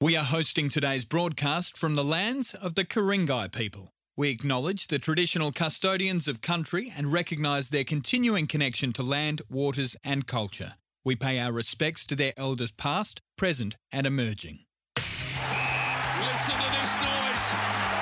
We are hosting today's broadcast from the lands of the Ku-ring-gai people. We acknowledge the traditional custodians of country and recognise their continuing connection to land, waters, and culture. We pay our respects to their elders past, present, and emerging. Listen to this noise.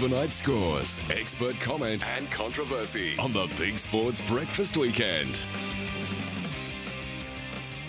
Now, overnight scores, expert comment, and controversy on the Big Sports Breakfast Weekend.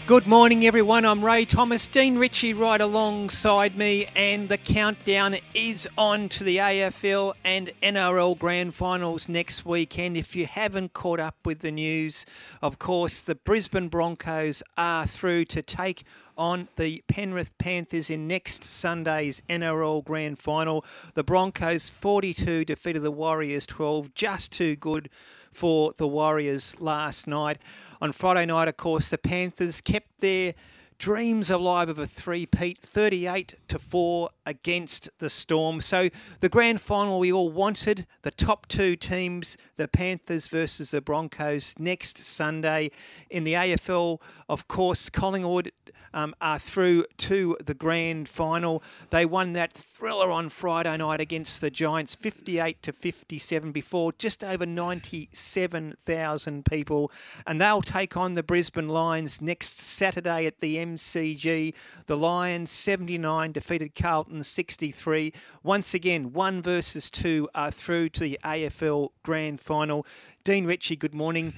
Good morning, everyone. I'm Ray Thomas. Dean Ritchie right alongside me, and the countdown is on to the AFL and NRL Grand Finals next weekend. If you haven't caught up with the news, of course, the Brisbane Broncos are through to take on the Penrith Panthers in next Sunday's NRL Grand Final. The Broncos 42 defeated the Warriors 12, just too good for the Warriors last night. On Friday night, of course, the Panthers kept their dreams alive of a three-peat, 38 to 4 against the Storm. So the grand final we all wanted, the top two teams, the Panthers versus the Broncos next Sunday. In the AFL, of course, Collingwood um, are through to the grand final. They won that thriller on Friday night against the Giants, 58 to 57 before just over 97,000 people. And they'll take on the Brisbane Lions next Saturday at the MCG. The Lions 79 defeated Carlton 63. Once again, one versus two are through to the AFL grand final. Dean Ritchie, good morning.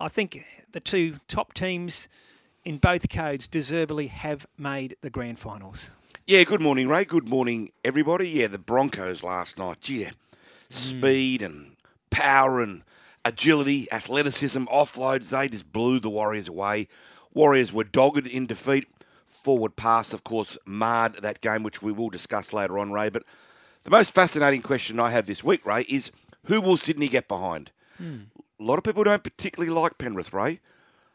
I think the two top teams in both codes deservedly have made the grand finals. Yeah, good morning, Ray. Good morning, everybody. Yeah, the Broncos last night. Yeah, hmm. speed and power and agility, athleticism, offloads. They just blew the Warriors away. Warriors were dogged in defeat. Forward pass, of course, marred that game, which we will discuss later on, Ray. But the most fascinating question I have this week, Ray, is who will Sydney get behind? Hmm. A lot of people don't particularly like Penrith, Ray.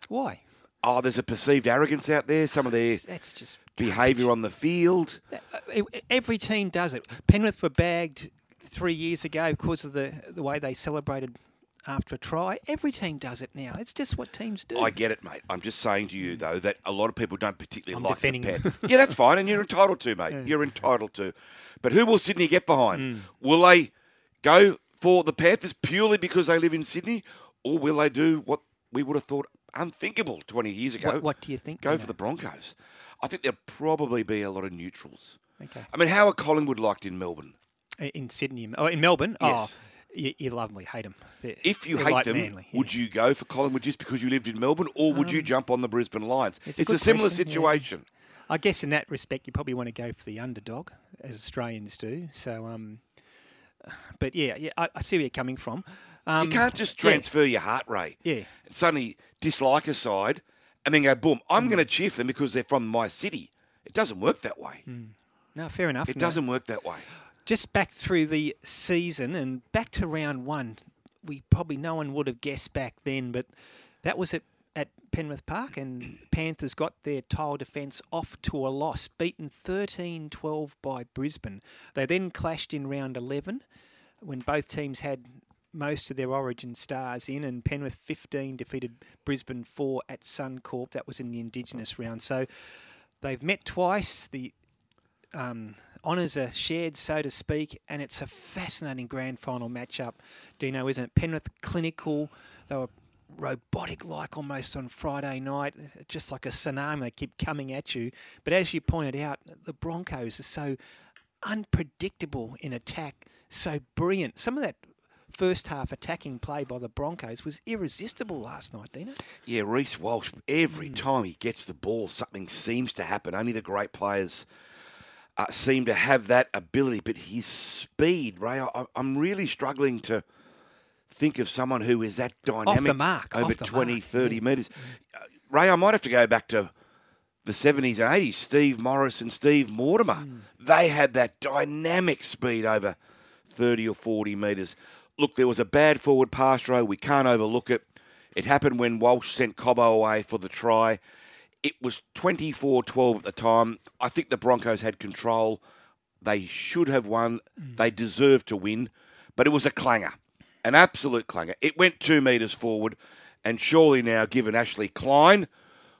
Why? Oh, there's a perceived arrogance out there. Some of their That's just behaviour on the field. Uh, Every team does it. Penrith were bagged three years ago because of the the way they celebrated after a try. Every team does it now. It's just what teams do. I get it, mate. I'm just saying to you though that a lot of people don't particularly I'm like defending the. Panthers. yeah, that's fine, and you're entitled to, mate. You're entitled to. But who will Sydney get behind? Hmm. Will they go for the Panthers purely because they live in Sydney, or will they do what we would have thought unthinkable 20 years ago? What- what do you think, Go Dino? for the Broncos. I think there'll probably be a lot of neutrals. Okay. I mean, how are Collingwood liked in Melbourne? in Sydney, oh, in Melbourne. Yes. Oh, you, you love them, we hate them. They're, If you hate them, Manly, yeah. would you go for Collingwood just because you lived in Melbourne, or would you jump on the Brisbane Lions? It's It's, a a, similar question, yeah. situation. I guess in that respect, you probably want to go for the underdog, as Australians do. So, um, but yeah, yeah, I, I see where you're coming from. Um, you can't just yeah. transfer your heart rate. Yeah. And suddenly dislike a side and then go, boom, Mm. I'm going to cheer for them because they're from my city. It doesn't work that way. No, fair enough. It no. doesn't work that way. just back through the season and back to round one, we probably no one would have guessed back then, but that was at, at Penrith Park, and Panthers got their tile defence off to a loss, beaten 13 12 by Brisbane. They then clashed in round 11 when both teams had most of their origin stars in, and Penrith 15 defeated Brisbane 4 at Suncorp. That was in the Indigenous round. So they've met twice. The um, honours are shared, so to speak, and it's a fascinating grand final matchup. Dino, isn't it? Penrith clinical, they were robotic like almost on Friday night, just like a tsunami. They keep coming at you. But as you pointed out, the Broncos are so unpredictable in attack, so brilliant. Some of that first half attacking play by the Broncos was irresistible last night, Dino. Yeah, Reece Walsh, every Hmm. time he gets the ball, something seems to happen. Only the great players uh, seem to have that ability, but his speed, Ray, I, I'm really struggling to think of someone who is that dynamic mark, over off the 20, mark, 30 metres. Uh, Ray, I might have to go back to the 70s and 80s, Steve Morris and Steve Mortimer. Hmm. They had that dynamic speed over 30 or 40 metres. Look, there was a bad forward pass row. We can't overlook it. It happened when Walsh sent Cobbo away for the try. It was 24 12 at the time. I think the Broncos had control. They should have won. Mm. They deserved to win. But it was a clanger, an absolute clanger. It went two metres forward. And surely now, given Ashley Klein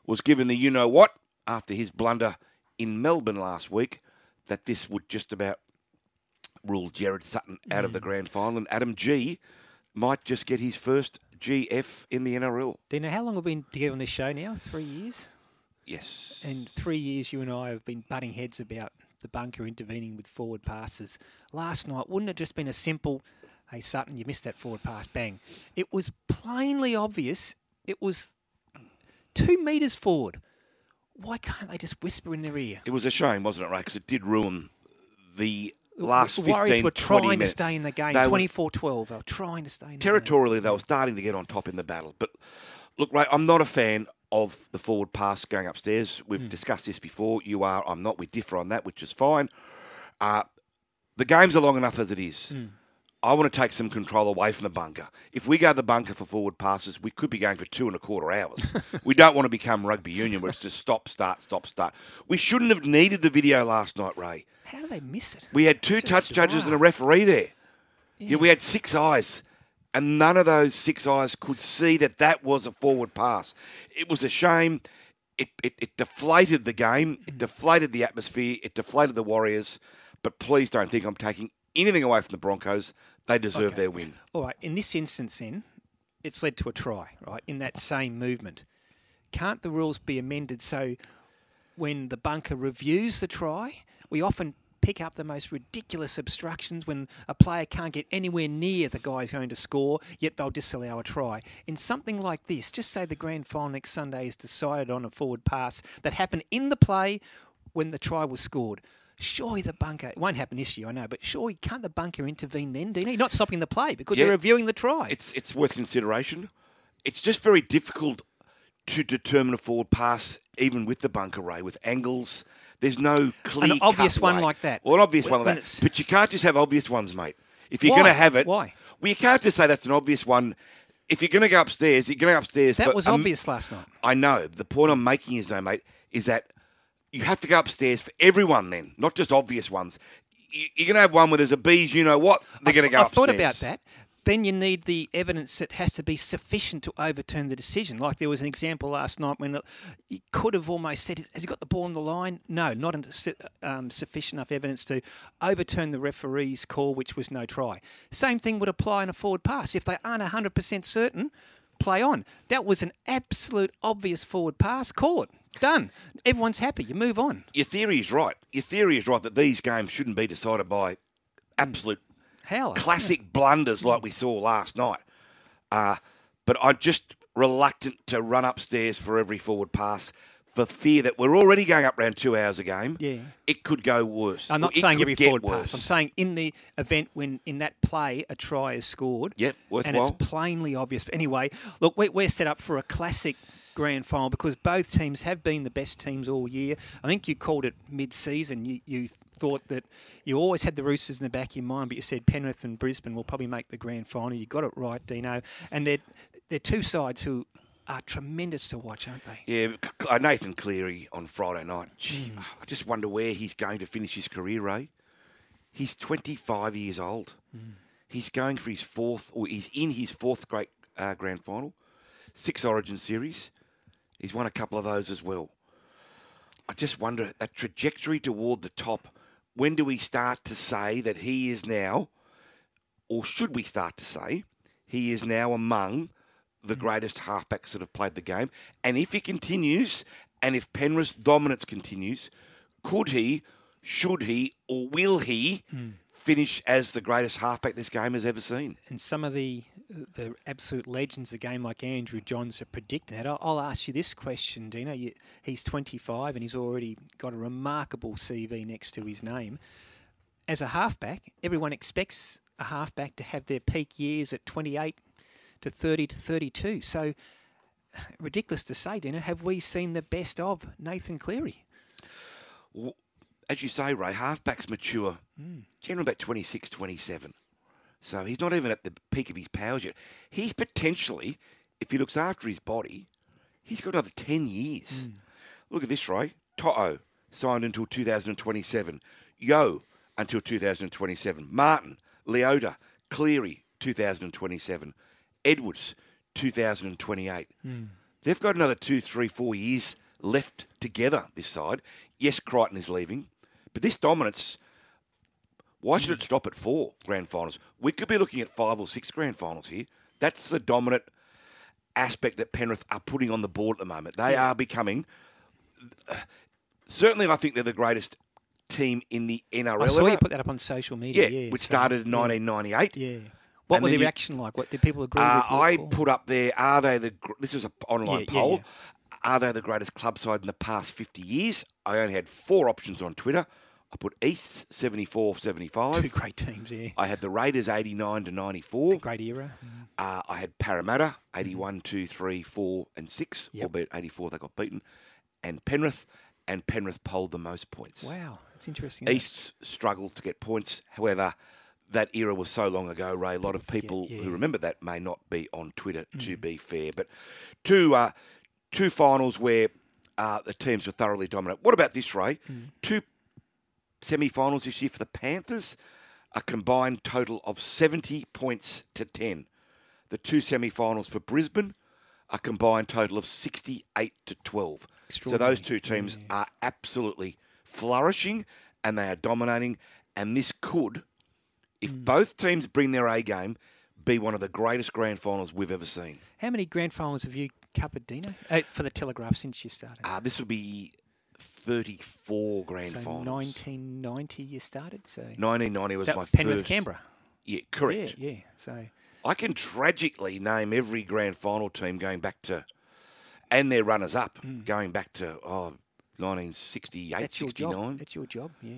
was given the you know what after his blunder in Melbourne last week, that this would just about rule Gerard Sutton out of the mm. grand final. And Adam Gee might just get his first GF in the NRL. Dino, how long have we been together on this show now? Three years? Yes. And three years you and I have been butting heads about the bunker intervening with forward passes. Last night, wouldn't it just been a simple, hey, Sutton, you missed that forward pass, bang. It was plainly obvious. It was two metres forward. Why can't they just whisper in their ear? It was a shame, wasn't it, right? Because it did ruin the last the 15, Warriors were 20 trying to stay in the game. They 24-12. They were trying to stay in the game. territorially, they were starting to get on top in the battle. But look, Ray, I'm not a fan of the forward pass going upstairs. We've discussed this before. You are, I'm not. We differ on that, which is fine. Uh, the games are long enough as it is. I want to take some control away from the bunker. If we go to the bunker for forward passes, we could be going for two and a quarter hours. we don't want to become rugby union where it's just stop, start, stop, start. We shouldn't have needed the video last night, Ray. How do they miss it? We had two touch judges and a referee there. Yeah. we had six eyes, and none of those six eyes could see that that was a forward pass. It was a shame. It, it, it deflated the game. It mm. deflated the atmosphere. It deflated the Warriors. But please don't think I'm taking anything away from the Broncos. They deserve Okay. their win. All right, in this instance, then, it's led to a try, right, in that same movement. Can't the rules be amended so when the bunker reviews the try, we often pick up the most ridiculous obstructions when a player can't get anywhere near the guy who's going to score, yet they'll disallow a try. In something like this, just say the grand final next Sunday is decided on a forward pass that happened in the play when the try was scored. Surely the bunker, it won't happen this year, I know, but surely can't the bunker intervene then, Dino? You're not stopping the play because Yeah. they're reviewing the try. It's it's worth consideration. It's just very difficult to determine a forward pass, even with the bunker ray, with angles. There's no clear an obvious one way. like that. Well, an obvious When- one like that. But you can't just have obvious ones, mate. If you're going to have it, Why? Well, you can't just say that's an obvious one. If you're going to go upstairs, you're going upstairs. that was obvious last night. I know. The point I'm making is, though, mate, is that you have to go upstairs for everyone then, not just obvious ones. You- You're going to have one where there's a bees, you know what? They're going to go I've upstairs. thought about that. Then you need the evidence that has to be sufficient to overturn the decision. Like there was an example last night when you could have almost said, "Has he got the ball on the line?" No, not um, sufficient enough evidence to overturn the referee's call, which was no try. Same thing would apply in a forward pass. If they aren't hundred percent certain, play on. That was an absolute obvious forward pass. Call it. Done. Everyone's happy. You move on. Your theory is right. Your theory is right that these games shouldn't be decided by absolute How? classic blunders like we saw last night. Uh, but I'm just reluctant to run upstairs for every forward pass for fear that we're already going up around two hours a game. Yeah. It could go worse. I'm not It saying every forward worse. pass. I'm saying in the event when in that play a try is scored. Yep, worthwhile. And it's plainly obvious. But anyway, look, we're set up for a classic grand final because both teams have been the best teams all year. I think you called it mid-season. You, you thought that you always had the Roosters in the back of your mind, but you said Penrith and Brisbane will probably make the grand final. You got it right, Dino. And they're, they're two sides who are tremendous to watch, aren't they? Yeah, uh, Nathan Cleary on Friday night. Gee, Hmm. I just wonder where he's going to finish his career, Ray. He's 25 years old. Hmm. He's going for his fourth, or he's in his fourth great uh, grand final, six Origin series. He's won a couple of those as well. I just wonder that trajectory toward the top. When do we start to say that he is now, or should we start to say, he is now among the greatest halfbacks that have played the game? And if he continues, and if Penrith's dominance continues, could he, should he, or will he hmm. Finish as the greatest halfback this game has ever seen? and some of the the absolute legends of the game like Andrew Johns are predicted that. I'll, I'll ask you this question, Dino. You, he's 25 and he's already got a remarkable CV next to his name. As a halfback, everyone expects a halfback to have their peak years at 28 to 30 to 32. So, ridiculous to say, Dino, have we seen the best of Nathan Cleary? As you say, Ray, halfbacks mature hmm. generally about 26, 27. So he's not even at the peak of his powers yet. He's potentially, if he looks after his body, he's got another 10 years. Hmm. Look at this, Ray. Toto signed until 2027. Yeo until 2027. Martin, Leota, Cleary, 2027. Edwards, 2028. Hmm. They've got another two, three, four years left together this side. Yes, Crichton is leaving, but this dominance, why should it stop at four grand finals? We could be looking at five or six grand finals here. That's the dominant aspect that Penrith are putting on the board at the moment. They are becoming, certainly, I think they're the greatest team in the NRL. I saw you put that up on social media. yeah, Yeah, which so- started in yeah. 1998. Yeah. What And then the reaction like? What did people agree Uh, with? I put up there, are they the, this was an online Yeah, yeah, poll, yeah. Are they the greatest club side in the past 50 years? I only had four options on Twitter. I put East 74 two 75. great teams. Yeah, I had the Raiders 89 to 94. great era. Uh, I had Parramatta 81, 2, 3, 4, and 6, Yep. albeit 84 they got beaten. And Penrith, and Penrith polled the most points. Wow, that's interesting. isn't it? East struggled to get points. However, that era was so long ago, Ray. A lot of people yeah. Mm. who remember that may not be on Twitter. To be fair, but two uh, two finals where uh, the teams were thoroughly dominant. What about this, Ray? Mm. Two semi-finals this year for the Panthers. A combined total of seventy points to ten. The two semi-finals for Brisbane. A combined total of sixty-eight to twelve. So those two teams are absolutely flourishing and they are dominating. And this could, if Mm. both teams bring their A game, be one of the greatest grand finals we've ever seen. How many grand finals have you covered, uh, for the Telegraph since you started? Uh, this will be 34 grand so finals. 1990 you started. So 1990 was that my Penrith first. Canberra. Yeah, correct. Yeah, yeah. So I can tragically name every grand final team going back to, and their runners up going back to oh, 1968, Mm. that's your 69. job. That's your job. Yeah.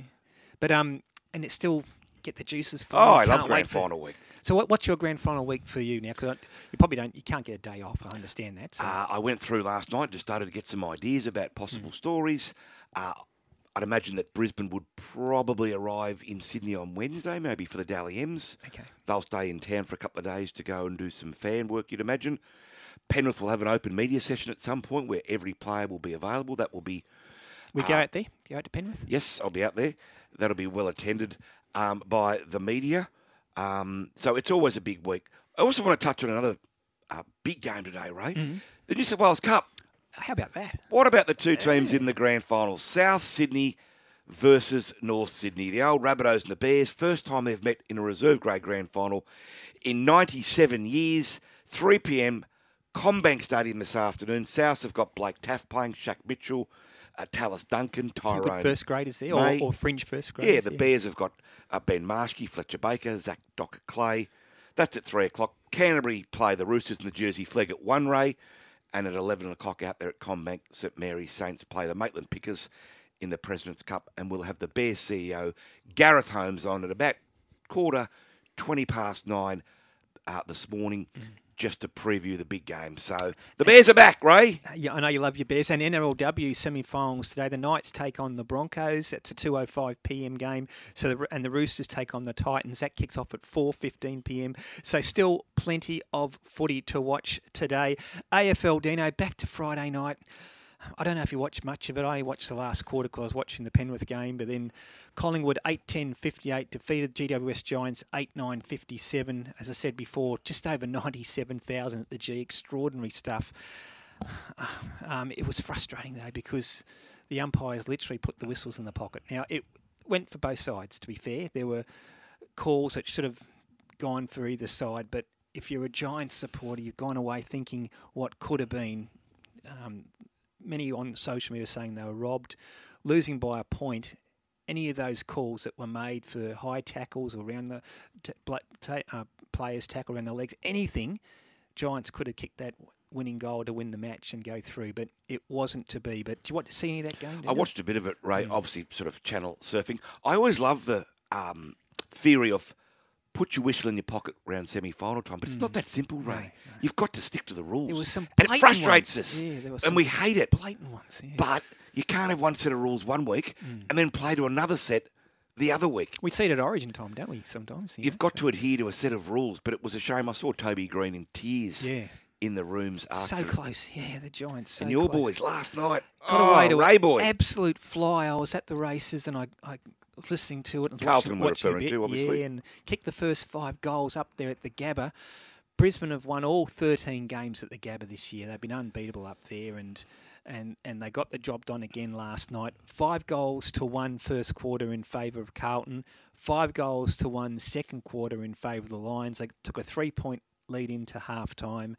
But um, and it still get the juices for. Oh. I love grand final week. So what, what's your grand final week for you now? Because you probably don't. You can't get a day off. I understand that. So. Uh, I went through last night, just started to get some ideas about possible stories. Uh, I'd imagine that Brisbane would probably arrive in Sydney on Wednesday, maybe for the Dally M's. Okay. They'll stay in town for a couple of days to go and do some fan work, you'd imagine. Penrith will have an open media session at some point where every player will be available. That will be, we go out there. Go out to Penrith. yes, I'll be out there. That'll be well attended um, by the media. Um, so it's always a big week. I also want to touch on another uh, big game today, Ray. The New South Wales Cup. How about that? What about the two teams in the grand final? South Sydney versus North Sydney. The old Rabbitohs and the Bears, first time they've met in a reserve grade grand final in 97 years. 3 p.m. CommBank Stadium this afternoon. South have got Blake Taaffe playing, Shaq Mitchell, uh, Tallis Duncan, Tyrone. first graders there, or, or fringe first graders. Yeah, the Bears have got uh, Ben Marschke, Fletcher Baker, Zach Dockar-Clay. That's at three o'clock. Canterbury play the Roosters and the Jersey Flegg at one ray, and at eleven o'clock out there at CommBank, St Mary's Saints play the Maitland Pickers in the President's Cup, and we'll have the Bears CEO Gareth Holmes on at about quarter twenty past nine uh, this morning. Just to preview the big game. So the Bears are back, Ray. Uh, yeah, I know you love your Bears. And NRLW semi-finals today. The Knights take on the Broncos. It's a 2:05 p.m. game. So the, and the Roosters take on the Titans. That kicks off at 4:15 p.m. So still plenty of footy to watch today. AFL Dino back to Friday night. I don't know if you watched much of it. I watched the last quarter because I was watching the Penrith game. But then Collingwood 8-10 58 defeated GWS Giants 8-9 57. As I said before, just over 97,000 at the G. Extraordinary stuff. Um, it was frustrating though because the umpires literally put the whistles in the pocket. Now it went for both sides. To be fair, there were calls that should have gone for either side. But if you're a Giants supporter, you've gone away thinking what could have been. Um, many on social media saying they were robbed, losing by a point. Any of those calls that were made for high tackles or around the t- ta- uh, players tackle around the legs, anything, Giants could have kicked that winning goal to win the match and go through, but it wasn't to be. But do you want to see any of that game? I watched a bit of it, Ray. Obviously, sort of channel surfing. I always love the um, theory of put your whistle in your pocket around semi-final time, but it's not mm. that simple, Ray. You've got to stick to the rules. There was some and it frustrates ones. us, Yeah, and we hate it. blatant ones. Yeah. But you can't have one set of rules one week mm. and then play to another set the other week. we see it at Origin time, don't we? Sometimes. you You've know, got so- to adhere to a set of rules, but it was a shame. I saw Toby Greene in tears Yeah. in the rooms after. so close. Yeah, the Giants. So and your close. boys last night. got oh, away to Ray an boy. absolute fly. I was at the races and I, I listening to it. And Carlton watching, we're watching a bit, to, obviously. Yeah, and kicked the first five goals up there at the Gabba. Brisbane have won all 13 games at the Gabba this year. They've been unbeatable up there and. And, and they got the job done again last night. Five goals to one first quarter in favour of Carlton. Five goals to one second quarter in favour of the Lions. They took a three point lead into half time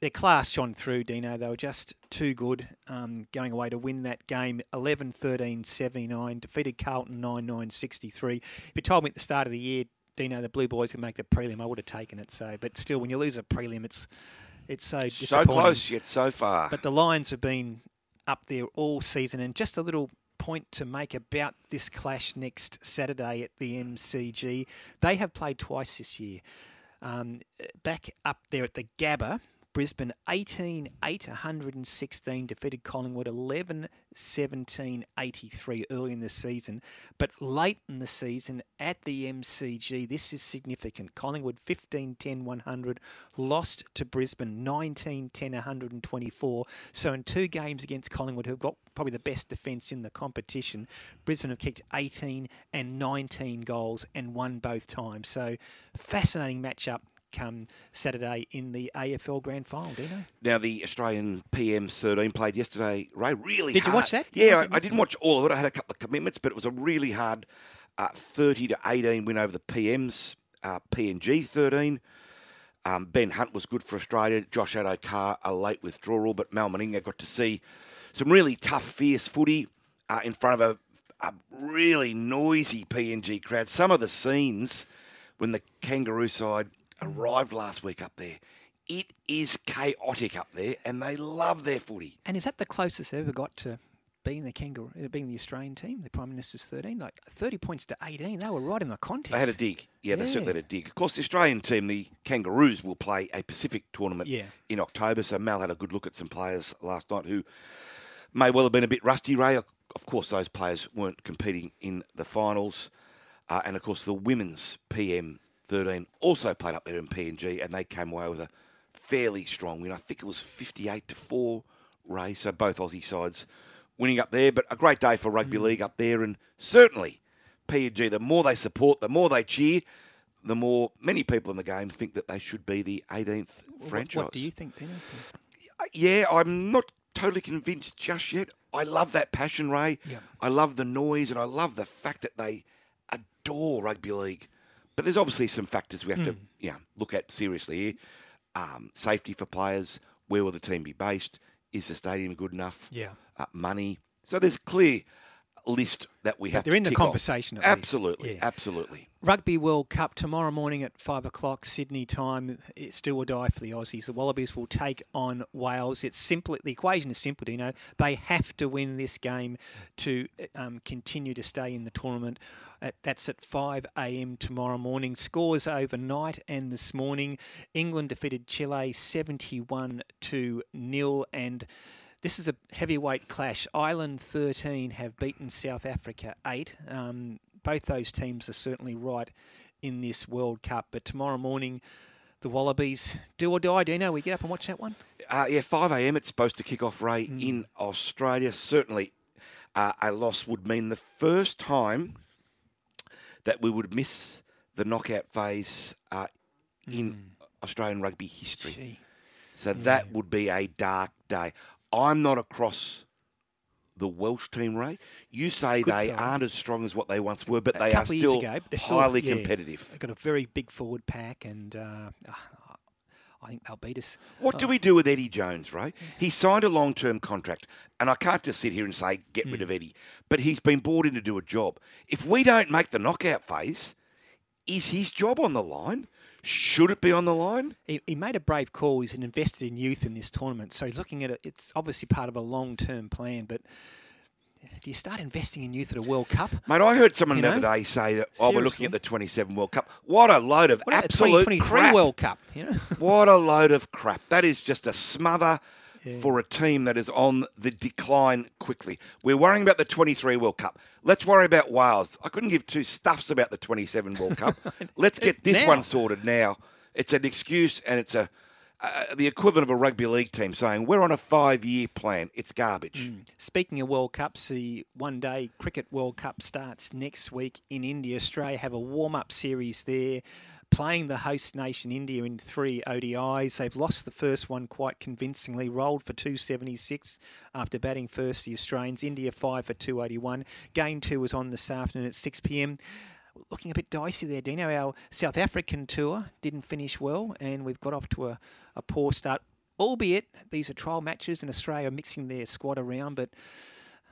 their class shone through, Dino. They were just too good um, going away to win that game 11 13 79, defeated Carlton 9 9 63. If you told me at the start of the year, Dino, the Blue Boys could make the prelim, I would have taken it. So, But still, when you lose a prelim, it's it's so disappointing. so close yet so far. But the Lions have been up there all season. And just a little point to make about this clash next Saturday at the MCG. They have played twice this year. Um, back up there at the Gabba, Brisbane 18 8 116 defeated Collingwood 11 17 83 early in the season. But late in the season at the MCG, this is significant. Collingwood 15 10 100 lost to Brisbane 19 10 124. So in two games against Collingwood, who've got probably the best defence in the competition, Brisbane have kicked 18 and 19 goals and won both times. So fascinating matchup come Saturday in the AFL Grand Final, do you know? Now the Australian PM's 13 played yesterday. Ray really. Did you watch that? Did Yeah, watch I. I didn't watch all of it. I had a couple of commitments, but it was a really hard uh, 30 to 18 win over the PM's. Uh, PNG 13. Um, ben Hunt was good for Australia. Josh Addo-Carr a late withdrawal, but Mal Meninga got to see some really tough, fierce footy uh, in front of a, a really noisy PNG crowd. Some of the scenes when the Kangaroo side arrived last week up there, it is chaotic up there, and they love their footy. And is that the closest they ever got to being the Kangaroo, uh, being the Australian team? The Prime Minister's 13, like 30 points to 18. They were right in the contest. They had a dig. Yeah, they certainly had a dig. Of course, the Australian team, the Kangaroos, will play a Pacific tournament Yeah. in October. So Mal had a good look at some players last night who may well have been a bit rusty, Ray. Of course, those players weren't competing in the finals. Uh, and of course, the women's PM 13 also played up there in PNG, and they came away with a fairly strong win. I think it was 58 to 4, Ray. So both Aussie sides winning up there. But a great day for rugby hmm. league up there, and certainly PNG, the more they support, the more they cheer, the more many people in the game think that they should be the 18th What- franchise. What do you think, Dino? Uh, yeah, I'm not totally convinced just yet. I love that passion, Ray. I love the noise, and I love the fact that they adore rugby league. But there's obviously some factors we have to, Hmm. yeah, look at seriously here. Um, safety for players. Where will the team be based? Is the stadium good enough? Yeah. Uh, money. So there's clear list that we have. they're to in the conversation. Absolutely, Yeah. absolutely. Rugby World Cup tomorrow morning at five o'clock Sydney time. It's do or die for the Aussies. The Wallabies will take on Wales. It's simple. The equation is simple. You know they have to win this game to um, continue to stay in the tournament. At, that's at 5 a.m. tomorrow morning. Scores overnight and this morning. England defeated Chile 71 to nil and. This is a heavyweight clash. Ireland 13 have beaten South Africa 8. Um, both those teams are certainly right in this World Cup. But tomorrow morning, the Wallabies do or die. Do you know we get up and watch that one? Uh, yeah, 5 a.m. It's supposed to kick off, Ray, Hmm. in Australia. Certainly, uh, a loss would mean the first time that we would miss the knockout phase uh, in Australian rugby history. Gee. So that would be a dark day. I'm not across the Welsh team, Ray. You say Good they side. aren't as strong as what they once were, but A they are couple of years still ago, still- highly yeah, competitive. They've got a very big forward pack, and uh, I think they'll beat us. What do we do with Eddie Jones, Ray? He signed a long term contract, and I can't just sit here and say, get Hmm. rid of Eddie. But he's been brought in to do a job. If we don't make the knockout phase, is his job on the line? Should it be on the line? He, he made a brave call. He's invested in youth in this tournament, so he's looking at it. It's obviously part of a long-term plan, but do you start investing in youth at a World Cup? Mate, I heard someone You the know? other day say that, oh, we're looking at the 27 World Cup. What a load of What absolute 2023 crap. World Cup? You know, What a load of crap. That is just a smother for a team that is on the decline quickly. We're worrying about the 23 World Cup. Let's worry about Wales. I couldn't give two stuffs about the 27 World Cup. Let's get this Now. one sorted now. It's an excuse and it's a uh, the equivalent of a rugby league team saying we're on a five-year plan. It's garbage. Speaking of World Cups, the one day Cricket World Cup starts next week in India. Australia have a warm up series there, playing the host nation India in three ODIs. They've lost the first one quite convincingly, rolled for 276 after batting first the Australians. India 5 for 281. Game two was on this afternoon at 6 pm. Looking a bit dicey there, Dino. Our South African tour didn't finish well, and we've got off to a, a poor start albeit these are trial matches and Australia are mixing their squad around, but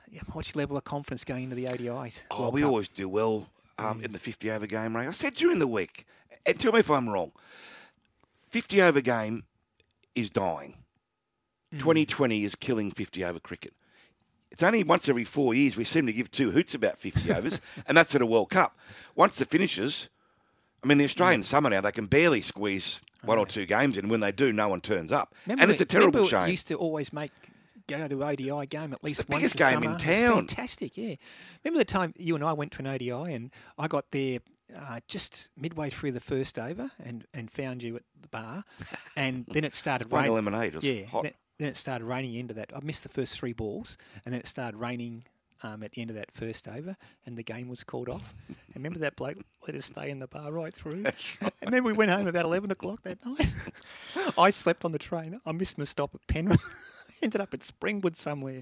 yeah, what's your level of confidence going into the ODIs? Oh, World we Cup? always do well um, in the 50 over game, Ray. I said during the week, and tell me if I'm wrong, 50 over game is dying. Hmm. 2020 is killing 50 over cricket. It's only once every four years we seem to give two hoots about 50 overs, and that's at a World Cup. Once the finishes, I mean, the Australian summer now, they can barely squeeze one or two games in. When they do, no one turns up. Remember and it's a terrible remember shame. Used to always make go to ODI game at least the once biggest a game in summer. Was town. fantastic, yeah. Remember the time you and I went to an ODI and I got there uh, just midway through the first over and, and found you at the bar, and then it started raining. lemonade, yeah, hot. Then, then it started raining into that. I missed the first three balls, and then it started raining. Um, at the end of that first over, and the game was called off. And remember that bloke let us stay in the bar right through. And remember we went home about eleven o'clock that night. I slept on the train. I missed my stop at Penrith. Ended up at Springwood somewhere.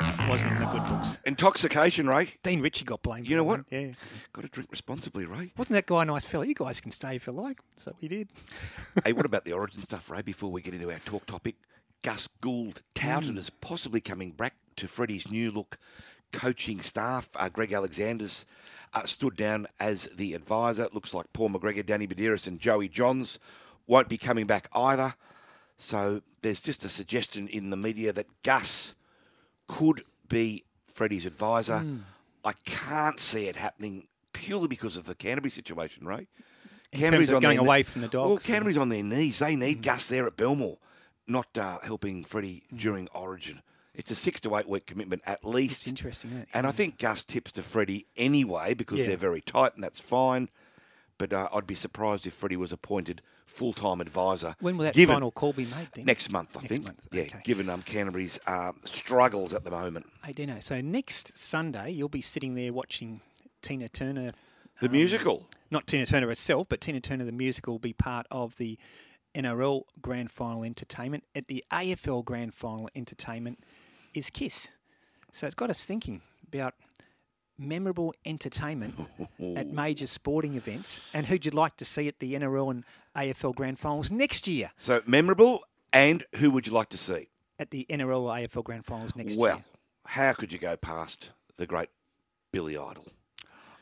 Uh, wasn't in the good books. Intoxication, Ray. Dean Ritchie got blamed. You know what? Yeah. Got to drink responsibly, Ray. Wasn't that guy a nice fella? You guys can stay if you like. So we did. hey, what about the origin stuff, Ray? Before we get into our talk topic, Gus Gould touted as possibly coming back to Freddie's new look coaching staff. Uh, Greg Alexander's uh, stood down as the advisor. It looks like Paul McGregor, Danny Buderus, and Joey Johns won't be coming back either. So there's just a suggestion in the media that Gus could be Freddie's advisor. I can't see it happening purely because of the Canterbury situation, Ray. In of their going away from the Well, Dogs, yeah. Canterbury's on their knees. They need Gus there at Belmore, not uh, helping Freddie during Origin. It's a six to eight week commitment at least. It's interesting, isn't it? And I think Gus tips to Freddie anyway because Yeah. they're very tight, and that's fine. But uh, I'd be surprised if Freddie was appointed full time advisor. When will that given- final call be made then? Next month, I Next think. month, Yeah, okay. given um, Canterbury's uh, struggles at the moment. Hey, Dino. So next Sunday, you'll be sitting there watching Tina Turner. The um, musical. Not Tina Turner herself, but Tina Turner, the musical, will be part of the NRL Grand Final entertainment. At the AFL Grand Final entertainment is Kiss. So it's got us thinking about memorable entertainment at major sporting events and who'd you like to see at the NRL and AFL Grand Finals next year So memorable, and who would you like to see? at the NRL or AFL Grand Finals next well, year. Well, how could you go past the great Billy Idol?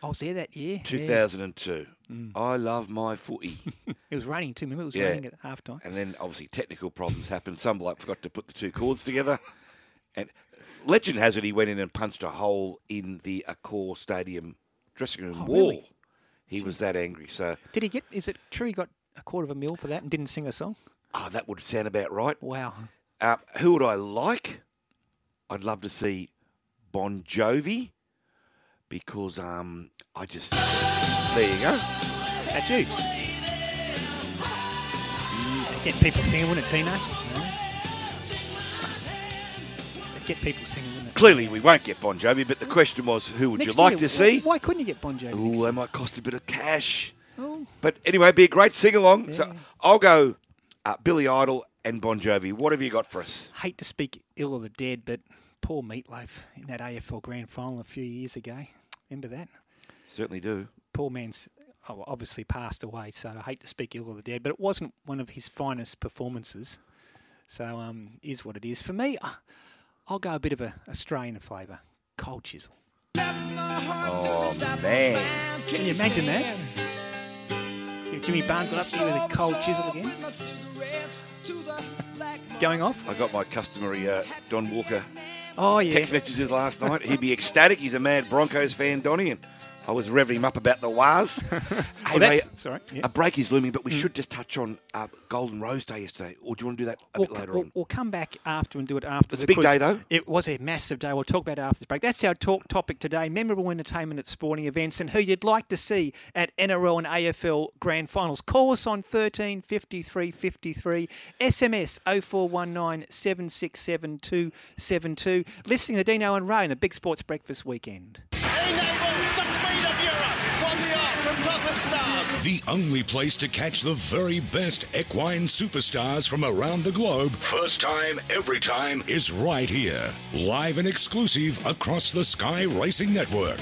I was there that year. yeah. 2002. Mm. I love my footy. It was raining too. Remember, it was Yeah. raining at half time. and then obviously technical problems happened. Some bloke forgot to put the two chords together. And legend has it he went in and punched a hole in the Accor Stadium dressing room Oh, wall. really? He was that angry. So, Did he get? Is it true he got a quarter of a mil for that and didn't sing a song? oh, that would sound about right. Wow. Uh, who would I like? I'd love to see Bon Jovi because um, I just. There you go. That's you. Get people singing, wouldn't it, Dino? Get people singing, wouldn't it? Clearly, we won't get Bon Jovi, but the question was who would Next you like year, to see? Why couldn't you get Bon Jovi? Ooh, that might cost a bit of cash. Oh, But anyway, it'd be a great sing along. So I'll go uh, Billy Idol and Bon Jovi. What have you got for us? hate to speak ill of the dead, but poor Meatloaf in that AFL Grand Final a few years ago. Remember that? Certainly do. poor man's oh, obviously passed away, so I hate to speak ill of the dead, but it wasn't one of his finest performances. So um, is what it is. For me, uh, I'll go a bit of a Australian flavour. Cold chisel. Oh, man. Can you imagine that? You Jimmy Barnes got up here with a cold chisel again. Going off? I got my customary uh, Don Walker Oh, yeah. text messages last night. He'd be ecstatic. He's a mad Broncos fan, Donny, and I was revving him up about the Waz. hey, Well, sorry. Yeah. a break is looming, but we should just touch on uh, Golden Rose Day yesterday. Or do you want to do that a We'll, bit later we'll, on? we'll come back after and do it after. It's a big day, though. It was a massive day. We'll talk about it after the break. That's our talk topic today: memorable entertainment at sporting events and who you'd like to see at NRL and AFL grand finals. Call us on thirteen fifty three fifty three. SMS 0419 767 272. Listening to Dino and Ray in the Big Sports Breakfast weekend. Enabled the Queen of Europe won the art from Gotham Stars. The only place to catch the very best equine superstars from around the globe, first time, every time, is right here. Live and exclusive across the Sky Racing Network.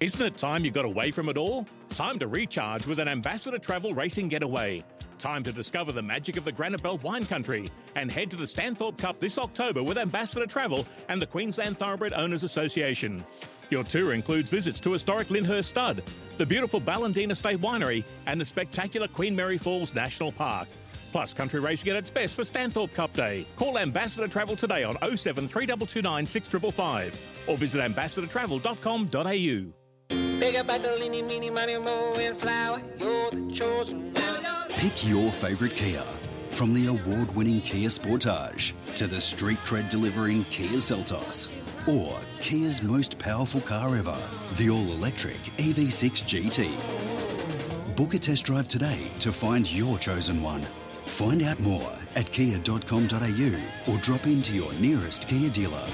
Isn't it time you got away from it all? Time to recharge with an Ambassador Travel Racing Getaway. Time to discover the magic of the Granite Belt wine country and head to the Stanthorpe Cup this October with Ambassador Travel and the Queensland Thoroughbred Owners Association. Your tour includes visits to historic Lyndhurst Stud, the beautiful Ballandean Estate Winery, and the spectacular Queen Mary Falls National Park. Plus, country racing at its best for Stanthorpe Cup Day. Call Ambassador Travel today on 07 3229 6555 or visit ambassadortravel.com.au. Bigger, better, leany, money, mo, and flower. You're the chosen one. Pick your favourite Kia. From the award winning Kia Sportage to the street cred delivering Kia Seltos. Or Kia's most powerful car ever, the all electric EV6 GT. Book a test drive today to find your chosen one. Find out more at kia.com.au or drop into your nearest Kia dealer.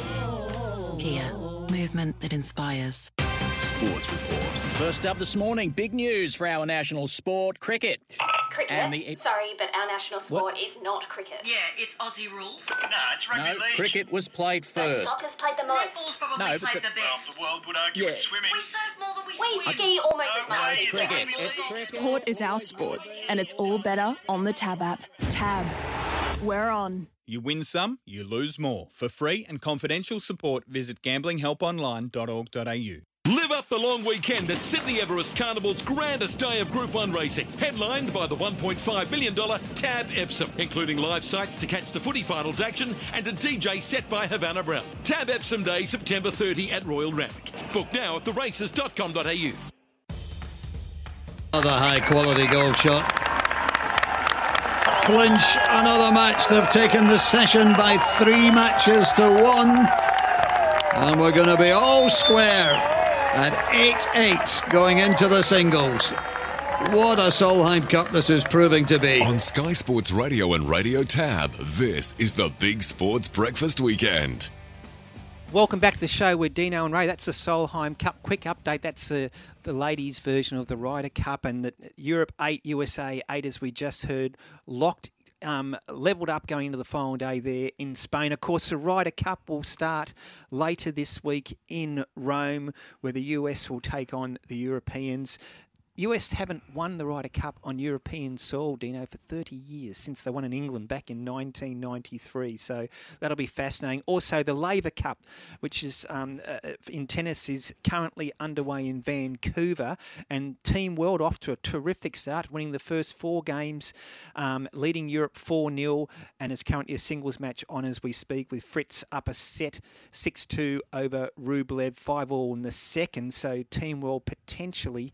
Kia, movement that inspires. Sports Report. First up this morning, big news for our national sport, cricket. Cricket? And the- Sorry, but our national sport is not cricket. Yeah, it's Aussie rules. No, it's regulation. cricket was played But first. soccer's played the most. probably No, but played the- the best. Yeah, We serve more than we We swim. ski almost as no, much it's as cricket. It's cricket. Sport is our sport, and it's all better on the Tab app. Tab. We're on. You win some, you lose more. For free and confidential support, visit gamblinghelponline.org.au. Live up the long weekend at Sydney Everest Carnival's grandest day of Group 1 racing, headlined by the $1.5 million Tab Epsom, including live sights to catch the footy finals action and a DJ set by Havana Brown. Tab Epsom Day, September 30 at Royal Randwick. Book now at theraces.com.au. Another high quality goal shot. Clinch another match. They've taken the session by three matches to one. And we're going to be all square at 8 8 going into the singles. What a Solheim Cup this is proving to be. On Sky Sports Radio and Radio Tab, this is the Big Sports Breakfast Weekend. Welcome back to the show with Dino and Ray. That's the Solheim Cup quick update. That's the, the ladies' version of the Ryder Cup and the Europe 8, USA 8, as we just heard, locked, um, levelled up going into the final day there in Spain. Of course, the Ryder Cup will start later this week in Rome, where the US will take on the Europeans. US haven't won the Ryder Cup on European soil, Dino, for 30 years since they won in England back in 1993. So that'll be fascinating. Also, the Laver Cup, which is um, uh, in tennis, is currently underway in Vancouver, and Team World off to a terrific start, winning the first four games, um, leading Europe 4 0, and is currently a singles match on as we speak, with Fritz up a set 6 2 over Rublev, 5 all in the second. So Team World potentially.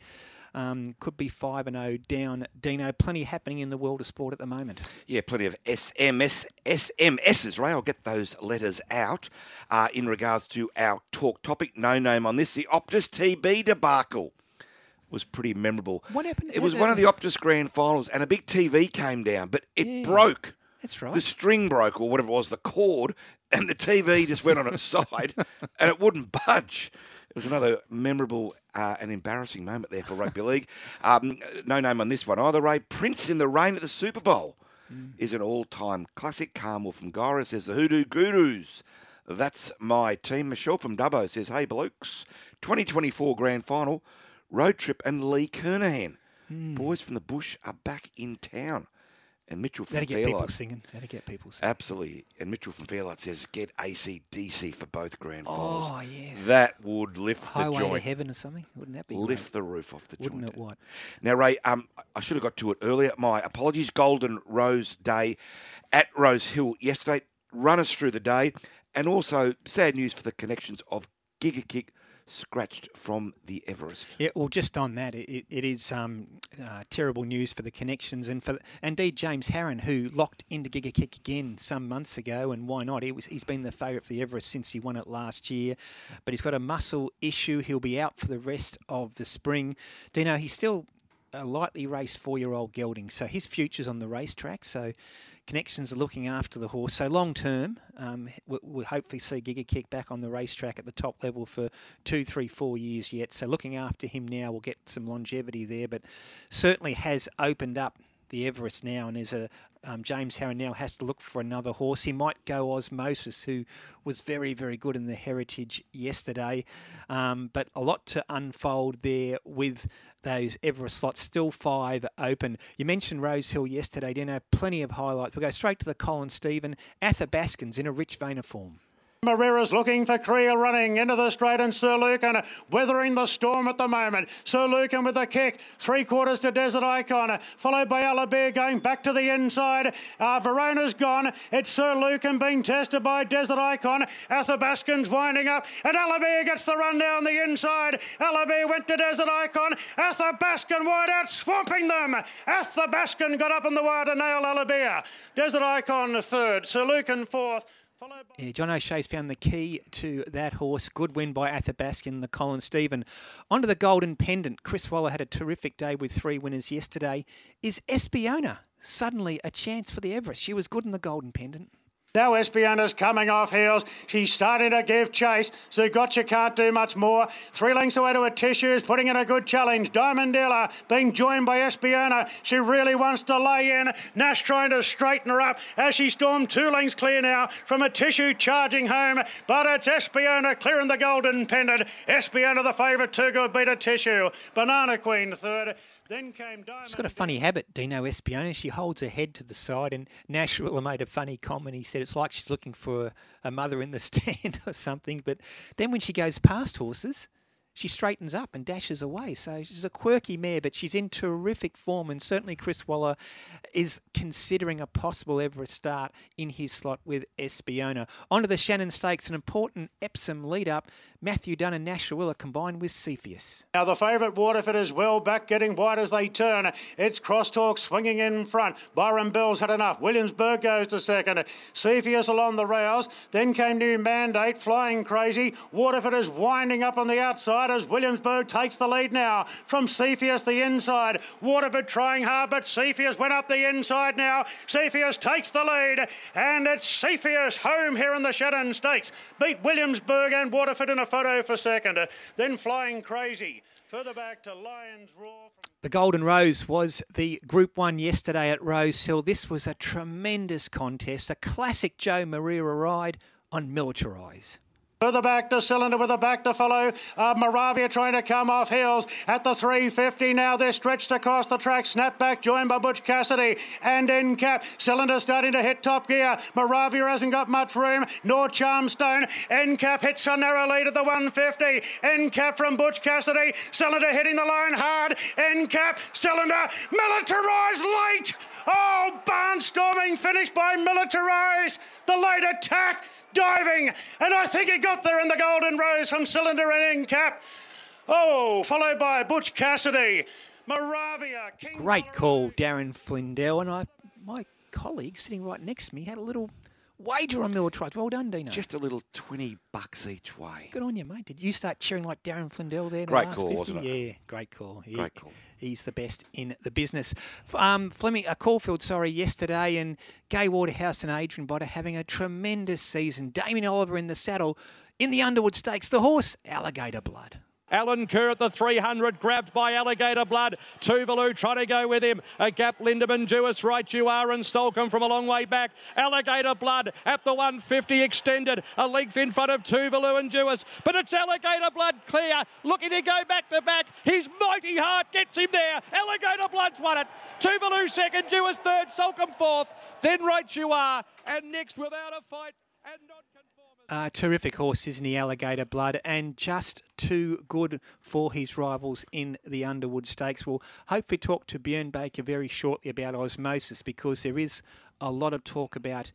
Um, could be 5 and 0 down. Dino, plenty happening in the world of sport at the moment. Yeah, plenty of SMS, SMSs, Ray. I'll get those letters out uh, in regards to our talk topic. No name on this. The Optus TB debacle was pretty memorable. What happened? It was one of the Optus grand finals, and a big TV came down, but it broke. That's right. The string broke, or whatever it was, the cord, and the TV just went on its side, and it wouldn't budge. It was another memorable uh, and embarrassing moment there for rugby league. Um, no name on this one either, Ray. Prince in the Rain at the Super Bowl is an all-time classic. Carmel from Gora says the Hoodoo Gurus. That's my team. Michelle from Dubbo says, hey, blokes, 2024 grand final, road trip and Lee Kernaghan. Boys from the bush are back in town. And Mitchell from That'll get people Fairlight. singing. That'll get people singing. Absolutely. And Mitchell from Fairlight says, get ACDC for both grand finals. Oh, yes. That would lift Highway the to joint. Heaven or something. Wouldn't that be Lift great? the roof off the Wouldn't joint. it? What? Now, Ray, um, I should have got to it earlier. My apologies. Golden Rose Day at Rose Hill yesterday. Run us through the day. And also, sad news for the connections of Giga Kick scratched from the Everest. Yeah, well, just on that, it, it is um, uh, terrible news for the connections and for indeed James Harron, who locked into Giga Kick again some months ago, and why not? He was he's been the favourite for the Everest since he won it last year, but he's got a muscle issue. He'll be out for the rest of the spring. Dino, he's still a lightly raced four-year-old gelding, so his future's on the racetrack. So. Connections are looking after the horse. So long term, um, we- we'll hopefully see Giga Kick back on the racetrack at the top level for two, three, four years yet. So looking after him now will get some longevity there, but certainly has opened up the Everest now, and is a um, James Harron now has to look for another horse. He might go Osmosis, who was very, very good in the Heritage yesterday, um, but a lot to unfold there with those Everest slots. Still five open. You mentioned Rose Hill yesterday, Dino. Plenty of highlights. We'll go straight to the Colin Stephen. Athabascans in a rich vein of form. Moreira's looking for Creel running into the straight and Sir Lucan weathering the storm at the moment. Sir Lucan with a kick, three quarters to Desert Icon, followed by Alabir going back to the inside. Uh, Verona's gone. It's Sir Lucan being tested by Desert Icon. Athabascan's winding up, and Alabir gets the run down the inside. Alabir went to Desert Icon. Athabascan wide out, swamping them. Athabascan got up in the wire to nail Alabir. Desert Icon third, Sir Lucan fourth. Yeah, John O'Shea's found the key to that horse. Good win by Athabascan, the Colin Stephen. Onto the Golden Pendant. Chris Waller had a terrific day with three winners yesterday. Is Espiona suddenly a chance for the Everest? She was good in the Golden Pendant. Now Espiona's coming off heels. She's starting to give chase. Zugotcha can't do much more. Three lengths away to Atishu is putting in a good challenge. Diamond Dealer being joined by Espiona. She really wants to lay in. Nash trying to straighten her up as she stormed two lengths clear now from Atishu charging home. But it's Espiona clearing the golden pendant. Espiona the favourite, too good, beat Atishu. Banana Queen third. Then came Diamond. She's got a funny habit, Dino Espiona. She holds her head to the side, and Nash Rawiller made a funny comment. He said it's like she's looking for a, a mother in the stand or something. But then when she goes past horses, she straightens up and dashes away. So she's a quirky mare, but she's in terrific form. And certainly Chris Waller is considering a possible Everest start in his slot with Espiona. Onto the Shannon Stakes, an important Epsom lead up. Matthew Dunn and Nash Rawiller combined with Cepheus. Now the favourite Waterford is well back, getting wide as they turn. It's Crosstalk swinging in front. Byron Bell's had enough. Williamsburg goes to second. Cepheus along the rails. Then came New Mandate, flying crazy. Waterford is winding up on the outside as Williamsburg takes the lead now from Cepheus the inside. Waterford trying hard, but Cepheus went up the inside now. Cepheus takes the lead, and it's Cepheus home here in the Shannon Stakes. Beat Williamsburg and Waterford in a photo for second. Uh, then flying crazy. Further back to Lions Roar. The Golden Rose was the Group 1 yesterday at Rose Hill. This was a tremendous contest, a classic Joao Moreira ride on Further back to Cylinder with a back to follow. Uh, Moravia trying to come off heels at the 350 now. They're stretched across the track. Snap back joined by Butch Cassidy and in cap. Cylinder starting to hit top gear. Moravia hasn't got much room. Nor Charmstone. End cap hits a narrow lead at the 150. End cap from Butch Cassidy. Cylinder hitting the line hard. End cap. Cylinder. Militarised late. Oh, barnstorming finish by Militarize. The late attack diving, and I think he got there in the Golden Rose from Cylinder and in cap. Oh, followed by Butch Cassidy, Moravia, King. Great call, Darren Flindell. And I, my colleague sitting right next to me had a little wager on Militarize. Well done, Dino. Just a little 20 bucks each way. Good on you, mate. Did you start cheering like Darren Flindell there? in the last call, 50? wasn't it? Yeah, great call. He- Great call. He's the best in the business. F- Um, Fleming, uh, Caulfield, sorry, yesterday, and Gay Waterhouse and Adrian Botter having a tremendous season. Damien Oliver in the saddle in the Underwood Stakes. The horse, Alligator Blood. Alan Kerr at the 300, grabbed by Alligator Blood. Tuvalu trying to go with him. A gap, Lindemann, Duais, right you are, and Soulcombe from a long way back. Alligator Blood at the 150 extended. A length in front of Tuvalu and Duais. But it's Alligator Blood clear. Looking to go back to back. His mighty heart gets him there. Alligator Blood's won it. Tuvalu second, Duais third, Soulcombe fourth. Then right you are. And next without a fight. And not Uh, terrific horse, isn't he, Alligator Blood? And just too good for his rivals in the Underwood Stakes. We'll hopefully talk to Björn Baker very shortly about osmosis because there is a lot of talk about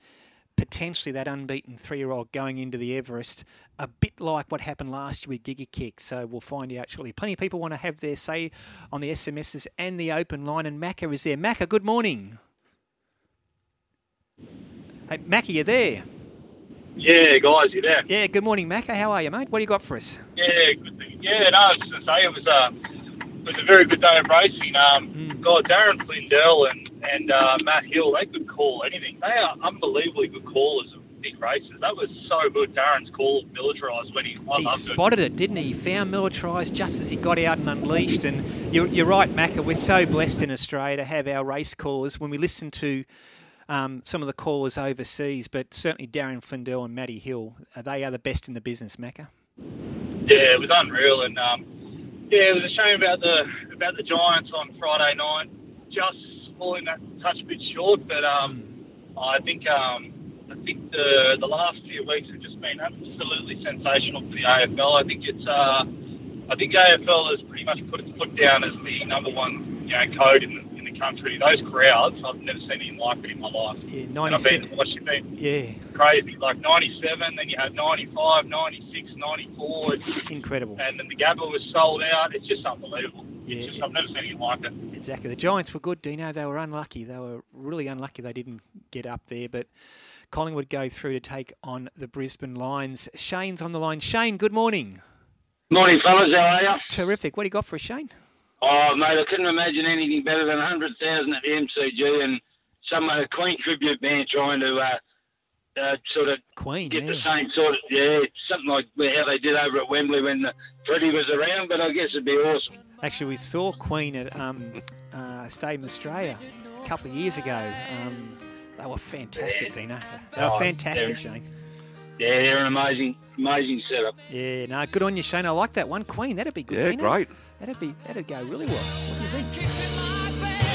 potentially that unbeaten three-year-old going into the Everest, a bit like what happened last year with Giga Kick. So we'll find out shortly. Plenty of people want to have their say on the SMSs and the open line, and Macca is there. Macca, good morning. Hey, Macca, you there? Yeah, guys, you there? Yeah, good morning, Macca. How are you, mate? What do you got for us? Yeah, good yeah. No, I was going to say it was a it was a very good day of racing. Um, God, Darren Flindell and and uh, Matt Hill, they could call anything. They are unbelievably good callers of big races. That was so good. Darren's call of militarised when he. I he loved it. spotted it, didn't he? He found militarised just as he got out and unleashed. And you're, you're right, Macca. We're so blessed in Australia to have our race callers. When we listen to um, some of the callers overseas, but certainly Darren Flindell and Matty Hill, uh, they are the best in the business, Macca. Yeah, it was unreal, and um, yeah, it was a shame about the about the Giants on Friday night, just falling that touch bit short. But um, I think um, I think the the last few weeks have just been absolutely sensational for the AFL. I think it's uh, I think AFL has pretty much put its foot down as the number one you know code in the country. Those crowds, I've never seen anything like it in my life. Yeah, And I've been 97. been Yeah, crazy. Like 97, then you had 95, 96, 94. It's, incredible. and then the Gabba was sold out. It's just unbelievable. Yeah, It's just, I've never seen anything like it. Exactly. The Giants were good, Dino. They were unlucky. They were really unlucky they didn't get up there, but Collingwood go through to take on the Brisbane Lions. Shane's on the line. Shane, good morning. Morning, fellas. How are you? Terrific. What do you got for us, Shane? Oh, mate, I couldn't imagine anything better than 100,000 at the MCG and some uh, Queen tribute band trying to uh, uh, sort of Queen, get the same sort of, yeah, something like how they did over at Wembley when uh, Freddie was around, but I guess it'd be awesome. Actually, we saw Queen at um, uh, Stadium Australia a couple of years ago. Um, they were fantastic, Dino. They were Oh, fantastic, Shane. Yeah, they're an amazing, amazing setup. Yeah, no, good on you, Shane. I like that one. Queen, that'd be good. Yeah, Dino. great. That'd be that'd go really well. What do you think?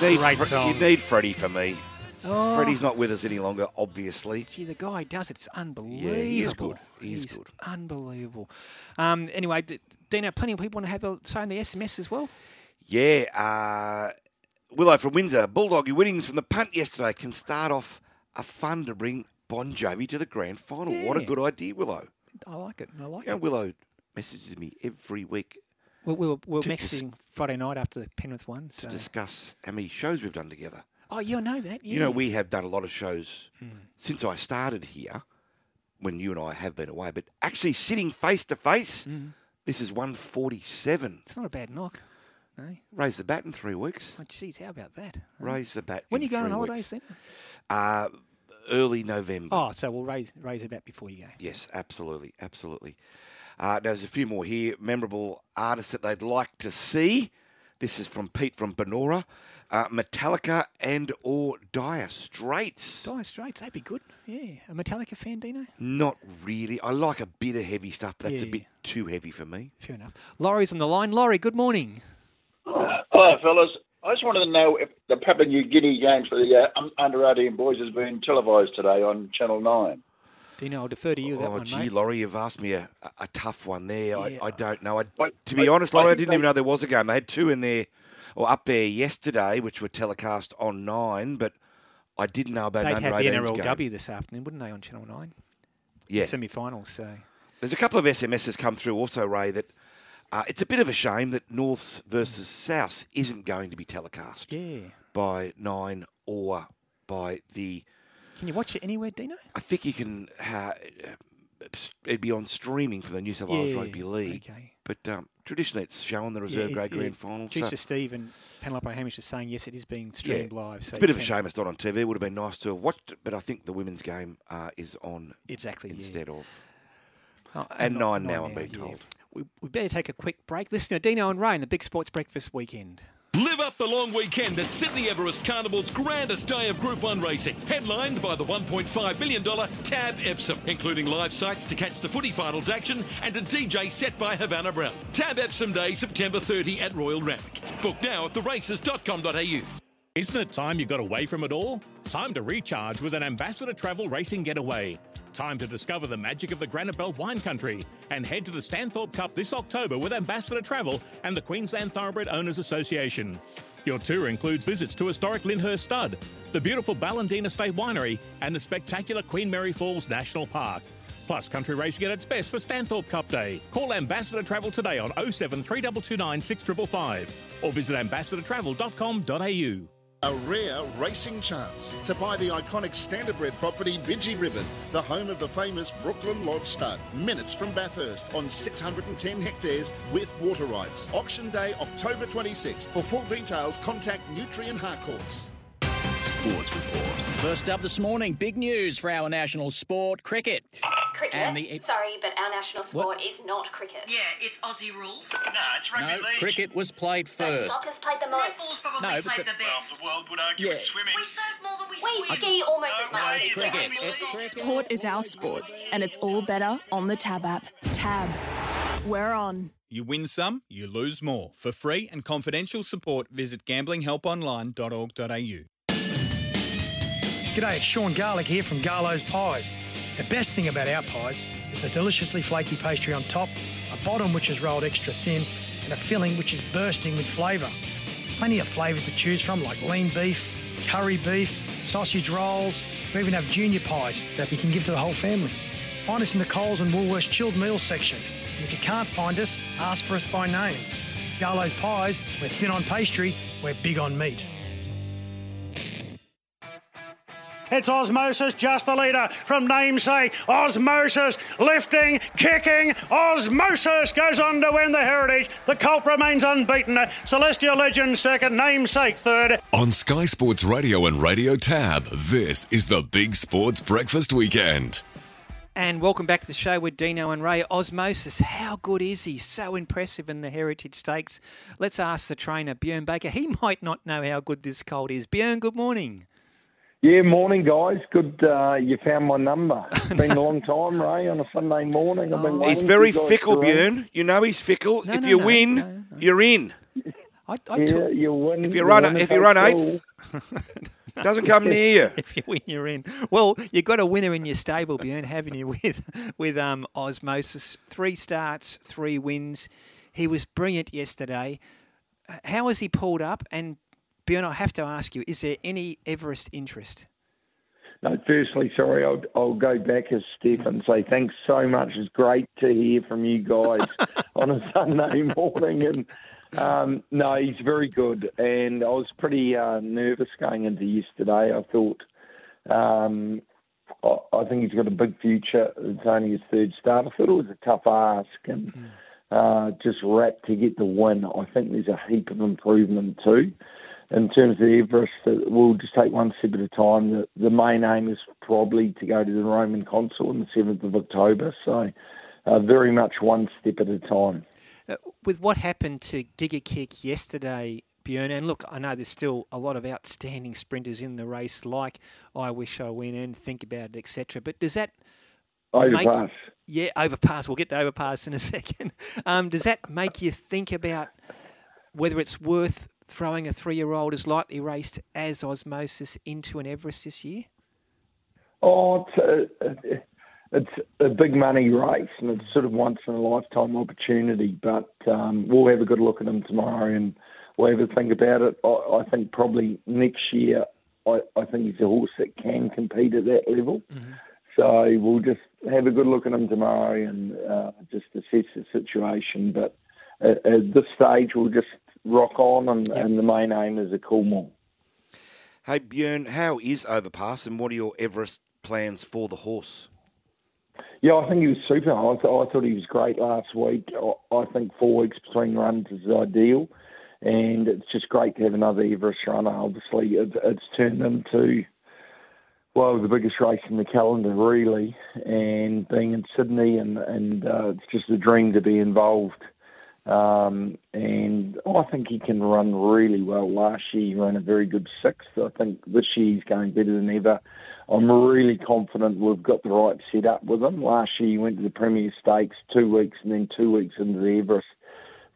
You need, Great Fre- song. you need Freddie for me. Oh. Freddie's not with us any longer, obviously. Gee, the guy does it. It's unbelievable. Yeah, he is good. He is He's good. Unbelievable. Um, anyway, D- Dino, plenty of people want to have a say in the SMS as well. Yeah, uh, Willow from Windsor, Bulldoggy winnings from the punt yesterday can start off a fun to bring Bon Jovi to the grand final. What a good idea, Willow. I like it. I like You know, it. Willow messages me every week We, we were, we were to dis- Friday night after the Penrith one. to discuss how many shows we've done together. Oh, you know that. Yeah. You know, we have done a lot of shows Hmm. since I started here, when you and I have been away, but actually sitting face to face, this is 147. Hmm. It's not a bad knock. No. Raise the bat in three weeks. Oh, geez, how about that? Raise the bat. When in you go on holidays weeks. then? Uh, early November. Oh, so we'll raise raise it back before you go. Yes, absolutely, absolutely. Uh, now, there's a few more here. Memorable artists that they'd like to see. This is from Pete from Benora. Uh, Metallica and or Dire Straits. Dire Straits, that'd be good. Yeah. A Metallica fan, Dino? Not really. I like a bit of heavy stuff, but that's a bit too heavy for me. Fair enough. Laurie's on the line. Laurie, good morning. Hello, fellas. I just wanted to know if the Papua New Guinea games for the uh, under 18 boys has been televised today on Channel 9. Dino, I'll defer to you that oh, one, gee, mate. Laurie, you've asked me a, a, a tough one there. Yeah. I, I don't know. I, to I- be honest, I Laurie, I think didn't they- even know there was a game. They had two in there, or up there yesterday, which were telecast on nine, but I didn't know about They'd an have under the 18s NRLW game. this afternoon, wouldn't they, on Channel 9? Yeah. Semi-finals, so... There's a couple of SMSs come through also, Ray, that uh, it's a bit of a shame that Norths versus South isn't going to be telecast Yeah. by nine or by the. Can you watch it anywhere, Dino? I think you can. Uh, it'd be on streaming for the New South Wales Yeah, Rugby League. okay. But um, traditionally, it's shown the reserve Yeah, grade grand final. Juicer so- Steve and Penelope Hamish are saying yes, it is being streamed live. It's so a bit of a shame it's not on TV. It would have been nice to have watched it, but I think the women's game uh, is on Exactly, yeah. instead of. Oh, and not- nine now, nine I'm being told. We, we better take a quick break. Listen to Dino and Ray in the Big Sports Breakfast weekend. Live up the long weekend at Sydney Everest Carnival's grandest day of Group 1 racing, headlined by the $1.5 million Tab Epsom, including live sights to catch the footy finals action and a DJ set by Havana Brown. Tab Epsom Day, September 30 at Royal Randwick. Book now at theraces.com.au. Isn't it time you got away from it all? Time to recharge with an Ambassador Travel Racing Getaway. Time to discover the magic of the Granite Belt wine country and head to the Stanthorpe Cup this October with Ambassador Travel and the Queensland Thoroughbred Owners Association. Your tour includes visits to historic Lyndhurst Stud, the beautiful Ballandean Estate Winery, and the spectacular Queen Mary Falls National Park. Plus, country racing at its best for Stanthorpe Cup Day. Call Ambassador Travel today on 07 3229 6555 or visit ambassadortravel.com.au. A rare racing chance to buy the iconic standardbred property Bidgie Ribbon, the home of the famous Brooklyn Lodge Stud, minutes from Bathurst on 610 hectares with water rights. Auction day October 26th. For full details, contact Nutrien Harcourts. Sports Report. First up this morning, big news for our national sport, cricket. Cricket? And the- Sorry, but our national sport is not cricket. Yeah, it's Aussie rules. No, it's No, cricket was played But first. soccer's played the most. Probably No, but the- the best. the world would argue Yeah. with swimming. We serve more than we We swim. ski almost as much No, as it's cricket. It's cricket. Sport is our sport, and it's all better on the Tab app. Tab. We're on. You win some, you lose more. For free and confidential support, visit gamblinghelponline.org.au. G'day, it's Sean Garlick here from Garlo's Pies. The best thing about our pies is the deliciously flaky pastry on top, a bottom which is rolled extra thin, and a filling which is bursting with flavour. Plenty of flavours to choose from like lean beef, curry beef, sausage rolls. We even have junior pies that you can give to the whole family. Find us in the Coles and Woolworths chilled meals section. And if you can't find us, ask for us by name. Garlo's Pies, we're thin on pastry, we're big on meat. It's Osmosis, just the leader from namesake. Osmosis lifting, kicking. Osmosis goes on to win the heritage. The Colt remains unbeaten. Celestial Legend second, namesake third. On Sky Sports Radio and Radio Tab, this is the Big Sports Breakfast Weekend. And welcome back to the show with Dino and Ray. Osmosis, how good is he? So impressive in the Heritage Stakes. Let's ask the trainer, Björn Baker. He might not know how good this colt is. Björn, good morning. Yeah, morning, guys. Good, uh, you found my number. It's been a long time, Ray, on a Sunday morning. I've been He's very for you guys fickle, to. Björn. You know he's fickle. No, if no, you no, win, no, you're in. I, I Yeah, took- you win. If you run, win if a you run eighth, doesn't come near you. if you win, you're in. Well, you've got a winner in your stable, Björn, haven't you? With with um, Osmosis, three starts, three wins. He was brilliant yesterday. Uh, How has he pulled up? And Björn, I have to ask you: Is there any Everest interest? No, firstly, sorry, I'll, I'll go back as Steph and say thanks so much. It's great to hear from you guys on a Sunday morning. And um, no, he's very good. And I was pretty uh, nervous going into yesterday. I thought, um, I, I think he's got a big future. It's only his third start. I thought it was a tough ask and uh, just wrapped to get the win. I think there's a heap of improvement too in terms of Everest, we'll just take one step at a time. The, the main aim is probably to go to the Roman Consul on the 7th of October. So, uh, very much one step at a time. Uh, with what happened to Giga Kick yesterday, Björn, and look, I know there's still a lot of outstanding sprinters in the race, like I Wish I Win and Think About It, etc. But does that make- Overpass. yeah, overpass. We'll get to overpass in a second. Um, does that make you think about whether it's worth throwing a three-year-old as lightly raced as Osmosis into an Everest this year? Oh, it's a, it's a big money race and it's sort of once in a lifetime opportunity. But um, we'll have a good look at him tomorrow and we'll have a think about it. I, I think probably next year, I, I think he's a horse that can compete at that level. So we'll just have a good look at him tomorrow and uh, just assess the situation. But at, at this stage, we'll just rock on, and, and the main aim is a Coolmore. Hey Björn, how is Overpass, and what are your Everest plans for the horse? Yeah, I think he was super. I, th- I thought he was great last week. I, I think four weeks between runs is ideal, and it's just great to have another Everest runner. Obviously, it, it's turned into well the biggest race in the calendar, really, and being in Sydney, and and uh, it's just a dream to be involved. Um, and I think he can run really well. Last year he ran a very good sixth. I think this year he's going better than ever. I'm really confident we've got the right setup with him. Last year he went to the Premier Stakes two weeks and then two weeks into the Everest.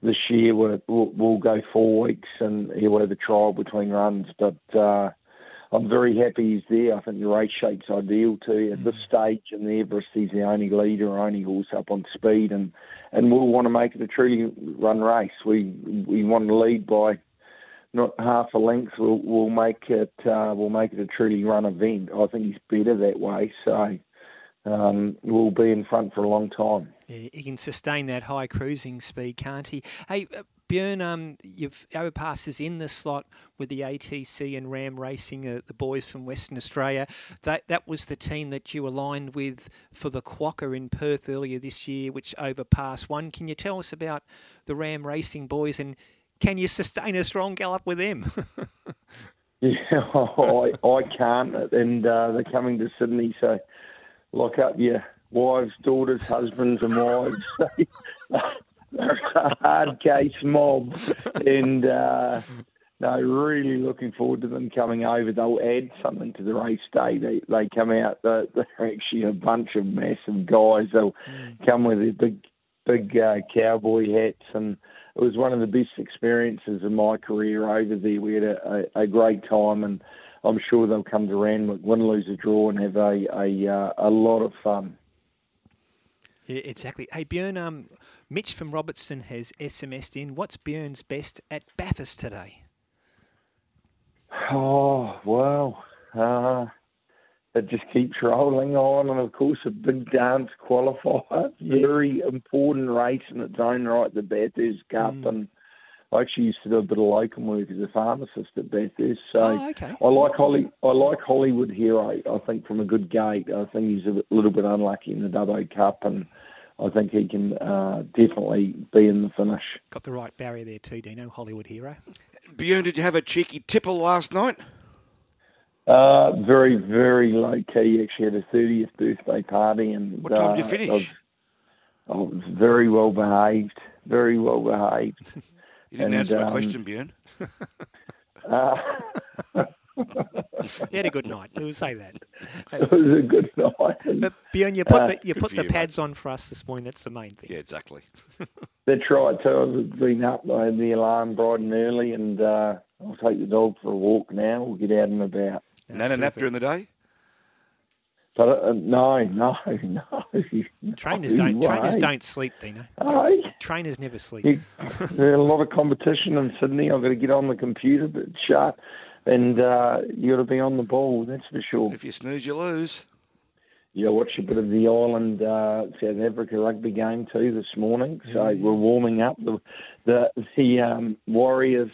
This year we'll, we'll go four weeks and he'll have a trial between runs. But uh, I'm very happy he's there. I think the race shape's ideal too. At this stage in the Everest, he's the only leader, only horse up on speed, and and we'll want to make it a truly run race. We we want to lead by not half a length. We'll we'll make it uh, we'll make it a truly run event. I think he's better that way. So um, we'll be in front for a long time. Yeah, he can sustain that high cruising speed, can't he? Hey, Björn, um, you've Overpass is in the slot with the ATC and Ram Racing, uh, the boys from Western Australia. That that was the team that you aligned with for the Quokka in Perth earlier this year, which Overpass won. Can you tell us about the Ram Racing boys and can you sustain a strong gallop with them? yeah, I, I can't, and uh, they're coming to Sydney, so lock up your wives, daughters, husbands, and wives. A hard case mob, and uh, no, really looking forward to them coming over. They'll add something to the race day. They they come out. They're, they're actually a bunch of massive guys. They'll come with their big big uh, cowboy hats, and it was one of the best experiences of my career over there. We had a, a, a great time, and I'm sure they'll come to Randwick, win, lose, or draw, and have a a, uh, a lot of fun. Yeah, exactly. Hey, Björn, um, Mitch from Robertson has SMS'd in. What's Björn's best at Bathurst today? Oh, well, uh, it just keeps rolling on. And of course, a big dance qualifier. Very important race in its own right, the Bathurst Cup. Mm. And I actually used to do a bit of locum work as a pharmacist at Bathurst. So Oh, okay. I like Holly. I like Hollywood Hero. I think from a good gate. I think he's a little bit unlucky in the Dubbo Cup, and I think he can uh, definitely be in the finish. Got the right barrier there too, Dino. Hollywood hero. Bjorn, did you have a cheeky tipple last night? Uh, very, very low key. Actually, had a thirtieth birthday party, and What time did you uh, finish? I was, I was very well behaved. Very well behaved. You didn't And, answer my um, question, Bjorn. Uh, You had a good night. We'll say that. it was a good night. But Bjorn, you put Uh, the you put for the you, mate. pads on for us this morning. That's the main thing. Yeah, exactly. That's right. So I've been up. I had the alarm bright and early, and uh, I'll take the dog for a walk now. We'll get out and about. Nana nap during the day? But uh, no, no, no. Trainers No don't trainers don't sleep, Dino. Aye. Trainers never sleep. There's a lot of competition in Sydney. I've got to get on the computer, but it's sharp, and uh, you got to be on the ball. That's for sure. If you snooze, you lose. Yeah, I watched a bit of the Ireland uh, South Africa rugby game too this morning. So we're warming up. The the, the um, Warriors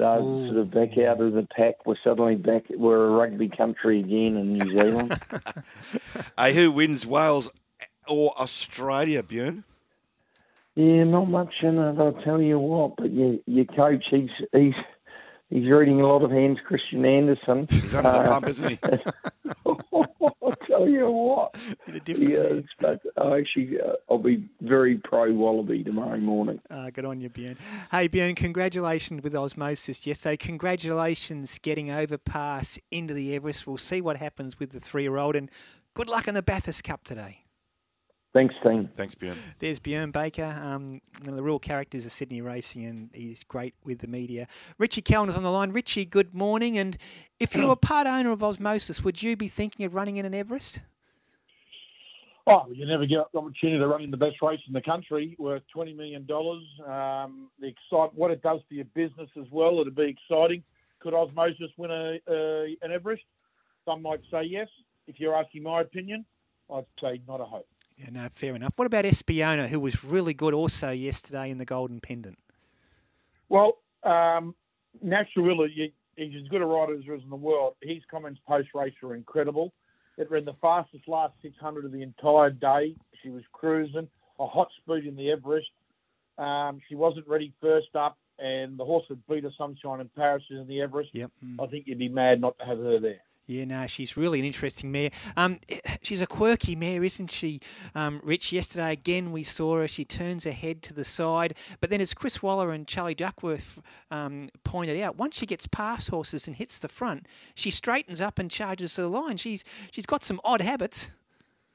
uh, sort of back out of the pack. We're suddenly back. We're a rugby country again in New Zealand. Hey, who wins Wales or Australia, Bjorn? yeah, not much in it. I'll tell you what. But your your coach, he's he's he's reading a lot of Hans Christian Andersen. He's under the pump, isn't he? I'll tell you what. He is, but I actually, uh, I'll be very pro Wallaby tomorrow morning. Uh, good on you, Bjorn. Hey, Bjorn, congratulations with Osmosis yesterday. Congratulations getting overpass into the Everest. We'll see what happens with the three-year-old, and good luck in the Bathurst Cup today. Thanks, team. Thanks, Bjorn. There's Bjorn Baker, um, one of the real characters of Sydney racing, and he's great with the media. Richie Callander's on the line. Richie, good morning. And if you were a part owner of Osmosis, would you be thinking of running in an Everest? Oh, you never get the opportunity to run in the best race in the country, worth twenty million dollars. Um, the excite, what it does for your business as well, it'd be exciting. Could Osmosis win a, a an Everest? Some might say yes. If you're asking my opinion, I'd say not a hope. Yeah, no, fair enough. What about Espiona, who was really good also yesterday in the Golden Pendant? Well, um, Nash Rawiller, you, he's as good a rider as there is in the world. His comments post race are incredible. It ran the fastest last 600 of the entire day. She was cruising, a hot speed in the Everest. Um, she wasn't ready first up, and the horse that beat her Sunshine in Paris is in the Everest. Yep. I think you'd be mad not to have her there. Yeah, no, she's really an interesting mare. Um, she's a quirky mare, isn't she, um, Rich? Yesterday again we saw her. She turns her head to the side, but then as Chris Waller and Charlie Duckworth um, pointed out, once she gets past horses and hits the front, she straightens up and charges to the line. She's she's got some odd habits.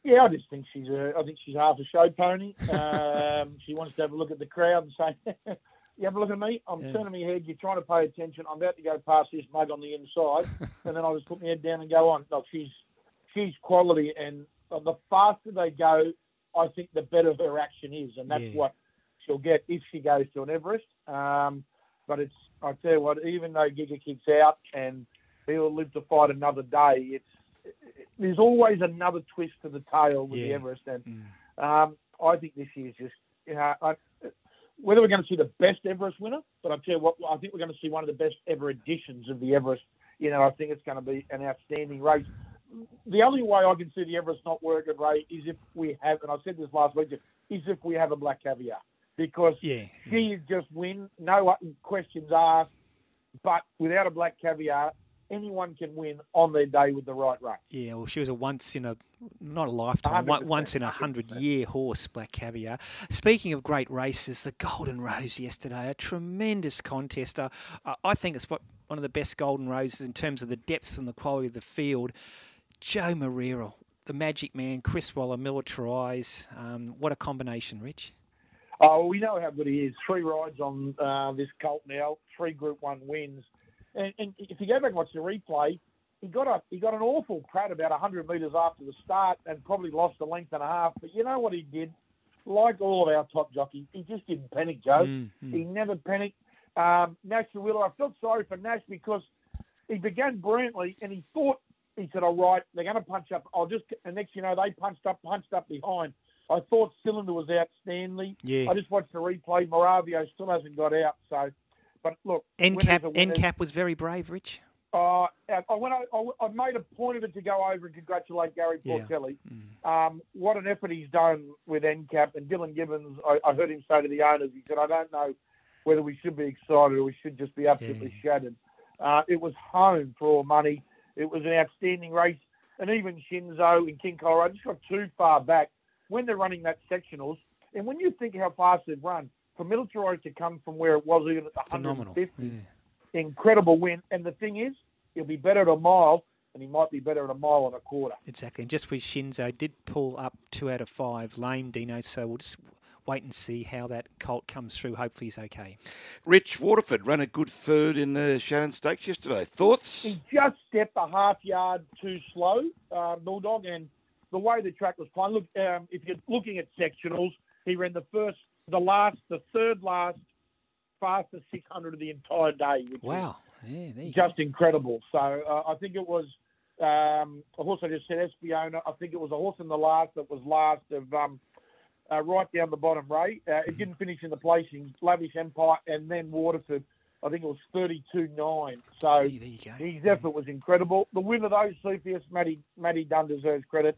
Yeah, I just think she's a, I think she's half a show pony. Um, she wants to have a look at the crowd and say, "You have a look at me. I'm Yeah. turning my head. You're trying to pay attention. I'm about to go past this mug on the inside, and then I just put my head down and go on." Look, she's she's quality, and the faster they go, I think the better her action is, and that's Yeah. what she'll get if she goes to an Everest. Um, but it's I tell you what, even though Giga kicks out and he'll live to fight another day, it's there's always another twist to the tail with the Everest, and um, I think this year's just you know I, whether we're going to see the best Everest winner, but I tell you what, I think we're going to see one of the best ever editions of the Everest. You know, I think it's going to be an outstanding race. The only way I can see the Everest not working, Ray is if we have, and I said this last week, is if we have a black caviar because Yeah. she just win, no questions asked. But without a black caviar, anyone can win on their day with the right race. Yeah, well, she was a once in a not a lifetime, 100%, once in a hundred year horse, Black Caviar. Speaking of great races, the Golden Rose yesterday, a tremendous contest. Uh, I- think it's what, one of the best Golden Roses in terms of the depth and the quality of the field. Joao Moreira, the Magic Man, Chris Waller, Militarize. Um, what a combination, Rich. Oh, we know how good he is. Three rides on uh, this colt now, three Group One wins, and, and if you go back and watch the replay, he got a he got an awful prat about hundred metres after the start and probably lost a length and a half. But you know what he did? Like all of our top jockeys, he just didn't panic, Joe. Mm, mm. He never panicked. Um, Nash Rawiller, I felt sorry for Nash because he began brilliantly and he thought he said, "All right, they're going to punch up. I'll just." And next, you know, they punched up, punched up behind. I thought Cylinder was outstanding. Yeah. I just watched the replay. Moravio still hasn't got out. So, but look, NCAP. NCAP was very brave, Rich. Uh, I, when I, I, made a point of it to go over and congratulate Gary Yeah. Portelli. Um, what an effort he's done with NCAP and Dylan Gibbons. I, I heard him say to the owners, he said, "I don't know whether we should be excited or we should just be absolutely shattered." Uh, it was home for all money. It was an outstanding race, and even Shinzo and King Colorado just got too far back when they're running that sectionals. And when you think how fast they've run, for Military to come from where it was even at the Phenomenal. 150, incredible win. And the thing is, he'll be better at a mile, and he might be better at a mile and a quarter. Exactly. And just with Shinzo, did pull up two out of five lame Dino, so we'll just wait and see how that colt comes through. Hopefully he's okay. Rich Waterford ran a good third in the Shannon Stakes yesterday. Thoughts? He just stepped a half yard too slow, uh, Bulldog, and the way the track was playing. Look, um, if you're looking at sectionals, he ran the first, the last, the third last, fastest 600 of the entire day. Which Wow. Yeah, there you just incredible. So uh, I think it was um, a horse I just said, Espiona. I think it was a horse in the last that was last of um, uh, right down the bottom, Ray. Uh, it didn't finish in the placings. Lavish Empire and then Waterford. I think it was 32-9. So his effort was incredible. The win of those Cepheus, Matty, Matty Dunn deserves credit.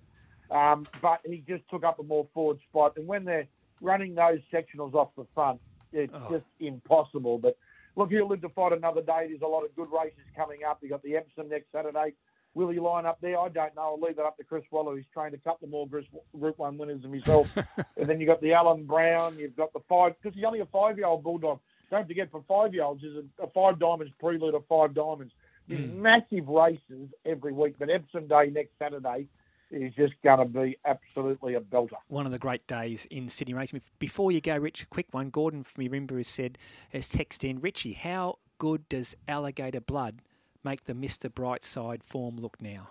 Um, but he just took up a more forward spot. And when they're running those sectionals off the front, it's just impossible. But look, he'll live to fight another day. There's a lot of good races coming up. You've got the Epsom next Saturday. Will he line up there? I don't know. I'll leave that up to Chris Waller. He's trained a couple more Group Group One winners than himself. and then you've got the Alan Brown. You've got the five because he's only a five-year-old bulldog. Don't forget, for five-year-olds, is a, a five diamonds prelude of five diamonds. There's Mm. massive races every week, but Epsom Day next Saturday is just going to be absolutely a belter. one of the great days in Sydney racing. Before you go, Rich, a quick one. Gordon from Irimba has said, has texted in, Richie, how good does alligator blood make the Mr. Brightside form look now?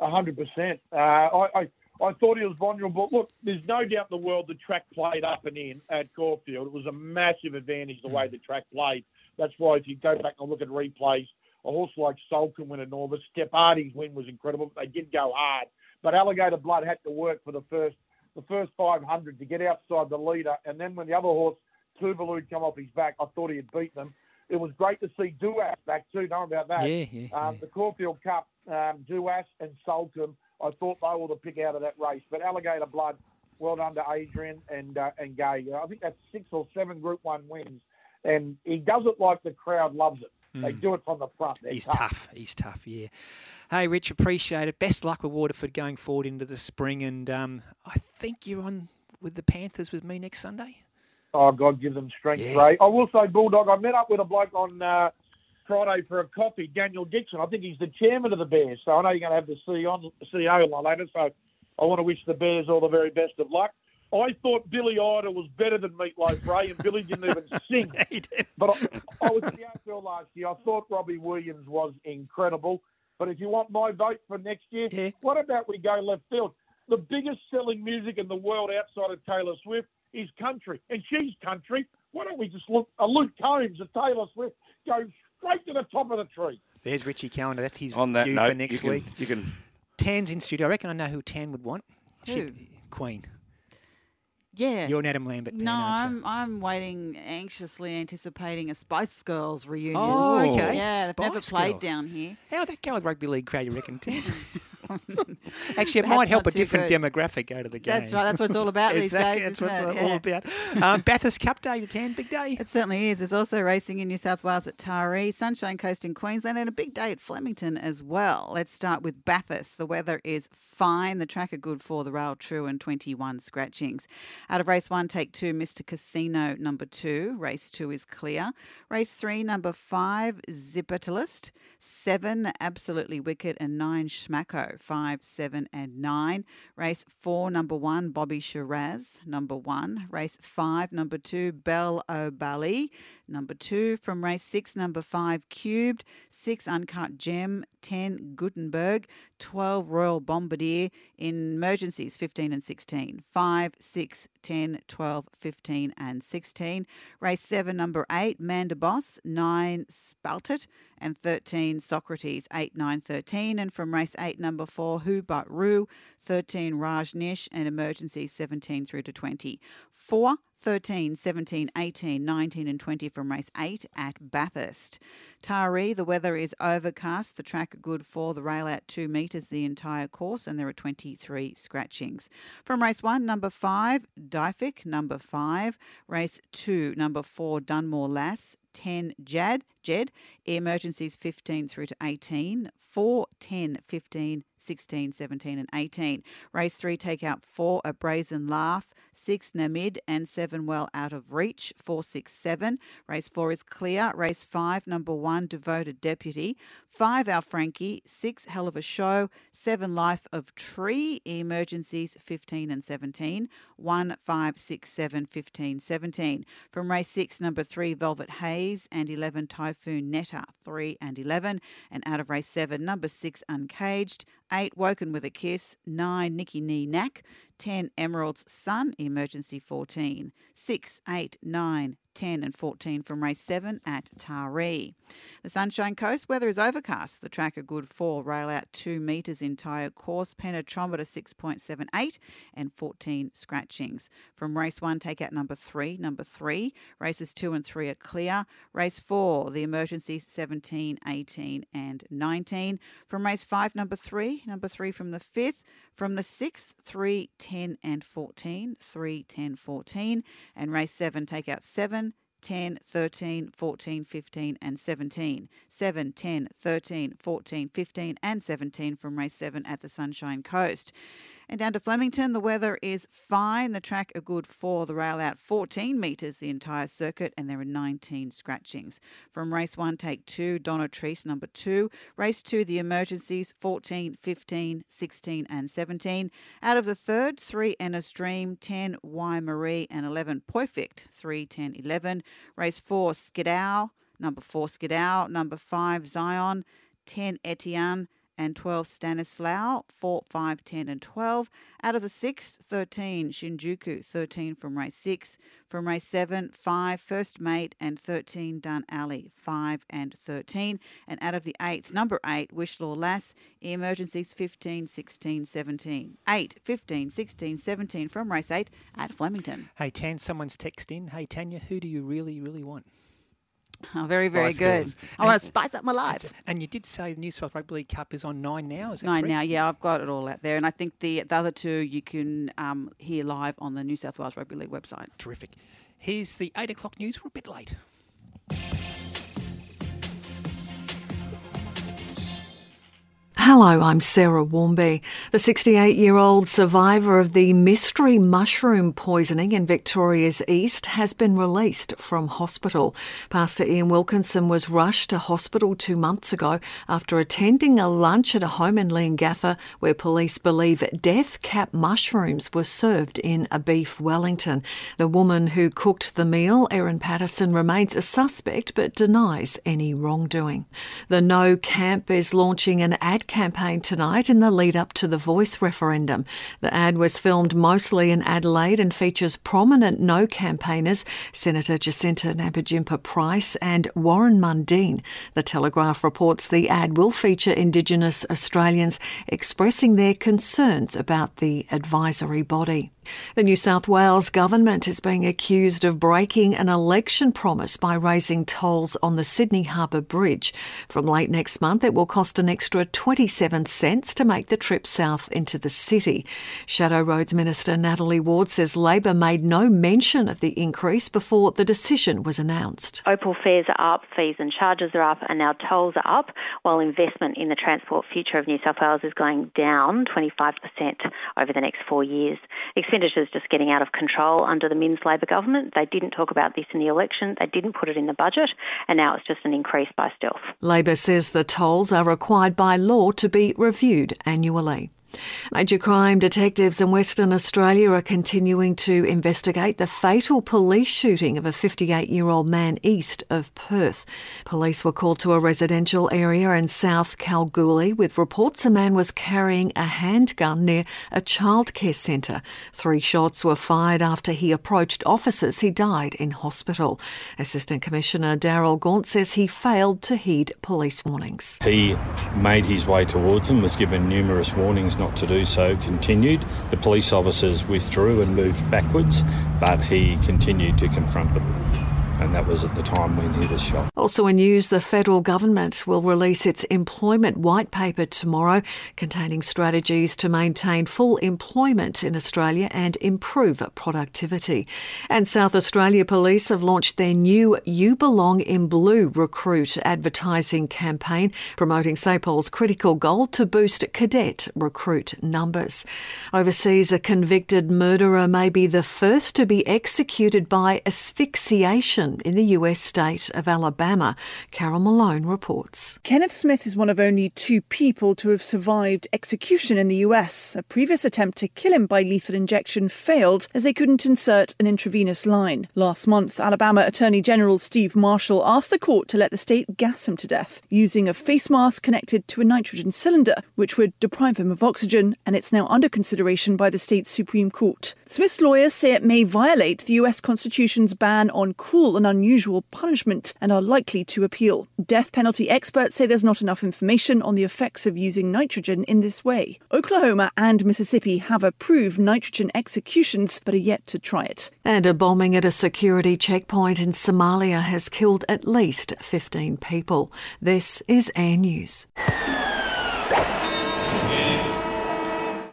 A hundred percent. Uh, I, I I thought he was vulnerable. Look, there's no doubt in the world the track played up and in at Caulfield. It was a massive advantage the way the track played. That's why if you go back and look at replays, a horse like Soul can win enormous. Stepardi's win was incredible. But they did go hard, but Alligator Blood had to work for the first the first 500 to get outside the leader, and then when the other horse Tuvalu come off his back, I thought he had beat them. It was great to see Duais back too. Don't about that. Yeah, yeah, Um, The Caulfield Cup, um, Duais and Soulcombe I thought they were the pick out of that race. But Alligator Blood, well done to Adrian and uh, and Gay. I think that's six or seven Group One wins, and he does it like the crowd loves it. They Mm. do it from the front. They're He's tough. He's tough. Yeah. Hey, Rich, appreciate it. Best luck with Waterford going forward into the spring, and um, I think you're on with the Panthers with me next Sunday. Oh, God, give them strength, Yeah. Ray. I will say, Bulldog, I met up with a bloke on uh, Friday for a coffee, Daniel Dixon. I think he's the chairman of the Bears. So I know you're going to have the CEO, CEO later. So I want to wish the Bears all the very best of luck. I thought Billy Idol was better than Meatloaf Ray, and Billy didn't even sing. But I, I was at the AFL last year. I thought Robbie Williams was incredible. But if you want my vote for next year, what about we go left field? The biggest selling music in the world outside of Taylor Swift is country, and she's country. Why don't we just look a Luke Combs, a Taylor Swift, go straight to the top of the tree? There's Richie Callander. That's his On that view note, for next you can, week. you can Tan's in studio. I reckon I know who Tan would want. Who? Queen. Yeah. You're an Adam Lambert fan, No, aren't you? I'm I'm waiting anxiously anticipating a Spice Girls reunion. Oh, okay. Yeah, they've never played Girls. down here. How'd that go with rugby league crowd, you reckon? Actually, it Perhaps might help a different good. demographic go to the game. That's right. That's what it's all about these Exactly, days. That's what it's it? all Yeah. about. Um, Bathurst Cup Day, the Tan, big day. It certainly is. There's also racing in New South Wales at Taree, Sunshine Coast in Queensland, and a big day at Flemington as well. Let's start with Bathurst. The weather is fine. The track are good for the rail true and 21 scratchings. Out of race one, take two, Mr. Casino number two. Race two is clear. Race three, number five, Zippertalist. Seven, Absolutely Wicked, and nine, Schmacko. Five, seven, and nine. Race four, number one, Bobby Shiraz. Number one. Race five, number two, Bell O'Bally. Number two, from race six, number five, Cubed. Six, Uncut Gem. 10, Gutenberg. 12, Royal Bombardier. In emergencies, 15 and 16. 5, 6, 10, 12, 15, and 16. Race 7, number 8, Manda Boss. 9, Spalted. And 13, Socrates. 8, 9, 13. And from race 8, number 4, Who But Roo. 13, Raj Nish. And emergencies, 17 through to 20. 4, 13, 17, 18, 19, and 20 from race 8 at Bathurst. Taree, the weather is overcast. The track good for the rail out 2 metres the entire course, and there are 23 scratchings. From race 1, number 5, Dyfic, number 5. Race 2, number 4, Dunmore Lass. 10 Jad, Jed, emergencies 15 through to 18, 4, 10, 15, 16, 17, and 18. Race 3, take out 4, A Brazen Laugh, 6, Namid, and 7, Well Out of Reach, 4, 6, 7. Race 4 is clear. Race 5, number 1, Devoted Deputy, 5, Our Frankie, 6, Hell of a Show, 7, Life of Tree, emergencies 15 and 17, 1, 5, 6, 7, 15, 17. From race 6, number 3, Velvet Haze, and 11, Typhoon Netta, 3 and 11. And out of race 7, number 6, Uncaged, 8, Woken with a Kiss, 9, Nicky Knee Knack, 10, Emerald's Sun, emergency 14, 6, 8, 9, 10 and 14 from race 7 at Taree. The Sunshine Coast weather is overcast. The track a good for rail out 2 metres entire course, penetrometer 6.78 and 14 scratchings. From race 1 take out number 3, number 3. Races 2 and 3 are clear. Race 4 the emergency 17, 18 and 19. From race 5 number 3, number 3 from the 5th. From the 6th 3, 10 and 14, 3, 10, 14 and race 7 take out 7 10, 13, 14, 15, and 17. 7, 10, 13, 14, 15, and 17 from race 7 at the Sunshine Coast. And down to Flemington, the weather is fine. The track are good for the rail out 14 metres the entire circuit, and there are 19 scratchings. From race 1, take 2, Donna Treese, number 2. Race 2, the emergencies 14, 15, 16, and 17. Out of the third, 3, Enna Stream, 10, Y Marie, and 11, Perfect, 3, 10, 11. Race 4, Skidow, number 4, Skidow. Number 5, Zion, 10, Etienne and 12 Stanislaw, 4, 5, 10, and 12. Out of the sixth, 13 Shinjuku, 13 from race 6. From race 7, 5 First Mate, and 13 Dun Alley, 5 and 13. And out of the eighth, number 8 Wishlaw Lass, emergencies 15, 16, 17. 8, 15, 16, 17 from race 8 at Flemington. Hey, Tan, someone's text in. Hey, Tanya, who do you really, really want? Oh, very, very good. Girls. I want to spice up my life. And you did say the New South Rugby League Cup is on nine now. Is that Nine correct? now, yeah, I've got it all out there, and I think the the other two you can um, hear live on the New South Wales Rugby League website. Terrific. Here's the eight o'clock news. We're a bit late. Hello, I'm Sarah Warmby. The 68 year old survivor of the mystery mushroom poisoning in Victoria's East has been released from hospital. Pastor Ian Wilkinson was rushed to hospital two months ago after attending a lunch at a home in Leongatha where police believe death cap mushrooms were served in a beef Wellington. The woman who cooked the meal, Erin Patterson, remains a suspect but denies any wrongdoing. The No Camp is launching an ad campaign tonight in the lead up to the Voice referendum. The ad was filmed mostly in Adelaide and features prominent No campaigners Senator Jacinta Nampijinpa Price and Warren Mundine. The Telegraph reports the ad will feature Indigenous Australians expressing their concerns about the advisory body. The New South Wales government is being accused of breaking an election promise by raising tolls on the Sydney Harbour Bridge. From late next month, it will cost an extra 27 cents to make the trip south into the city. Shadow Roads Minister Natalie Ward says Labor made no mention of the increase before the decision was announced. Opal fares are up, fees and charges are up, and now tolls are up, while investment in the transport future of New South Wales is going down 25% over the next four years. Expenditure's just getting out of control under the Minns Labor government. They didn't talk about this in the election, they didn't put it in the budget, and now it's just an increase by stealth. Labor says the tolls are required by law to be reviewed annually. Major crime detectives in Western Australia are continuing to investigate the fatal police shooting of a 58 year old man east of Perth. Police were called to a residential area in South Kalgoorlie with reports a man was carrying a handgun near a childcare centre. Three shots were fired after he approached officers. He died in hospital. Assistant Commissioner Daryl Gaunt says he failed to heed police warnings. He made his way towards them, was given numerous warnings not to do so, continued. The police officers withdrew and moved backwards, but he continued to confront them. And that was at the time when he was shot. Also in news, the federal government will release its employment white paper tomorrow, containing strategies to maintain full employment in Australia and improve productivity. And South Australia Police have launched their new You Belong in Blue recruit advertising campaign, promoting SAPOL's critical goal to boost cadet recruit numbers. Overseas, a convicted murderer may be the first to be executed by asphyxiation in the US state of Alabama. Carol Malone reports. Kenneth Smith is one of only two people to have survived execution in the US. A previous attempt to kill him by lethal injection failed as they couldn't insert an intravenous line. Last month, Alabama Attorney General Steve Marshall asked the court to let the state gas him to death using a face mask connected to a nitrogen cylinder, which would deprive him of oxygen, and it's now under consideration by the state's Supreme Court. Smith's lawyers say it may violate the US Constitution's ban on cruel and unusual punishment and are likely to appeal. Death penalty experts say there's not enough information on the effects of using nitrogen in this way. Oklahoma and Mississippi have approved nitrogen executions but are yet to try it. And a bombing at a security checkpoint in Somalia has killed at least 15 people. This is Air News.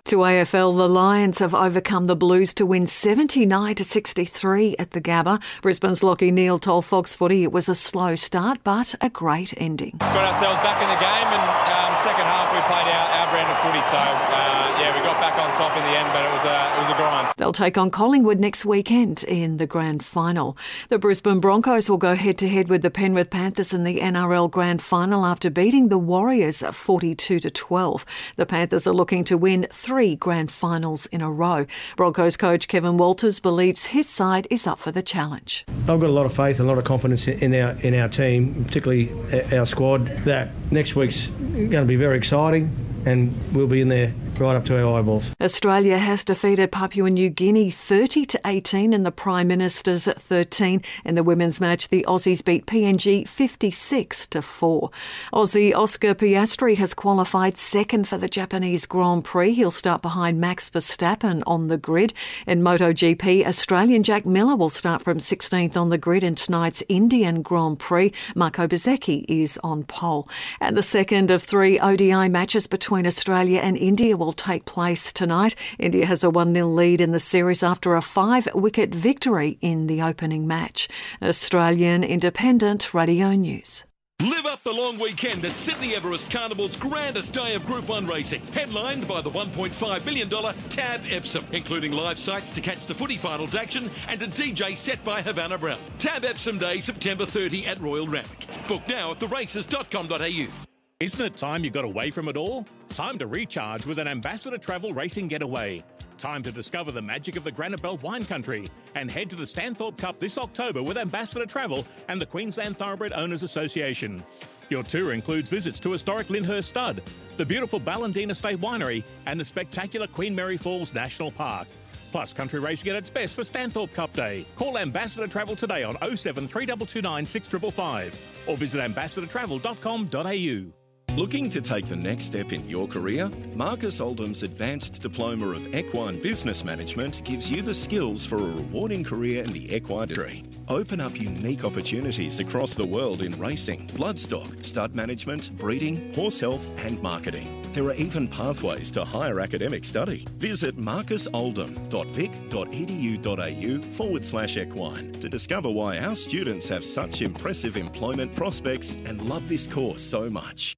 To AFL, the Lions have overcome the Blues to win 79 to 63 at the Gabba. Brisbane's Lachie Neale told Fox Footy it was a slow start, but a great ending. Got ourselves back in the game, and um, second half we played our, our brand of footy. So uh, yeah, we got back on top in the end, but it was a it was a grind. They'll take on Collingwood next weekend in the grand final. The Brisbane Broncos will go head to head with the Penrith Panthers in the NRL grand final after beating the Warriors 42 to 12. The Panthers are looking to win three grand finals in a row. Broncos coach Kevin Walters believes his side is up for the challenge. I've got a lot of faith and a lot of confidence in our in our team, particularly uh, our squad. That next week's going to be very exciting, and we'll be in there right up to our eyeballs. Australia has defeated Papua New Guinea 30 to 18 and the Prime Minister's 13. In the women's match, the Aussies beat PNG 56 to 4. Aussie Oscar Piastri has qualified second for the Japanese Grand Prix. He'll start behind Max Verstappen on the grid. In MotoGP, Australian Jack Miller will start from 16th on the grid in tonight's Indian Grand Prix. Marco Bezzecchi is on pole. And the second of three ODI matches between Australia and India will take place tonight. India has a 1 0 lead in the series after a five wicket victory in the opening match. Australian Independent Radio News. Live up the long weekend at Sydney Everest Carnival's grandest day of Group 1 racing, headlined by the $1.5 million Tab Epsom, including live sights to catch the footy finals action and a DJ set by Havana Brown. Tab Epsom Day, September 30 at Royal Randwick. Book now at theraces.com.au. Isn't it time you got away from it all? Time to recharge with an Ambassador Travel Racing Getaway. Time to discover the magic of the Granite Belt wine country and head to the Stanthorpe Cup this October with Ambassador Travel and the Queensland Thoroughbred Owners Association. Your tour includes visits to historic Lyndhurst Stud, the beautiful Ballandean Estate Winery, and the spectacular Queen Mary Falls National Park. Plus, country racing at its best for Stanthorpe Cup Day. Call Ambassador Travel today on 07 3229 6555 or visit ambassadortravel.com.au. Looking to take the next step in your career? Marcus Oldham's Advanced Diploma of Equine Business Management gives you the skills for a rewarding career in the equine industry. Open up unique opportunities across the world in racing, bloodstock, stud management, breeding, horse health, and marketing. There are even pathways to higher academic study. Visit marcusoldham.vic.edu.au forward slash equine to discover why our students have such impressive employment prospects and love this course so much.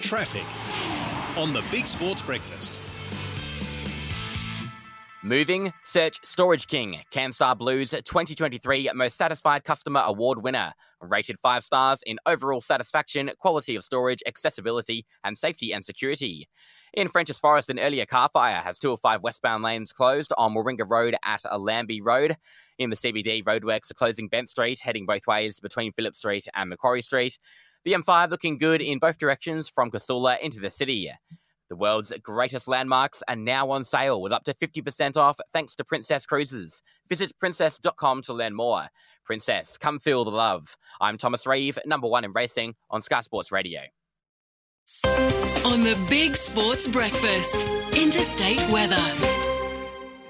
Traffic on the Big Sports Breakfast. Moving, search Storage King, CanStar Blues 2023 Most Satisfied Customer Award winner. Rated 5 stars in overall satisfaction, quality of storage, accessibility, and safety and security. In French's Forest, an earlier car fire has five westbound lanes closed on Warringah Road at Lambie Road. In the CBD, roadworks are closing Bent Street, heading both ways between Phillip Street and Macquarie Street. The M5 looking good in both directions from Casula into the city. The world's greatest landmarks are now on sale with up to 50% off thanks to Princess Cruises. Visit princess.com to learn more. Princess, come feel the love. I'm Thomas Reeve, number one in racing on Sky Sports Radio. On the Big Sports Breakfast, interstate weather.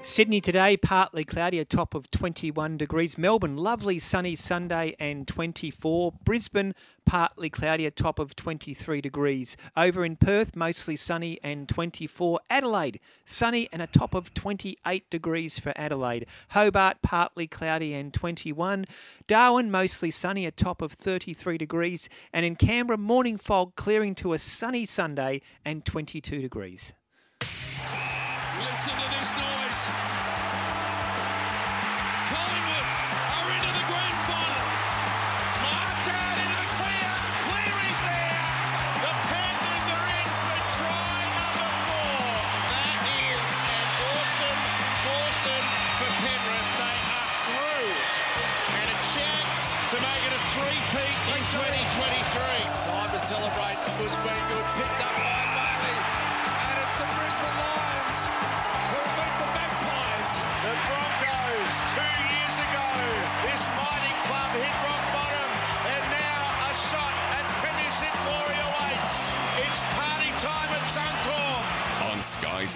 Sydney today, partly cloudy, a top of 21 degrees. Melbourne, lovely sunny Sunday and 24. Brisbane, partly cloudy, a top of 23 degrees. Over in Perth, mostly sunny and 24. Adelaide, sunny and a top of 28 degrees for Adelaide. Hobart, partly cloudy and 21. Darwin, mostly sunny, a top of 33 degrees. And in Canberra, morning fog clearing to a sunny Sunday and 22 degrees.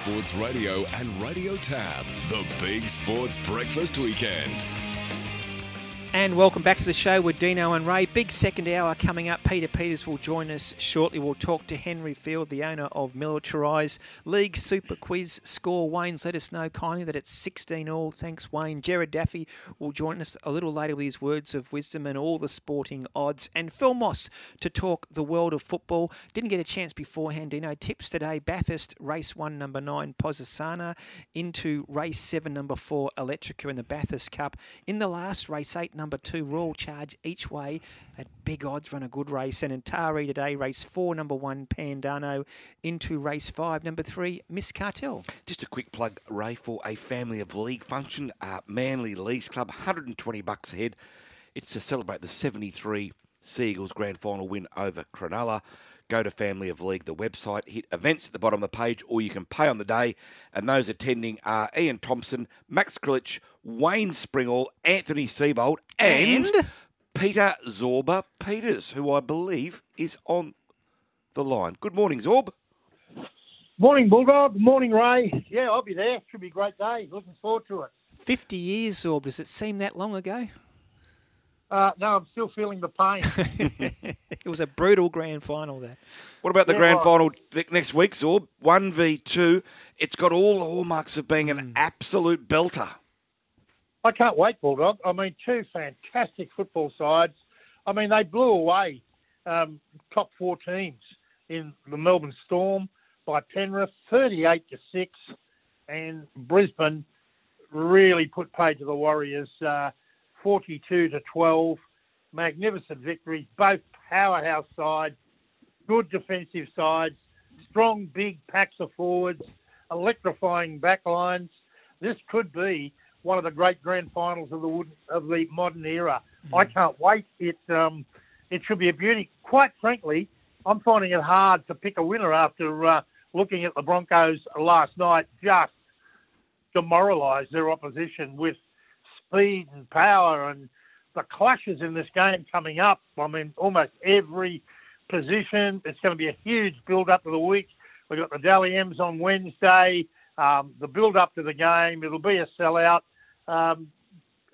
Sports Radio and Radio Tab, the Big Sports Breakfast Weekend. And welcome back to the show with Dino and Ray. Big second hour coming up. Peter Peters will join us shortly. We'll talk to Henry Field, the owner of Militarize League Super Quiz score. Wayne's let us know kindly that it's 16 all. Thanks, Wayne. Gerard Daffy will join us a little later with his words of wisdom and all the sporting odds. And Phil Moss to talk the world of football. Didn't get a chance beforehand, Dino. Tips today Bathurst, race one, number nine, Posisana, into race seven, number four, Electrica in the Bathurst Cup. In the last race eight, number two, Royal Charge each way at big odds, run a good race. And in Tari today, race four, number one, Pandano, into race five, number three, Miss Cartel. Just a quick plug, Ray, for a family of league function, uh, Manly Leagues Club, 120 bucks ahead. It's to celebrate the 73 Seagulls grand final win over Cronulla. Go to Family of League, the website, hit events at the bottom of the page, or you can pay on the day. And those attending are Ian Thompson, Max Krilich, Wayne Springall, Anthony Seabold, and, And? Peter Zorba Peters, who I believe is on the line. Good morning, Zorb. Morning, Bulldog. Morning, Ray. Yeah, I'll be there. Should be a great day. Looking forward to it. 50 years, Zorb. Does it seem that long ago? Uh, no, I'm still feeling the pain. It was a brutal grand final there. What about the Yeah, grand right. final next week, Zorb? 1v2. It's got all the hallmarks of being an absolute belter. I can't wait, Bulldog. I mean, two fantastic football sides. I mean, they blew away um, top four teams in the Melbourne Storm by Penrith, 38 to six, and Brisbane really put paid to the Warriors, uh, 42 to 12. Magnificent victories, both powerhouse sides, good defensive sides, strong big packs of forwards, electrifying backlines. This could be one of the great grand finals of the wood- of the modern era. I can't wait. It um, it should be a beauty. Quite frankly, I'm finding it hard to pick a winner after uh, looking at the Broncos last night. Just demoralise their opposition with speed and power and the clashes in this game coming up. I mean, almost every position. It's going to be a huge build up to the week. We've got the Dally M's on Wednesday. Um, the build up to the game. It'll be a sellout. Um,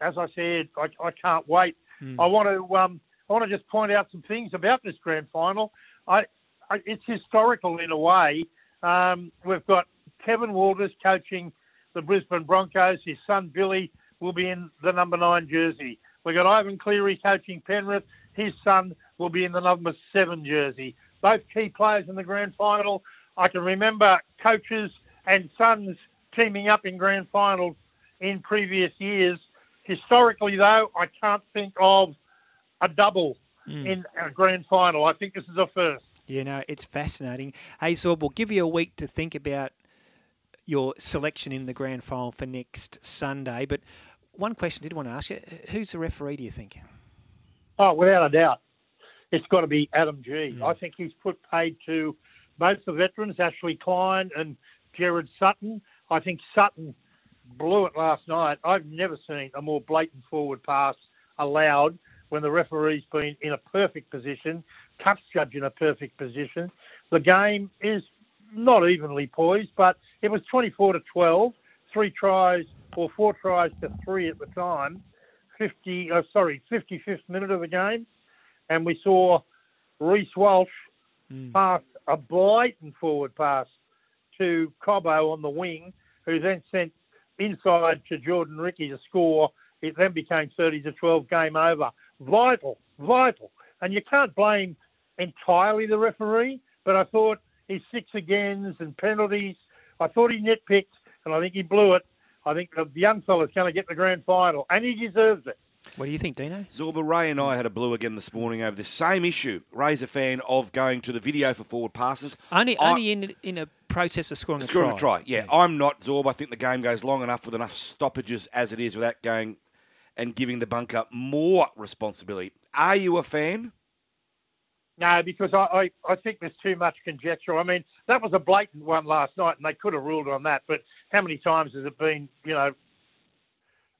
as I said, I, I can't wait. I want to um, I want to just point out some things about this grand final. I, I it's historical in a way. Um, we've got Kevin Walters coaching the Brisbane Broncos. His son Billy will be in the number nine jersey. We've got Ivan Cleary coaching Penrith. His son will be in the number seven jersey. Both key players in the grand final. I can remember coaches and sons teaming up in grand finals in previous years. Historically, though, I can't think of a double hmm. in a grand final. I think this is a first. You know, it's fascinating. Hey, Zorb, we'll give you a week to think about your selection in the grand final for next Sunday. But one question I did want to ask you uh, who's the referee, do you think? Oh, without a doubt. It's got to be Adam Gee. Mm. I think he's put paid to both the veterans, Ashley Klein and Gerard Sutton. I think Sutton blew it last night. I've never seen a more blatant forward pass allowed when the referee's been in a perfect position, touch judge in a perfect position. The game is not evenly poised, but it was 24 to 12, three tries or four tries to three at the time. 50, uh, sorry, 55th minute of the game, and we saw Reece Walsh pass a blatant forward pass to Cobbo on the wing, who then sent inside to Jordan Riki to score. It then became 30 to 12, game over. Vital, vital. And you can't blame entirely the referee, but I thought his six agains and penalties, I thought he nitpicked, and I think he blew it. I think the young fella's going to get the grand final, and he deserves it. What do you think, Dino? Zorba, Ray and I had a blue again this morning over this same issue. Ray's a fan of going to the video for forward passes. Only, I- only in in a process of scoring a Scoring try. a try, yeah. I'm not Zorb. I think the game goes long enough with enough stoppages as it is without going and giving the bunker more responsibility. Are you a fan? No, because I, I, I think there's too much conjecture. I mean, that was a blatant one last night, and they could have ruled on that. But how many times has it been, you know,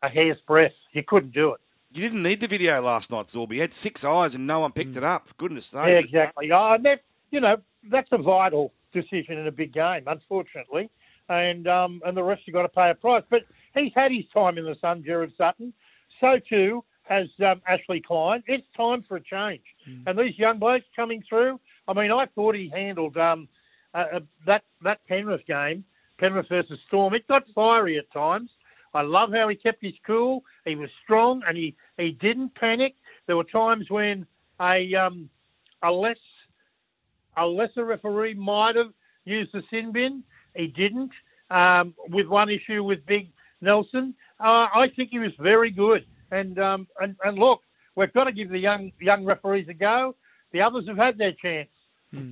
a hair's breadth? You couldn't do it. You didn't need the video last night, Zorb. You had six eyes and no one picked it up. For goodness sake. Yeah, exactly. Oh, and that, you know, that's a vital decision in a big game, unfortunately. And um, and the refs have got to pay a price. But he's had his time in the sun, Gerard Sutton. So too has um, Ashley Klein. It's time for a change. And these young blokes coming through. I mean, I thought he handled um, uh, uh, that that Penrith game, Penrith versus Storm. It got fiery at times. I love how he kept his cool. He was strong and he, he didn't panic. There were times when a um, a less a lesser referee might have used the sin bin. He didn't. Um, with one issue with Big Nelson, uh, I think he was very good. And um, and and look, we've got to give the young young referees a go. The others have had their chance.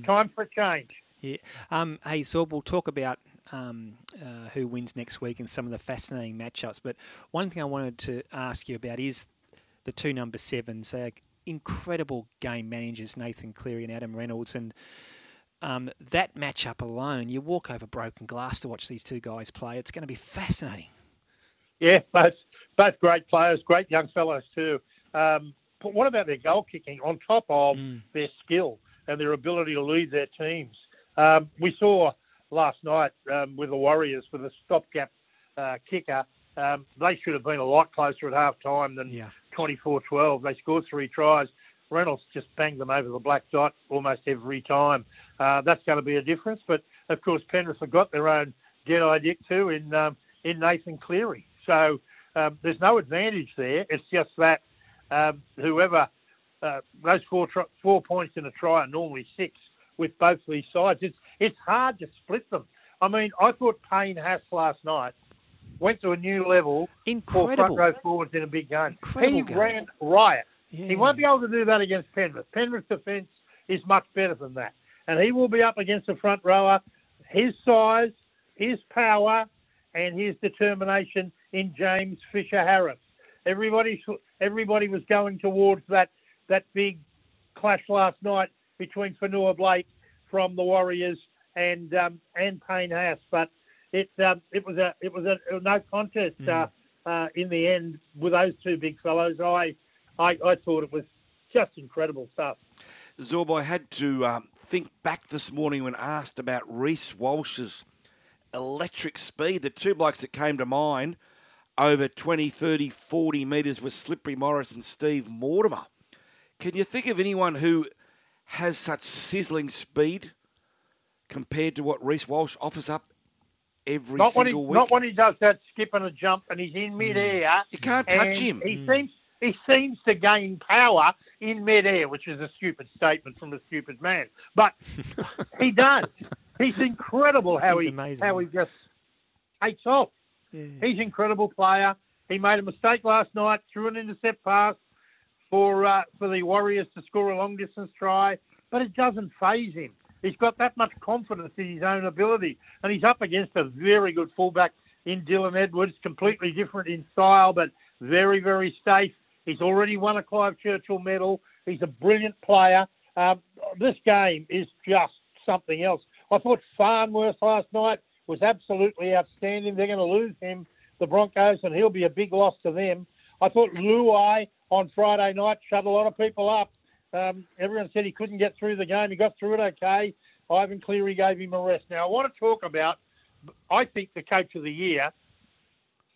Time for a change. Yeah. Um, hey, Zorb, we'll talk about um, uh, who wins next week and some of the fascinating matchups. But one thing I wanted to ask you about is the two number sevens. Uh, incredible game managers, Nathan Cleary and Adam Reynolds, and um, that matchup alone, you walk over broken glass to watch these two guys play. It's going to be fascinating. Yeah, both both great players, great young fellows too. Um, but what about their goal kicking on top of their skill and their ability to lead their teams? Um, we saw last night um, with the Warriors with a stopgap uh, kicker. Um, they should have been a lot closer at half time than 24-12. They scored three tries. Reynolds just banged them over the black dot almost every time. Uh, that's going to be a difference. But of course, Penrith have got their own Jedi Dick too in um, in Nathan Cleary. So um, there's no advantage there. It's just that um, whoever uh, those four tr- four points in a try are normally six with both these sides. It's it's hard to split them. I mean, I thought Payne Haas last night went to a new level for Incredible. front row forwards in a big game. Incredible he game. ran riot. Yeah. He won't be able to do that against Penrith. Penrith's defence is much better than that, and he will be up against a front rower. His size, his power, and his determination in James Fisher Harris. Everybody, everybody was going towards that that big clash last night between Fonua-Blake from the Warriors and um, and Payne Haas, but it um, it was a it was a, a no contest uh, uh, in the end with those two big fellows. I, I I thought it was just incredible stuff. Zorbo I had to um, think back this morning when asked about Reece Walsh's electric speed. The two blokes that came to mind over 20, 30, 40 metres were Slippery Morris and Steve Mortimer. Can you think of anyone who has such sizzling speed compared to what Reece Walsh offers up every not when he single week? not when he does that skip and a jump and he's in midair. Mm. You can't touch him. He mm. seems he seems to gain power in midair, which is a stupid statement from a stupid man, but he does. He's incredible how He's he amazing. how he just takes off. He's an incredible player. He made a mistake last night, threw an intercept pass for uh, for the Warriors to score a long distance try, but it doesn't phase him. He's got that much confidence in his own ability, and he's up against a very good fullback in Dylan Edwards, completely different in style, but very very safe. He's already won a Clive Churchill medal. He's a brilliant player. Um, this game is just something else. I thought Farnworth last night was absolutely outstanding. They're going to lose him, the Broncos, and he'll be a big loss to them. I thought Luai on Friday night shut a lot of people up. Um, everyone said he couldn't get through the game. He got through it okay. Ivan Cleary gave him a rest. Now, I want to talk about, I think the coach of the year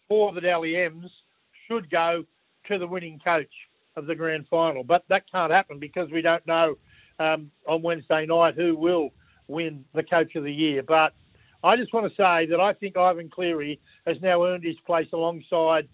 for the Dally M's should go to the winning coach of the grand final. But that can't happen because we don't know um, on Wednesday night who will win the coach of the year. But I just want to say that I think Ivan Cleary has now earned his place alongside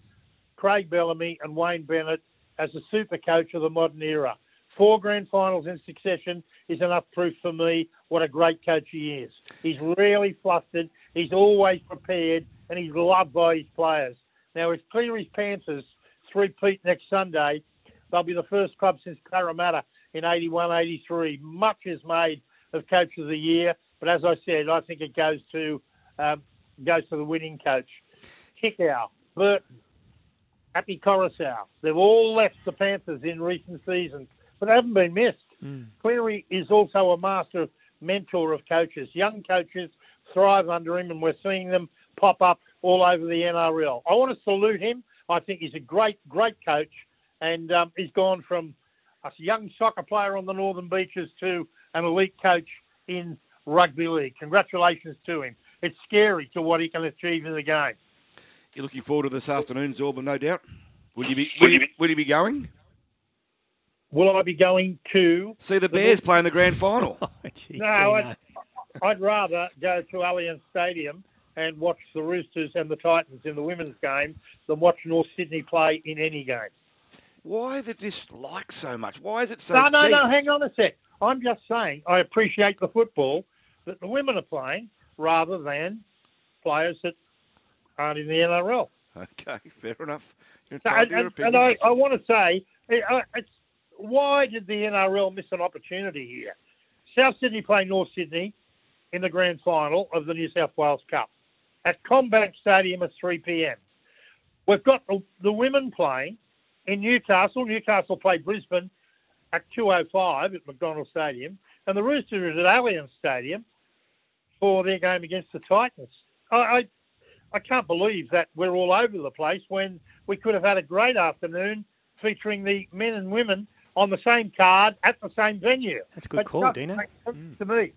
Craig Bellamy and Wayne Bennett as a super coach of the modern era. Four grand finals in succession is enough proof for me what a great coach he is. He's rarely flustered, he's always prepared, and he's loved by his players. Now, if Cleary's Panthers three-peat next Sunday, they'll be the first club since Parramatta in 81 83. Much is made of Coach of the Year, but as I said, I think it goes to um, goes to the winning coach. Kikau, Burton, Api Koroisau. They've all left the Panthers in recent seasons, but they haven't been missed. Cleary is also a master mentor of coaches. Young coaches thrive under him, and we're seeing them pop up all over the NRL. I want to salute him. I think he's a great, great coach, and um, he's gone from a young soccer player on the Northern Beaches to an elite coach in rugby league. Congratulations to him. It's scary to what he can achieve in the game. You're looking forward to this afternoon, Zorba, no doubt. Will you be? Will you, will you be going? Will I be going to see the Bears play in the grand final? Oh, no, I'd, I'd rather go to Allianz Stadium and watch the Roosters and the Titans in the women's game than watch North Sydney play in any game. Why the dislike so much? Why is it so no, no, deep? no. Hang on a sec. I'm just saying I appreciate the football that the women are playing rather than players that aren't in the NRL. Okay, fair enough. You're So, and, your and. I, I want to say, it's, why did the NRL miss an opportunity here? South Sydney play North Sydney in the grand final of the New South Wales Cup at CommBank Stadium at 3 p.m. We've got the, the women playing in Newcastle. Newcastle play Brisbane at 2.05 at McDonald Stadium, and the Roosters at Allianz Stadium for their game against the Titans. I, I, I can't believe that we're all over the place when we could have had a great afternoon featuring the men and women on the same card at the same venue. That's a good It call, make sense To me,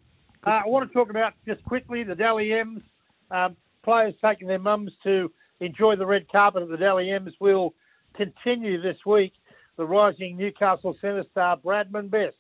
uh, I want to talk about just quickly the Dally M's um, players taking their mums to enjoy the red carpet at the Dally M's will continue this week. The rising Newcastle centre star Bradman Best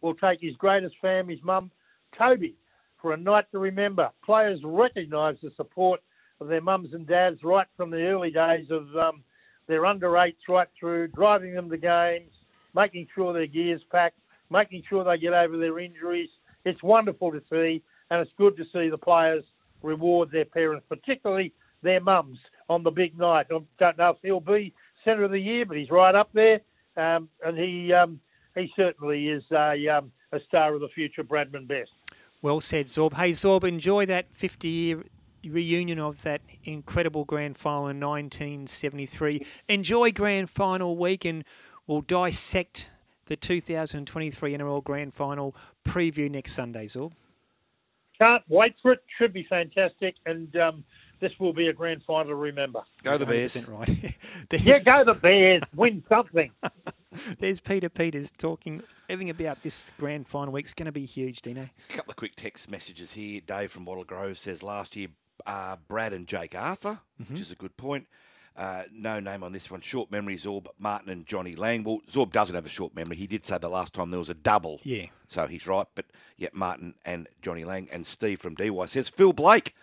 will take his greatest fam, his mum, Toby, for a night to remember. Players recognise the support their mums and dads right from the early days of um, their under eights right through, driving them to games, making sure their gear's packed, making sure they get over their injuries. It's wonderful to see, and it's good to see the players reward their parents, particularly their mums, on the big night. I don't know if he'll be centre of the year, but he's right up there, um, and he um, he certainly is a, um, a star of the future, Bradman Best. Well said, Zorb. Hey, Zorb, enjoy that 50 year reunion of that incredible grand final in 1973. Enjoy grand final week, and we'll dissect the 2023 NRL grand final preview next Sunday, Zorb. Can't wait for it. Should be fantastic, and um, this will be a grand final to remember. Go the Bears. Right. Yeah, go the Bears. Win something. There's Peter Peters talking everything about this grand final week. It's going to be huge, Dino. A couple of quick text messages here. Dave from Wattle Grove says last year uh, Brad and Jake Arthur, which is a good point. Uh, no name on this one. Short memory, Zorb, Martin and Johnny Lang. Well, Zorb doesn't have a short memory. He did say the last time there was a double. Yeah. So he's right. But yeah, Martin and Johnny Lang. And Steve from DY says Phil Blake,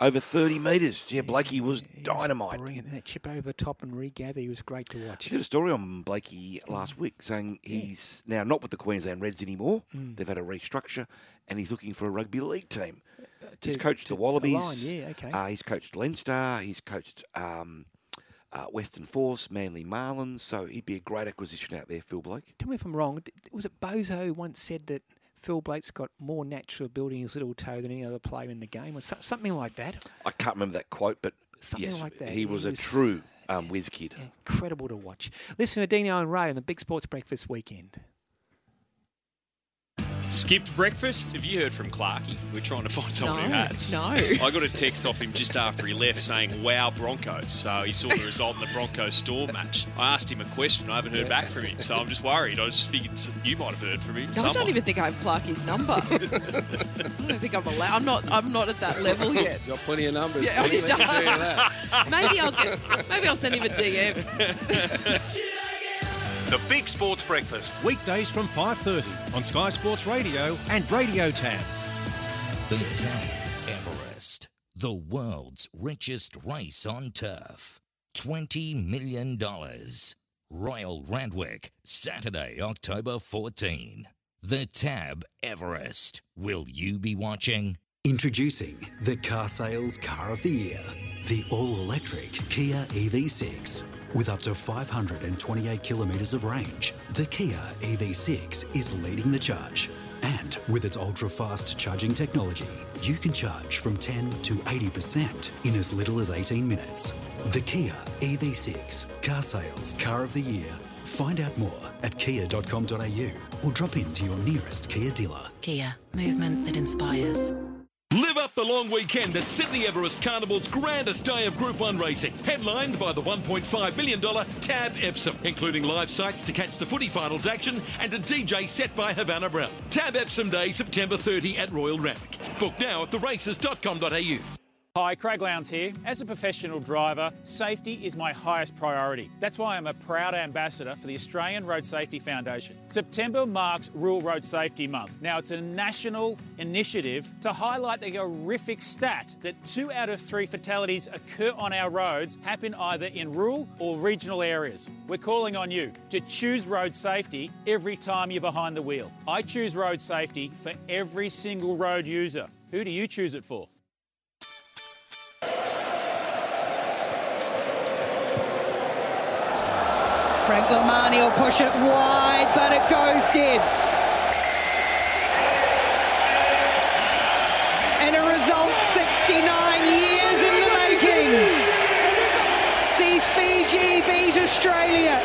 over 30 metres. Yeah, Blakey was dynamite. Brilliant. That chip over top and regather, he was great to watch. I did a story on Blakey last week saying he's now not with the Queensland Reds anymore. Mm. They've had a restructure, and he's looking for a rugby league team. He's to- coached to the Wallabies. align, yeah, okay. Uh, he's coached Leinster. He's coached um, uh, Western Force, Manly Marlins. So he'd be a great acquisition out there, Phil Blake. Tell me if I'm wrong. Was it Bozo once said that Phil Blake's got more natural ability in his little toe than any other player in the game, or so- something like that? I can't remember that quote, but Something yes, like that. he was He a true um, whiz kid. Incredible to watch. Listen to Dino and Ray on the Big Sports Breakfast weekend. Skipped breakfast? Have you heard from Clarkey? We're trying to find someone who has. no. I got a text off him just after he left saying, wow, Broncos. So he saw the result in the Broncos Storm match. I asked him a question. I haven't heard back from him. So I'm just worried. I just figured you might have heard from him. No, I don't even think I have Clarkie's number. I don't think I'm allowed. I'm not. I'm not at that level yet. Got plenty of numbers. Yeah, Let he me tell does. maybe I'll get. Maybe I'll send him a DM. The Big Sports Breakfast, weekdays from 5.30 on Sky Sports Radio and Radio Tab. The Tab Everest, the world's richest race on turf. $20 million. Royal Randwick, Saturday, October 14. The Tab Everest. Will you be watching? Introducing the car sales car of the year, the all electric Kia EV6. With up to 528 kilometres of range, the Kia EV6 is leading the charge. And with its ultra fast charging technology, you can charge from 10 to 80% in as little as 18 minutes. The Kia EV6 car sales car of the year. Find out more at kia.com.au or drop into your nearest Kia dealer. Kia, movement that inspires. Live up the long weekend at Sydney Everest Carnival's grandest day of Group 1 racing, headlined by the $1.5 million Tab Epsom, including live sights to catch the footy finals action and a DJ set by Havana Brown. Tab Epsom Day, September 30 at Royal Randwick. Book now at theraces.com.au. Hi, Craig Lowndes here. As a professional driver, safety is my highest priority. That's why I'm a proud ambassador for the Australian Road Safety Foundation. September marks Rural Road Safety Month. Now, it's a national initiative to highlight the horrific stat that two out of three fatalities occur on our roads happen either in rural or regional areas. We're calling on you to choose road safety every time you're behind the wheel. I choose road safety for every single road user. Who do you choose it for? Frank Lomani will push it wide, but it goes dead. And a result 69 years in the making. Sees Fiji beat Australia.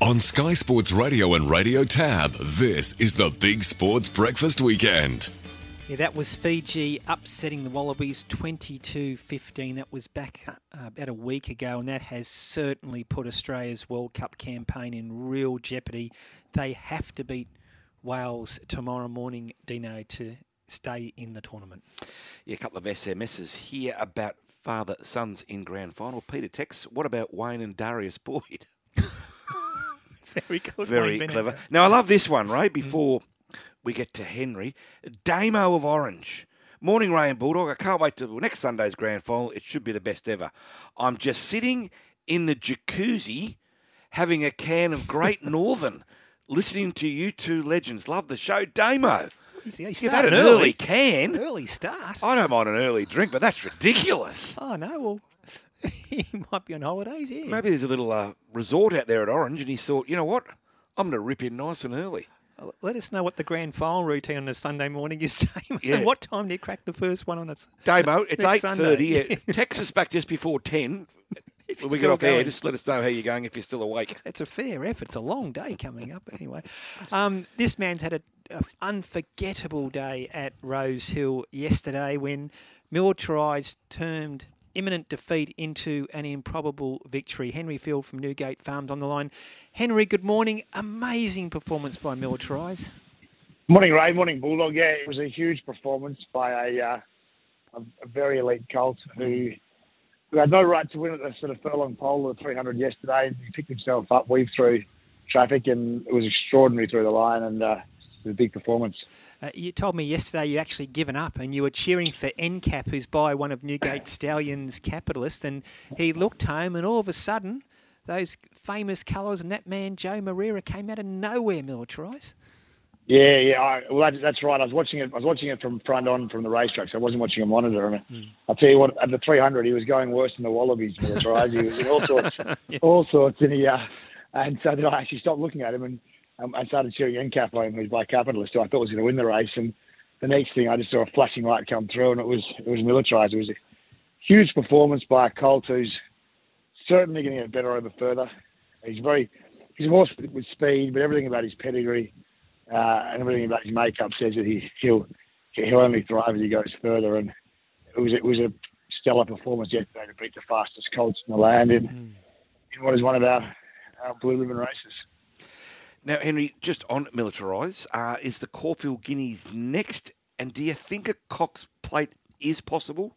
On Sky Sports Radio and Radio Tab, this is the Big Sports Breakfast Weekend. Yeah, that was Fiji upsetting the Wallabies 22 15. That was back uh, about a week ago, and that has certainly put Australia's World Cup campaign in real jeopardy. They have to beat Wales tomorrow morning, Dino, to stay in the tournament. Yeah, a couple of SMSs here about father sons in grand final. Peter Tex, what about Wayne and Darius Boyd? Very good. Very clever. Now, I love this one, right? before we get to Henry. Damo of Orange. Morning, Ray and Bulldog. I can't wait till next Sunday's grand final. It should be the best ever. I'm just sitting in the jacuzzi having a can of Great Northern, listening to you two legends. Love the show. Damo. You've had an early. early can. Early start. I don't mind an early drink, but that's ridiculous. Oh, no, well, he might be on holidays, yeah. Maybe there's a little uh, resort out there at Orange, and he thought, you know what? I'm going to rip in nice and early. Let us know what the grand final routine on a Sunday morning is, Damo. Yeah. What time do you crack the first one on it? Damo, it's eight thirty. Yeah. Text us back just before ten. If when we get off air, just let us know how you're going if you're still awake. It's a fair effort. It's a long day coming up anyway. Um, this man's had an unforgettable day at Rose Hill yesterday when militarised turned imminent defeat into an improbable victory. Henry Field from Newgate Farms on the line. Henry, good morning. Amazing performance by militarised. Morning, Ray. Morning, Bulldog. Yeah, it was a huge performance by a, uh, a very elite colt who, who had no right to win at the sort of furlong pole of the 300 yesterday. He picked himself up, weaved through traffic, and it was extraordinary through the line, and uh, it was a big performance. Uh, you told me yesterday you actually given up and you were cheering for NCAP, who's by one of Newgate Stallions' capitalists, and he looked home and all of a sudden those famous colours and that man Joao Moreira came out of nowhere militarised. Yeah, yeah. I, well, that, that's right. I was watching it. I was watching it from front on from the racetrack, so I wasn't watching a monitor. And I'll tell you what, at the 300, he was going worse than the Wallabies. Militarised. He was in all sorts, all sorts. And he, uh, and so then I actually stopped looking at him and um, I started cheering NCAP on who's by capitalist, who I thought was going to win the race. And the next thing, I just saw a flashing light come through, and it was it was militarised. It was a huge performance by a Colt who's certainly going to get better over further. He's very he's a horse with speed, but everything about his pedigree uh, and everything about his makeup says that he he'll he'll only thrive as he goes further. And it was it was a stellar performance yesterday to beat the fastest colts in the land in, in what is one of our, our blue ribbon races. Now, Henry, just on Militarize, uh, is the Caulfield Guineas next? And do you think a Cox plate is possible?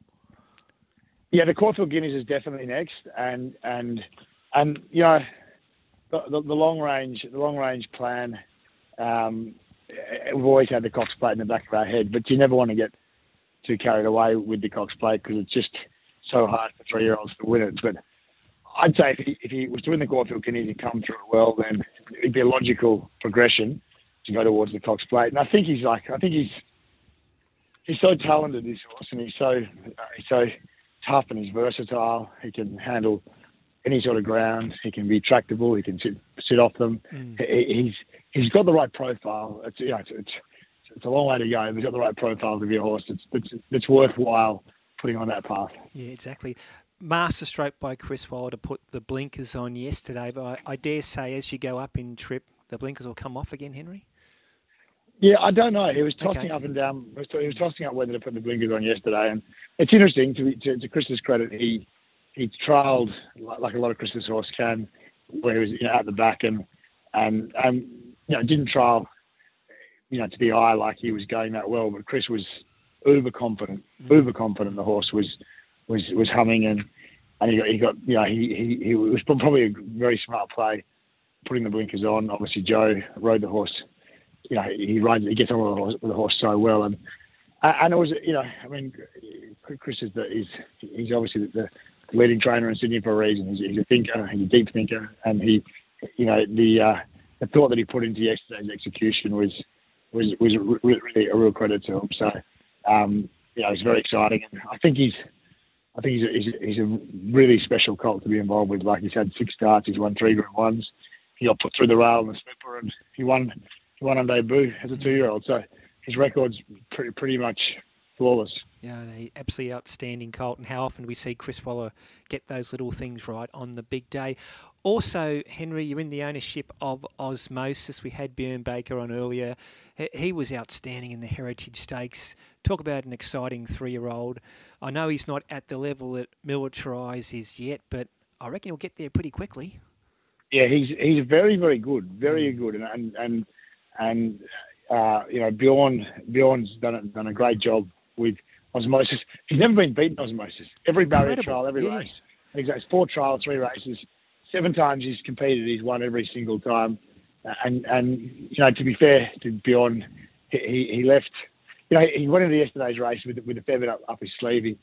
Yeah, the Caulfield Guineas is definitely next, and and and you know the, the, the long range the long range plan. Um, we've always had the Cox plate in the back of our head, but you never want to get too carried away with the Cox plate because it's just so hard for three year olds to win it. But I'd say if he, if he was to win the Caulfield and come through it well, then it'd be a logical progression to go towards the Cox plate. And I think he's like I think he's he's so talented this horse, and he's so uh, he's so tough and he's versatile. He can handle any sort of ground. He can be tractable. He can sit sit off them. He- He's he's got the right profile. It's you know it's, it's it's a long way to go. But he's got the right profile to be a horse that's that's, that's worthwhile putting on that path. Yeah, exactly. Masterstroke by Chris Waller put the blinkers on yesterday, but I, I dare say as you go up in trip, the blinkers will come off again, Henry. Yeah, I don't know. He was tossing Okay. up and down. He was tossing up whether to put the blinkers on yesterday, and it's interesting. To, to, to Chris's credit, he he trialled like, like a lot of Chris's horse can, where he was you know, at the back and and and you know didn't trial you know to the eye like he was going that well, but Chris was uber confident, uber mm. confident. The horse was was was humming and and he got he got you know he he, he was probably a very smart play putting the blinkers on. Obviously, Joe rode the horse you know, he rides, he gets on with the horse, with the horse so well, and and it was, you know, I mean, Chris is the is he's obviously the leading trainer in Sydney for a reason. He's, he's a thinker, he's a deep thinker, and he, you know, the uh, the thought that he put into yesterday's execution was was was re- really a real credit to him. So, um, you know, it's very exciting, and I think he's. I think he's a, he's, a, really special colt to be involved with. Like he's had six starts, he's won three Group Ones. He got put through the rail in the slipper, and he won he won on debut as a two-year-old. So his record's pretty pretty much flawless. Yeah, they absolutely outstanding colt, and how often do we see Chris Waller get those little things right on the big day? Also, Henry, you're in the ownership of Osmosis. We had Björn Baker on earlier. He- He was outstanding in the Heritage Stakes. Talk about an exciting three-year-old. I know he's not at the level that Militarize is yet, but I reckon he'll get there pretty quickly. Yeah, he's he's very very good, very good, and and and, and uh, you know Bjorn Bjorn's done a, done a great job with Osmosis. He's never been beaten Osmosis. Every barrier trial, every yeah. race. Exactly, four trials, three races, seven times he's competed. He's won every single time, uh, and and you know to be fair to Bjorn, he he he left. You know he went into yesterday's race with with a fair bit up, up his sleeve. He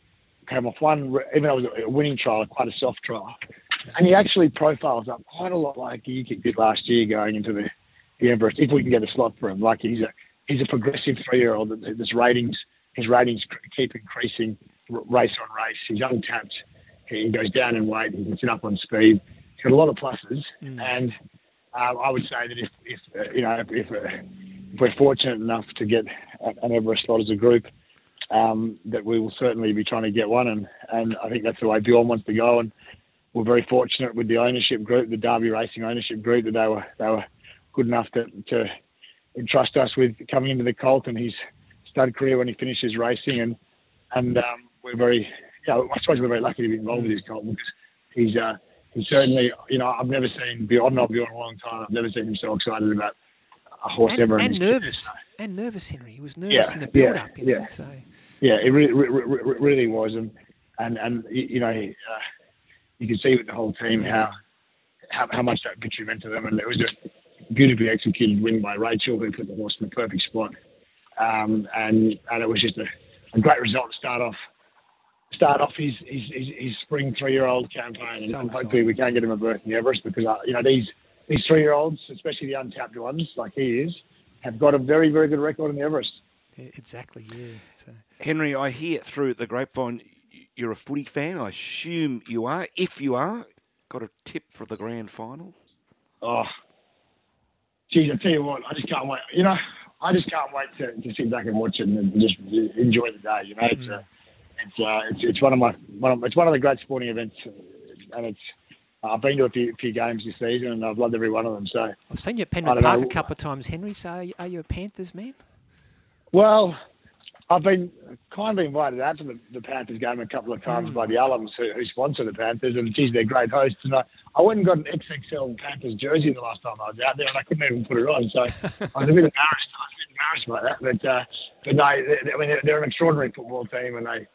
came off one, even though it was a winning trial, quite a soft trial. And he actually profiles up quite a lot like Giga Kick did last year going into the, the Everest, if we can get a slot for him. Like he's a he's a progressive three year old. His ratings his ratings keep increasing race on race. He's untapped. He goes down in weight. He can sit up on speed. He's got a lot of pluses. And um, I would say that if, if uh, you know if, if, uh, if we're fortunate enough to get an Everest slot as a group, um, that we will certainly be trying to get one, and, and I think that's the way Bjorn wants to go. And we're very fortunate with the ownership group, the Derby Racing ownership group, that they were they were good enough to, to entrust us with coming into the Colt and his stud career when he finishes racing, and and um, we're very, you know, I suppose we're very lucky to be involved with his Colt because he's uh, he's certainly, you know, I've never seen Bjorn, I've known Bjorn a long time. I've never seen him so excited about a horse And, ever. and nervous. And nervous, Henry. He was nervous Yeah, in the build-up, you know, yeah. so... Yeah, it really, really, really- was, and and and you know, uh, you can see with the whole team how, how how much that victory meant to them, and it was a beautifully executed win by Rachel, who put the horse in the perfect spot, um, and and it was just a, a great result to start off. Start off his his, his, his spring three-year-old campaign, and, So and hopefully we can get him a berth in the Everest because uh, you know these these three-year-olds, especially the untapped ones like he is, have got a very very good record in the Everest. Yeah, exactly, yeah. So. Henry, I hear through the grapevine you're a footy fan. I assume you are. If you are, got a tip for the grand final? Oh, geez, I tell you what, I just can't wait. You know, I just can't wait to, to sit back and watch it and just enjoy the day. You know, it's uh, it's, uh, it's it's one of my one of, it's one of the great sporting events, uh, and it's. I've been to a few, few games this season, and I've loved every one of them. So I've seen you at Penrith Park know. a couple of times, Henry, so are you, are you a Panthers man? Well, I've been kind of invited out to the, the Panthers game a couple of times by the alums who, who sponsor the Panthers, and geez, they're great hosts. And I, I went and got an XXL Panthers jersey the last time I was out there, and I couldn't even put it on. So I was a bit embarrassed. I was a bit embarrassed by that. But uh, but no, they, I mean they're, they're an extraordinary football team, and they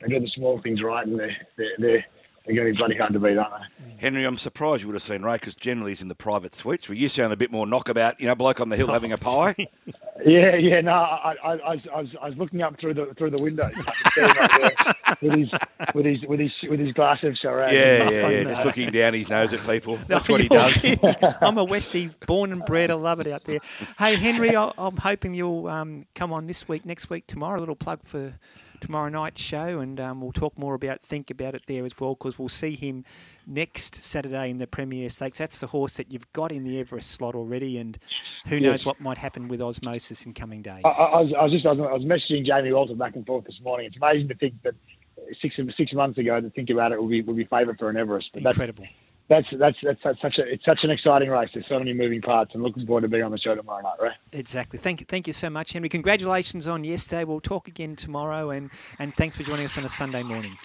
they do the small things right, and they're they're they're, they're going to be bloody hard to beat, aren't they? Henry, I'm surprised you would have seen Ray because generally he's in the private suites. We you sound a bit more knockabout, you know, bloke on the hill having a pie. Yeah, yeah, no, I, I, I, was, I was, I was looking up through the through the window I could see him up there with his, with his, with his, with his glass of Shiraz. Yeah, yeah, yeah. Just looking down his nose at people. No, That's what he does. I'm a Westie, born and bred. I love it out there. Hey, Henry, I, I'm hoping you'll um, come on this week, next week, tomorrow. A little plug for tomorrow night's show, and um, we'll talk more about Think About It there as well, because we'll see him next Saturday in the Premier Stakes. That's the horse that you've got in the Everest slot already, and who knows what might happen with Osmosis in coming days. I, I, was, I was just I was, I was messaging Jamie Walter back and forth this morning. It's amazing to think that six six months ago to think about it would be would be favourite for an Everest. But that's, Incredible. That's, that's that's that's such a it's such an exciting race. There's so many moving parts, and looking forward to being on the show tomorrow night. Right? Exactly. Thank you, thank you so much, Henry. Congratulations on yesterday. We'll talk again tomorrow, and, and thanks for joining us on a Sunday morning.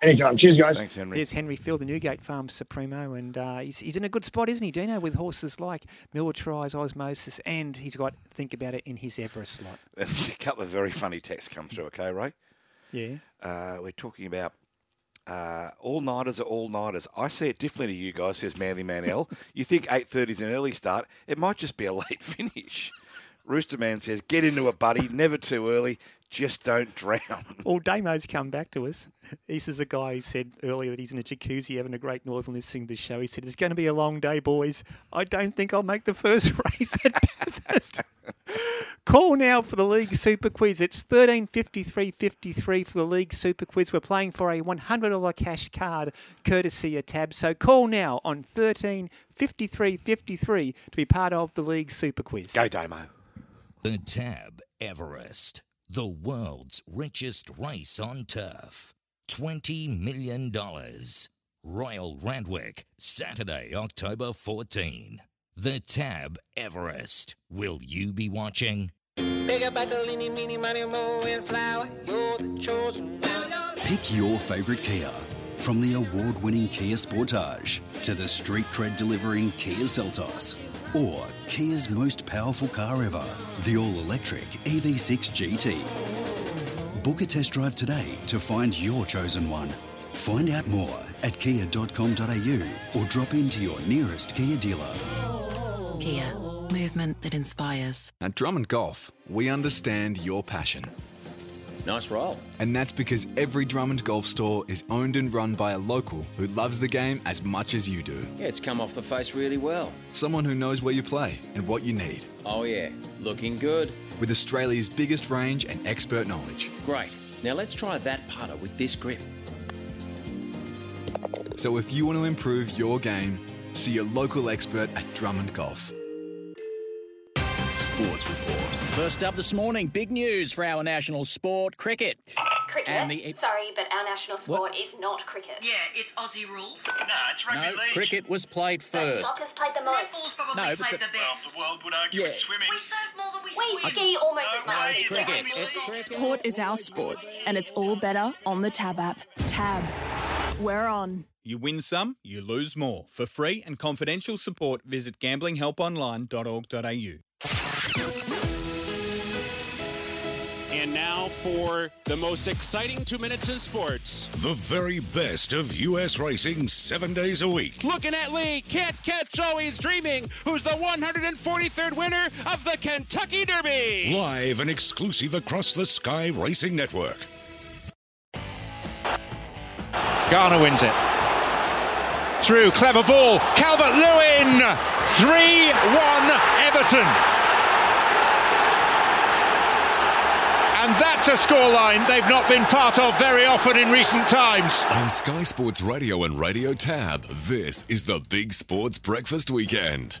Anytime. Cheers, guys. Thanks, Henry. There's Henry Field, the Newgate Farm Supremo, and uh, he's, he's in a good spot, isn't he, Dino, with horses like Militarize, Osmosis, and he's got Think About It in his Everest slot. There's a couple of very funny texts come through, okay, Ray? Yeah. Uh, we're talking about uh, all nighters are all nighters. I see it differently to you guys, says Manly Man L. You think 8.30 is an early start. It might just be a late finish. Rooster Man says, get into it, buddy. Never too early. Just don't drown. Well, Damo's come back to us. This is a guy who said earlier that he's in a jacuzzi having a great noise listening to this show. He said, It's going to be a long day, boys. I don't think I'll make the first race at Bathurst. Call now for the League Super Quiz. It's thirteen fifty three fifty three for the League Super Quiz. We're playing for a one hundred dollar cash card, courtesy of Tab. So call now on thirteen fifty three fifty three to be part of the League Super Quiz. Go Damo. The Tab Everest. The world's richest race on turf. $20 million. Royal Randwick, Saturday, October 14. The Tab Everest. Will you be watching? Bigger, better, leany, meeny, money, mo, and flower. You're the chosen one. Pick your favourite Kia. From the award winning Kia Sportage to the street cred delivering Kia Seltos. Or Kia's most powerful car ever, the all electric EV6 GT. Book a test drive today to find your chosen one. Find out more at kia.com.au or drop into your nearest Kia dealer. Kia, movement that inspires. At Drummond Golf, we understand your passion. Nice roll. And that's because every Drummond Golf store is owned and run by a local who loves the game as much as you do. Yeah, it's come off the face really well. Someone who knows where you play and what you need. Oh, yeah. Looking good. With Australia's biggest range and expert knowledge. Great. Now let's try that putter with this grip. So if you want to improve your game, see your local expert at Drummond Golf. Sports Report. First up this morning, big news for our national sport, cricket. Cricket? And the- Sorry, but our national sport is not cricket. Yeah, it's Aussie rules. No, it's No, cricket was played first. Soccer's played the most. No, but the- best. the world would argue Yeah. swimming. We surf more than we We swim. ski almost as much it's as cricket. It's cricket. Sport is our sport, and it's all better on the Tab app. Tab. We're on. You win some, you lose more. For free and confidential support, visit gamblinghelponline.org.au. And now for the most exciting two minutes in sports. The very best of U.S. racing seven days a week. Looking at Lee, can't catch always dreaming, who's the 143rd winner of the Kentucky Derby. Live and exclusive across the Sky Racing Network. Garner wins it. Through, clever ball. Calvert Lewin. 3 1 Everton. And that's a scoreline they've not been part of very often in recent times. On Sky Sports Radio and Radio Tab, this is the Big Sports Breakfast Weekend.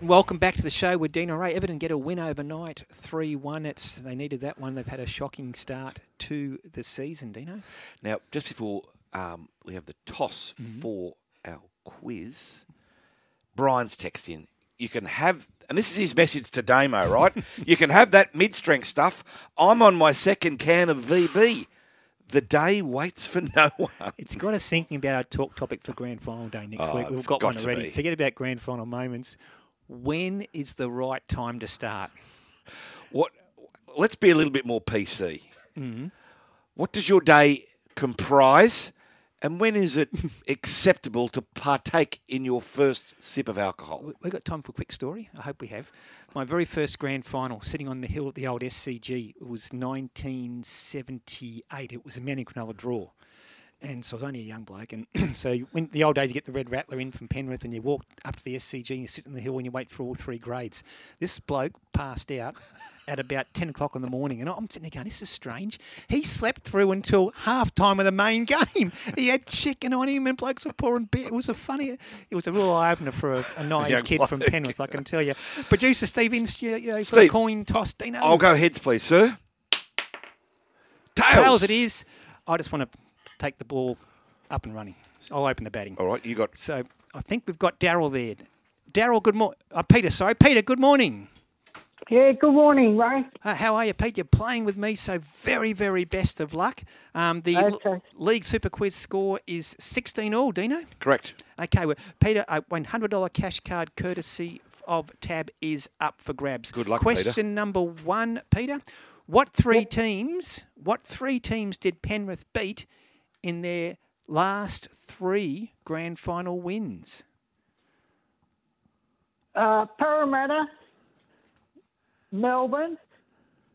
Welcome back to the show with Dino Ray. Everton get a win overnight, 3 1. It's They needed that one. They've had a shocking start to the season, Dino. Now, just before um, we have the toss Mm-hmm. for our quiz, Brian's text in. You can have, and this is his message to Damo, right? you can have that mid strength stuff. I'm on my second can of VB. The day waits for no one. It's got us thinking about our talk topic for Grand Final Day next Oh, week. We've got, got one already. be. Forget about Grand Final moments. When is the right time to start? What? Let's be a little bit more PC. Mhm. What does your day comprise, and when is it acceptable to partake in your first sip of alcohol? We've got time for a quick story. I hope we have. My very first grand final, sitting on the hill at the old SCG, it was 1978. It was a Manly Cronulla draw. And so I was only a young bloke. And so you- when the old days, you get the red rattler in from Penrith and you walk up to the SCG and you sit on the hill and you wait for all three grades. This bloke passed out at about 10 o'clock in the morning. And I'm sitting there going, this is strange. He slept through until half time of the main game. He had chicken on him and blokes were pouring beer. It was a funny, it was a real eye opener for a, a naive kid from bloke. Penrith, I can tell you. Producer Steve Ince, you know, for a Steve, coin toss, Dino. I'll go heads, please, sir. Tails. Tails it is. I just want to take the ball up and running. I'll open the batting. All right, you got. So I think we've got Daryl there. Daryl, good morning. Uh, Peter, sorry. Peter, good morning. Yeah, good morning, Ray. Uh, how are you, Pete? You're playing with me, so very, very best of luck. Um, the l- League Super Quiz score is 16 all, Dino? Correct. Okay, well, Peter, a $100 cash card courtesy of Tab is up for grabs. Good luck, Question Peter. number one, Peter. What three teams? What three teams did Penrith beat in their last three grand final wins? Uh, Parramatta, Melbourne,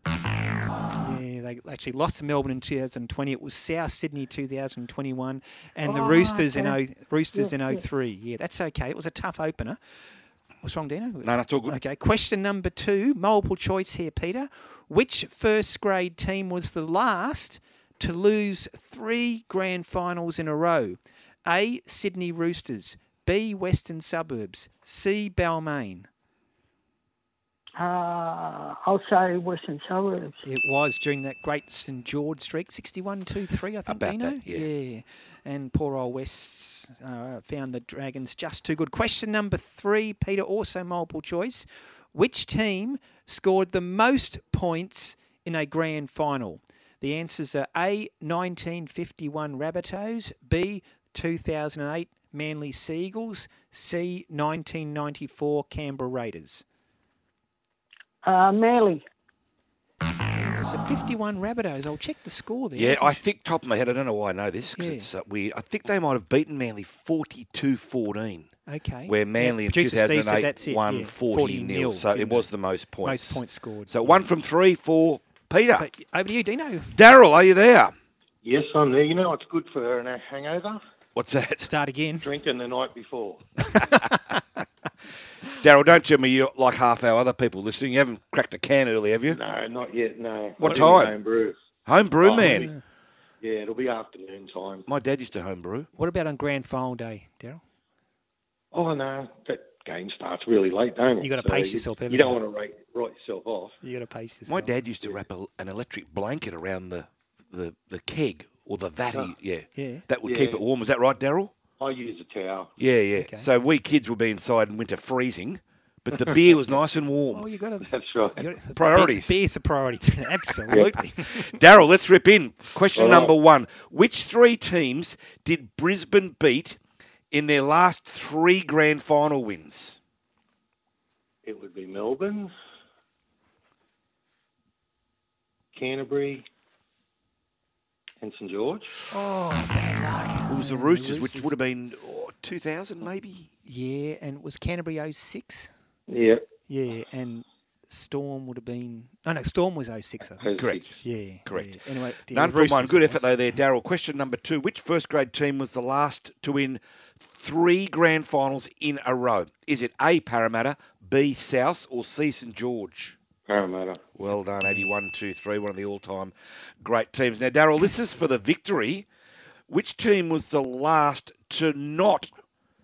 Yeah, they actually lost to Melbourne in 2020. It was South Sydney 2021, and the Oh, Roosters in o, oh, Roosters Yeah, in yeah. 03. Yeah, that's okay. It was a tough opener. What's wrong, Dino? No, that's all good. Okay. Question number two, multiple choice here, Peter. Which first grade team was the last to lose three grand finals in a row? A. Sydney Roosters. B. Western Suburbs. C. Balmain. Uh, I'll say Western Suburbs. It was during that great St George streak, 61 2 3, I think, About Dino. that, yeah. And poor old Wests uh, found the Dragons just too good. Question number three, Peter, also multiple choice. Which team scored the most points in a grand final? The answers are A, 1951 Rabbitohs, B, 2008 Manly Sea Eagles, C, 1994 Canberra Raiders. Uh, Manly. So 51 Rabbitohs. I'll check the score there. Yeah, I think top of my head, I don't know why I know this because Yeah. it's uh, weird. I think they might have beaten Manly 42-14. Okay. Where Yeah, Manly in producer Steve said 2008 that's won yeah, 40, 40 nil. nil, So it was the most points. Most points scored. So one from three for Peter. Over to you, Dino. Daryl, are you there? Yes, I'm there. You know what's good for a hangover? What's that? Start again. Drinking the night before. Daryl, don't tell me you're like half our other people listening. You haven't cracked a can early, have you? No, not yet. No. What I'm time? Home brew. Home brew, Oh, man. it'll Yeah, it'll be afternoon time. My dad used to home brew. What about on grand final day, Daryl? Oh no, that game starts really late, don't it? You gotta pace yourself, You, you don't want to write, write yourself off. You got to pace yourself. My dad used to wrap a, an electric blanket around the, the, the keg or the vat. Oh. yeah. Yeah. That would keep it warm. Is that right, Daryl? I use a towel. Yeah, yeah. So we kids would be inside in winter freezing, but the beer was nice and warm. Oh, you got to. That's right. Priorities. Beer's a priority. Absolutely. Daryl, let's rip in. Question All right. number one. Which three teams did Brisbane beat in their last three grand final wins? It would be Melbourne, Canterbury, and St George. Oh, bad luck. It was the Roosters, which would have been oh, 2000 maybe? Yeah, and it was Canterbury 06? Yeah. Yeah, and Storm would have been. No, no, Storm was 06. I think. Correct. Yeah. Correct. yeah. Anyway, the None for one. Good effort though there, Daryl. Question number two. Which first grade team was the last to win three grand finals in a row? Is it A, Parramatta, B, South, or C, St George? Parramatta. Well done, 81 2 3, one of the all time great teams. Now, Daryl, this is for the victory. Which team was the last to not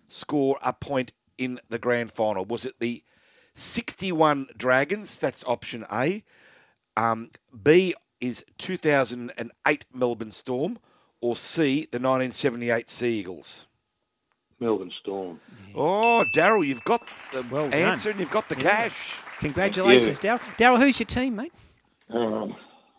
score a point in the grand final? Was it the 61 Dragons? That's option A. Um, B is 2008 Melbourne Storm. Or C, the 1978 Sea Eagles? Melbourne Storm. Oh, Daryl, you've got the Well done. answer and you've got the Yeah. cash. Congratulations, Daryl. Daryl, who's your team, mate? Um,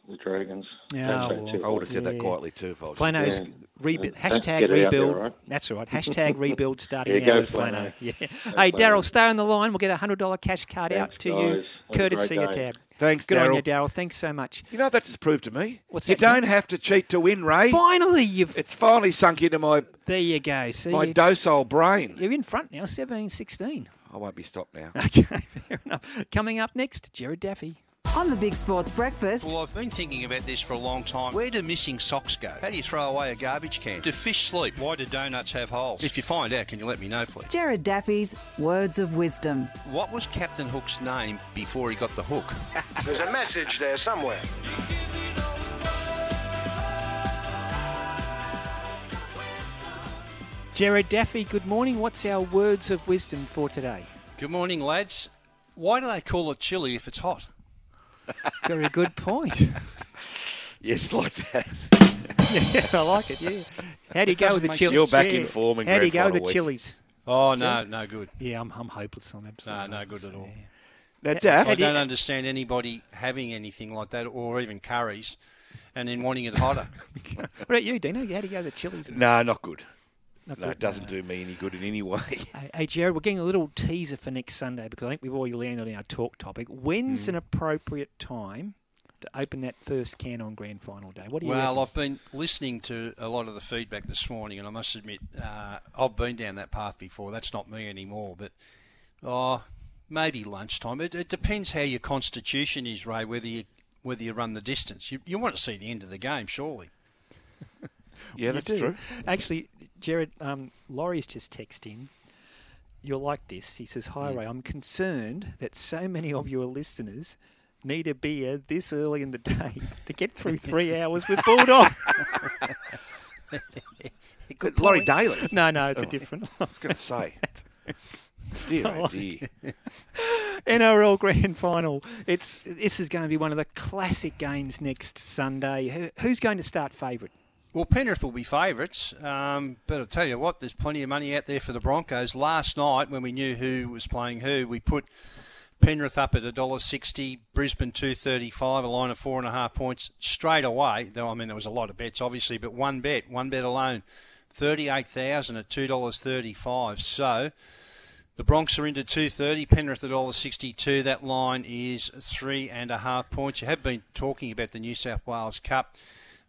the Dragons. Yeah, well, I would have said that Yeah. quietly too, if I was Flano's Yeah. rebuild, Yeah. hashtag Get it out there, rebuild. right? That's right. Hashtag rebuild starting Yeah, now go with Flano. Flano. Yeah. Go Hey, Daryl, stay on the line. We'll get a hundred dollar cash card out to guys. you, Have a courtesy great of. Tab. Thanks, Good on Daryl. you, Daryl. Thanks so much. You know what that just proved to me? What's you that, don't have to cheat to win, Ray. Finally, you've. It's finally sunk into my There you go. See, my docile brain. you're in front now, 17 16. I won't be stopped now. Okay, fair enough. Coming up next, Gerard Daffy. On the Big Sports Breakfast, Well, I've been thinking about this for a long time. Where do missing socks go? How do you throw away a garbage can? Do fish sleep? Why do donuts have holes? If you find out, can you let me know, please? Gerard Daffy's Words of Wisdom. What was Captain Hook's name before he got the hook? There's a message there somewhere. Gerard Daffy, good morning. What's our words of wisdom for today? Good morning, lads. Why do they call it chili if it's hot? Very good point. yes, like that. yeah, I like it. Yeah. How do you go with the Doesn't chilies? You're back Yeah. in form in How do you go with the week. chilies? Oh, no, no good. Yeah, I'm, I'm hopeless. I'm No, absolutely no hopeless. good at all. Now, How- Daff, I do you- don't understand anybody having anything like that or even curries and then wanting it hotter. What about you, Dino? How do you go with the chilies? no, not good. Not no, good, it doesn't do me any good in any way. Hey, hey, Gerard, we're getting a little teaser for next Sunday because I think we've already landed on our talk topic. When's Hmm. an appropriate time to open that first can on grand final day? What do you Well, reckon? I've been listening to a lot of the feedback this morning, and I must admit, uh, I've been down that path before. That's not me anymore, but oh, maybe lunchtime. It, it depends how your constitution is, Ray. Whether you whether you run the distance, you, you want to see the end of the game, surely. Yeah, that's do. true. Actually, Gerard, um, Laurie's just texting. You're like this. He says, Hi, Hmm. Ray. I'm concerned that so many of your listeners need a beer this early in the day to get through three hours with Bulldog. Good Laurie. Daly. no, no, it's a Oh, different. I was going to say. Dear, I oh dear. NRL Grand Final. It's this is going to be one of the classic games next Sunday. Who, who's going to start favourite? Well, Penrith will be favourites, um, but I'll tell you what, there's plenty of money out there for the Broncos. Last night, when we knew who was playing who, we put Penrith up at $1.60, Brisbane 235, a line of four and a half points straight away. Though I mean there was a lot of bets, obviously, but one bet, one bet alone, thirty-eight thousand at two dollars thirty-five. So the Bronx are into 230, Penrith at $1.62. That line is three and a half points. You have been talking about the New South Wales Cup.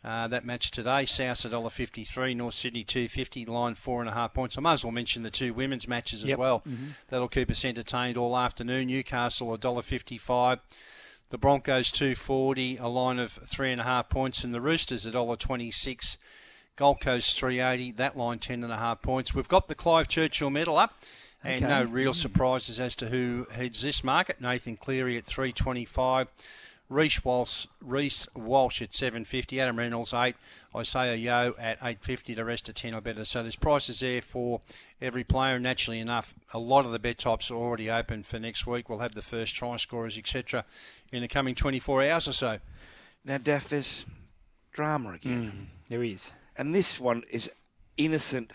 Uh, that match today, South $1.53, North Sydney 250, line four and a half points. I might as well mention the two women's matches as Yep. well. Mhm. That'll keep us entertained all afternoon. Newcastle $1.55, the Broncos 240, a line of three and a half points, and the Roosters $1.26. Gold Coast 380, that line ten and a half points. We've got the Clive Churchill medal up, and Okay. no real surprises as to who heads this market. Nathan Cleary at 325. Reece Walsh, Reece Walsh at 750, Adam Reynolds 8, Isaiah Yeo at 850, the rest are 10 or better. So there's prices there for every player. And naturally enough, a lot of the bet types are already open for next week. We'll have the first try scorers, etc., in the coming 24 hours or so. Now, Daff, there's drama again. Mm, there is. And this one is innocent.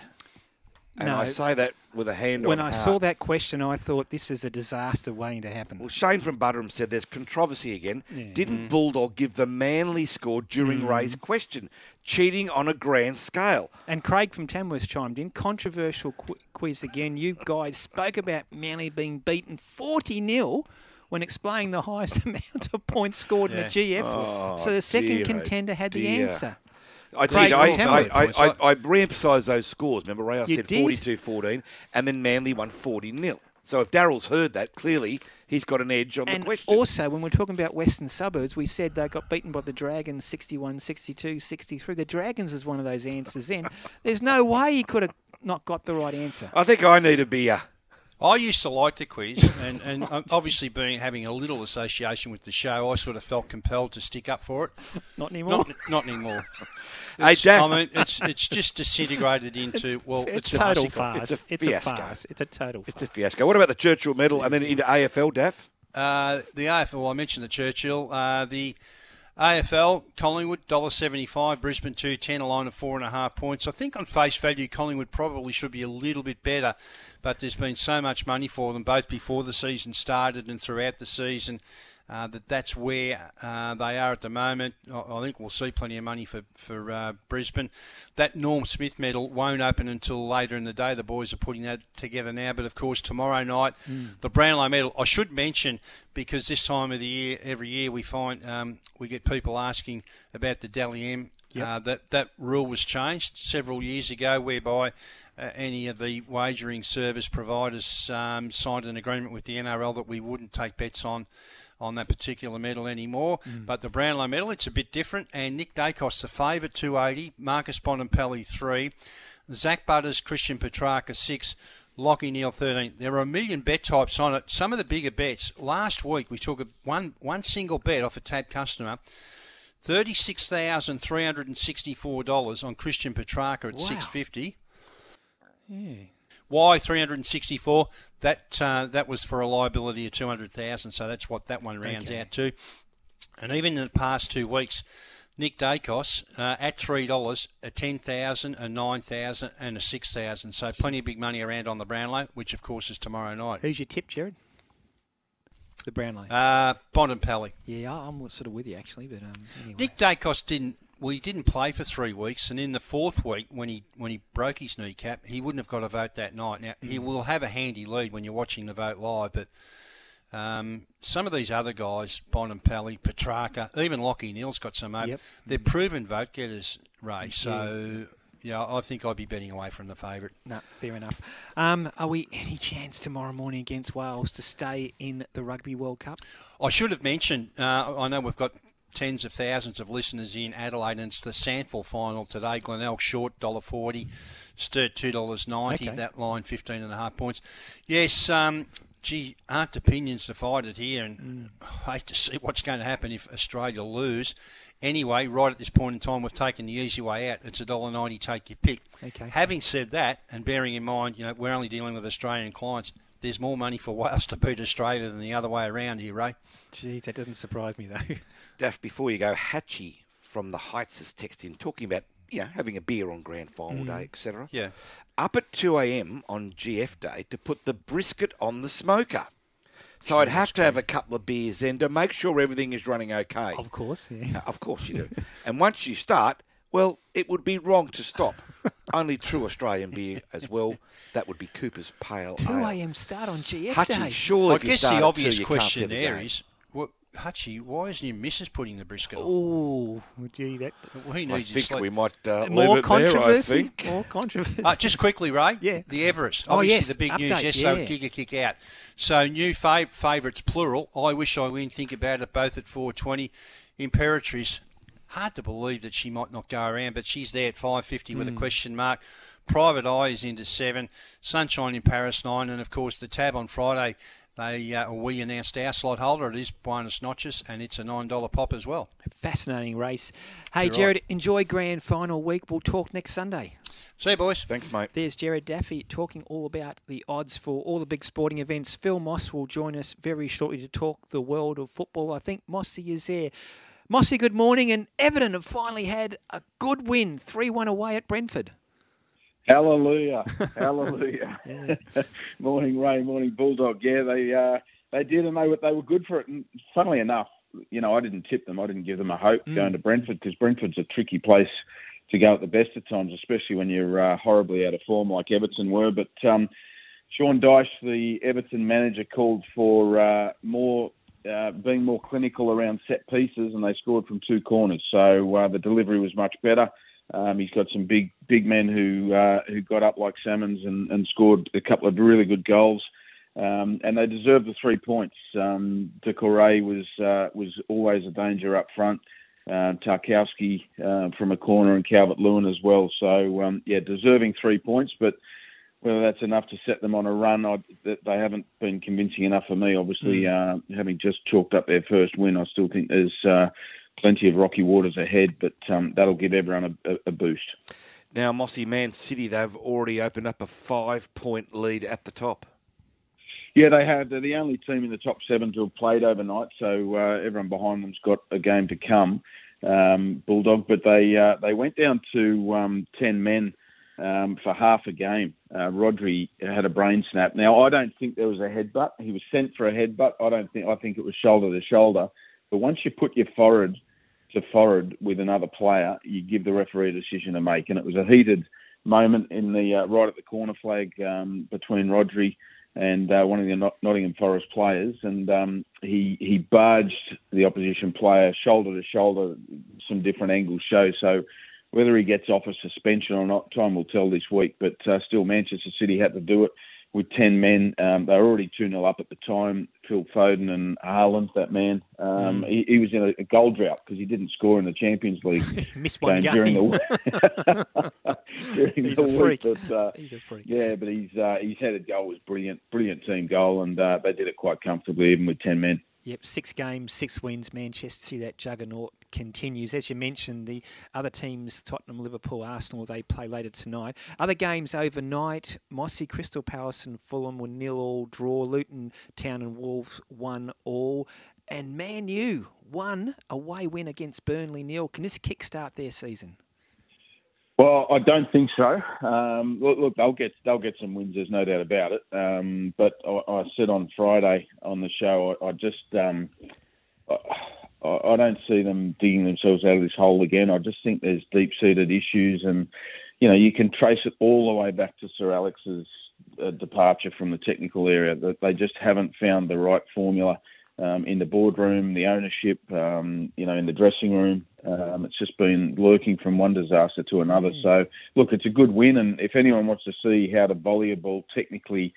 And No. I say that with a hand When on I heart. saw that question, I thought this is a disaster waiting to happen. Well, Shane from Butterham said there's controversy again. Yeah. Didn't Mm. Bulldog give the manly score during Mm. Ray's question? Cheating on a grand scale. And Craig from Tamworth chimed in. Controversial qu- quiz again. You guys spoke about Manly being beaten 40 0 when explaining the highest amount of points scored in a GF. Oh, so the second dear, contender had the answer. I did. I. I, I, I, re-emphasised those scores. Remember, Ray? I said did? 42-14, and then Manly won 40 0 So if Daryl's heard that, clearly he's got an edge on and the question. also, when we're talking about Western suburbs, we said they got beaten by the Dragons 61, 62, 63. The Dragons is one of those answers in. There's no way he could have not got the right answer. I think I need a beer. Uh, I used to like the quiz, and, and um, obviously being having a little association with the show, I sort of felt compelled to stick up for it. Not anymore. Not, not anymore. Hey, It's- I mean, it's it's just disintegrated into well, it's it's, a total farce. It's a It's a fiasco. farce. It's a total It's a fiasco. What about the Churchill Medal and then into AFL, Daff? Uh, the AFL, I mentioned the Churchill. Uh, the AFL, Collingwood, $1.75, Brisbane 210, a line of four and a half points. I think on face value, Collingwood probably should be a little bit better, but there's been so much money for them, both before the season started and throughout the season. Uh, that that's where uh, they are at the moment. I, think we'll see plenty of money for for uh, Brisbane. That Norm Smith medal won't open until later in the day. The boys are putting that together now. But of course, tomorrow night, Mm. the Brownlow medal. I should mention because this time of the year, every year we find um, we get people asking about the Dally M. Yep. Uh, that that rule was changed several years ago, whereby any of the wagering service providers um, signed an agreement with the NRL that we wouldn't take bets on on that particular medal anymore. Mm. But the Brownlow medal, it's a bit different. And Nick Daicos, the favourite, 280. Marcus Bontempelli, 3. Zak Butters, Christian Petracca, 6. Lachie Neale, 13. There are a million bet types on it. Some of the bigger bets. Last week, we took a, one, one single bet off a tab customer. $36,364 on Christian Petracca at Wow. 650 Yeah. why 364? That uh, that was for a liability of 200,000, so that's what that one rounds Okay. out to. And even in the past two weeks, Nick Daicos uh, at three dollars, a ten thousand, a nine thousand, and a six thousand. So plenty of big money around on the Brownlow, which of course is tomorrow night. Who's your tip, Gerard? The Brownlow. Uh, Bontempelli. yeah, I'm sort of with you actually, but um, anyway. Nick Daicos didn't. Well, he didn't play for three weeks, and in the fourth week, when he when he broke his kneecap, he wouldn't have got a vote that night. Now he Mm. will have a handy lead when you're watching the vote live, but um, some of these other guys, Bontempelli, Petracca, even Lachie Neale's got some hope. Yep. They're proven vote getters, Ray. So yeah, I think I'd be betting away from the favourite. No, fair enough. Um, are we any chance tomorrow morning against Wales to stay in the Rugby World Cup? I should have mentioned. Uh, I know we've got tens of thousands of listeners in Adelaide, and it's the SANFL final today. Glenelg short dollar forty, Sturt two dollars ninety. Okay. That line fifteen and a half points. Yes. Um, Gee, aren't opinions divided here, and I hate to see what's going to happen if Australia lose. Anyway, right at this point in time, we've taken the easy way out. It's a dollar ninety. Take your pick. Okay. Having said that, and bearing in mind, you know, we're only dealing with Australian clients. there's more money for Wales to beat Australia than the other way around here, Ray. Geez, that doesn't surprise me though. Daff, before you go, Hatchie from the Heights is texting, talking about you know having a beer on grand final Mm. day, etc. Yeah. Up at two a.m. on GF day to put the brisket on the smoker. So I'd have to have a couple of beers then to make sure everything is running okay. Of course, yeah. of course you do. and once you start, well, it would be wrong to stop. Only true Australian beer as well. That would be Cooper's Pale 2 Ale. a.m. start on GF Hutchie, day. surely I guess the obvious question see the is, Hutchie, why isn't your missus putting the brisket on? Oh, gee, that. Well, he I think sleep. we might uh, More leave it there, I controversy. think. More controversy. Uh, just quickly, Ray. Yeah. The Everest. Oh, Obviously, yes, the big news update, yesterday yeah. with Kick Kick Out. So, new fav- favourites, plural. I wish I win. Think about it, both at 420. Imperatrice. Hard to believe that she might not go around, but she's there at 550 with a Mm. question mark. Private Eye is into seven. Sunshine in Paris nine, and of course the tab on Friday. They uh, we announced our slot holder. It is Buenos Noches, and it's a nine dollar pop as well. Fascinating race. Hey, You're right. Gerard, enjoy grand final week. We'll talk next Sunday. See you, boys. Thanks, mate. There's Gerard Daffy talking all about the odds for all the big sporting events. Phil Moss will join us very shortly to talk the world of football. I think Mossy is there. Mossy, good morning. And Everton have finally had a good win, 3 1 away at Brentford. Hallelujah, hallelujah. morning, Ray. Morning, Bulldog. Yeah, they uh, they did, and they were they were good for it. And funnily enough, you know, I didn't tip them. I didn't give them a hope Mm. going to Brentford because Brentford's a tricky place to go at the best of times, especially when you're uh, horribly out of form like Everton were. But um, Sean Dyche, the Everton manager, called for uh, more. Uh, being more clinical around set pieces, and they scored from two corners. So uh, the delivery was much better. Um, he's got some big big men who uh, who got up like salmons and, and scored a couple of really good goals, um, and they deserve the three points. Um, Doucouré was uh, was always a danger up front. Uh, Tarkowski uh, from a corner and Calvert Lewin as well. So um, yeah, deserving three points, but whether that's enough to set them on a run, I, they haven't been convincing enough for me. Obviously, uh, having just chalked up their first win, I still think there's uh, plenty of rocky waters ahead, but um, that'll give everyone a, a, boost. Now, Mossy Man City, they've already opened up a five point lead at the top. Yeah, they had. They're the only team in the top seven to have played overnight, so uh, everyone behind them's got a game to come. Um, Bulldog, but they uh, they went down to um, ten men um, for half a game. Uh, Rodri had a brain snap. Now I don't think there was a headbutt. He was sent for a headbutt. I don't think. I think it was shoulder to shoulder. But once you put your forehead to forehead with another player, you give the referee a decision to make, and it was a heated moment in the uh, right at the corner flag um, between Rodri and uh, one of the Not- Nottingham Forest players, and um, he he barged the opposition player shoulder to shoulder. Some different angles show so. Whether he gets off a suspension or not, time will tell this week. But uh, still, Manchester City had to do it with 10 men. Um, they were already 2 0 up at the time. Phil Foden and Haaland, that man, um, Mm. he, he was in a, a goal drought because he didn't score in the Champions League Missed one during game. the, during He's the a week. freak. But, uh, He's a freak. Yeah, but he's, uh, his headed goal was brilliant. Brilliant team goal, and uh, they did it quite comfortably, even with 10 men. Yep, six games, six wins. Manchester City, that juggernaut continues. As you mentioned, the other teams, Tottenham, Liverpool, Arsenal, they play later tonight. Other games overnight, Mossy, Crystal Palace and Fulham were nil all draw. Luton Town and Wolves one all. And Man U one away win against Burnley nil. Can this kickstart their season? Well, I don't think so. Um, look, look, they'll get they'll get some wins. There's no doubt about it. Um, but I, I said on Friday on the show, I, I just um, I, I don't see them digging themselves out of this hole again. I just think there's deep seated issues, and you know you can trace it all the way back to Sir Alex's uh, departure from the technical area. That they just haven't found the right formula um, in the boardroom, the ownership, um, you know, in the dressing room. Um, it's just been lurking from one disaster to another. So, look, it's a good win, and if anyone wants to see how to volley a ball technically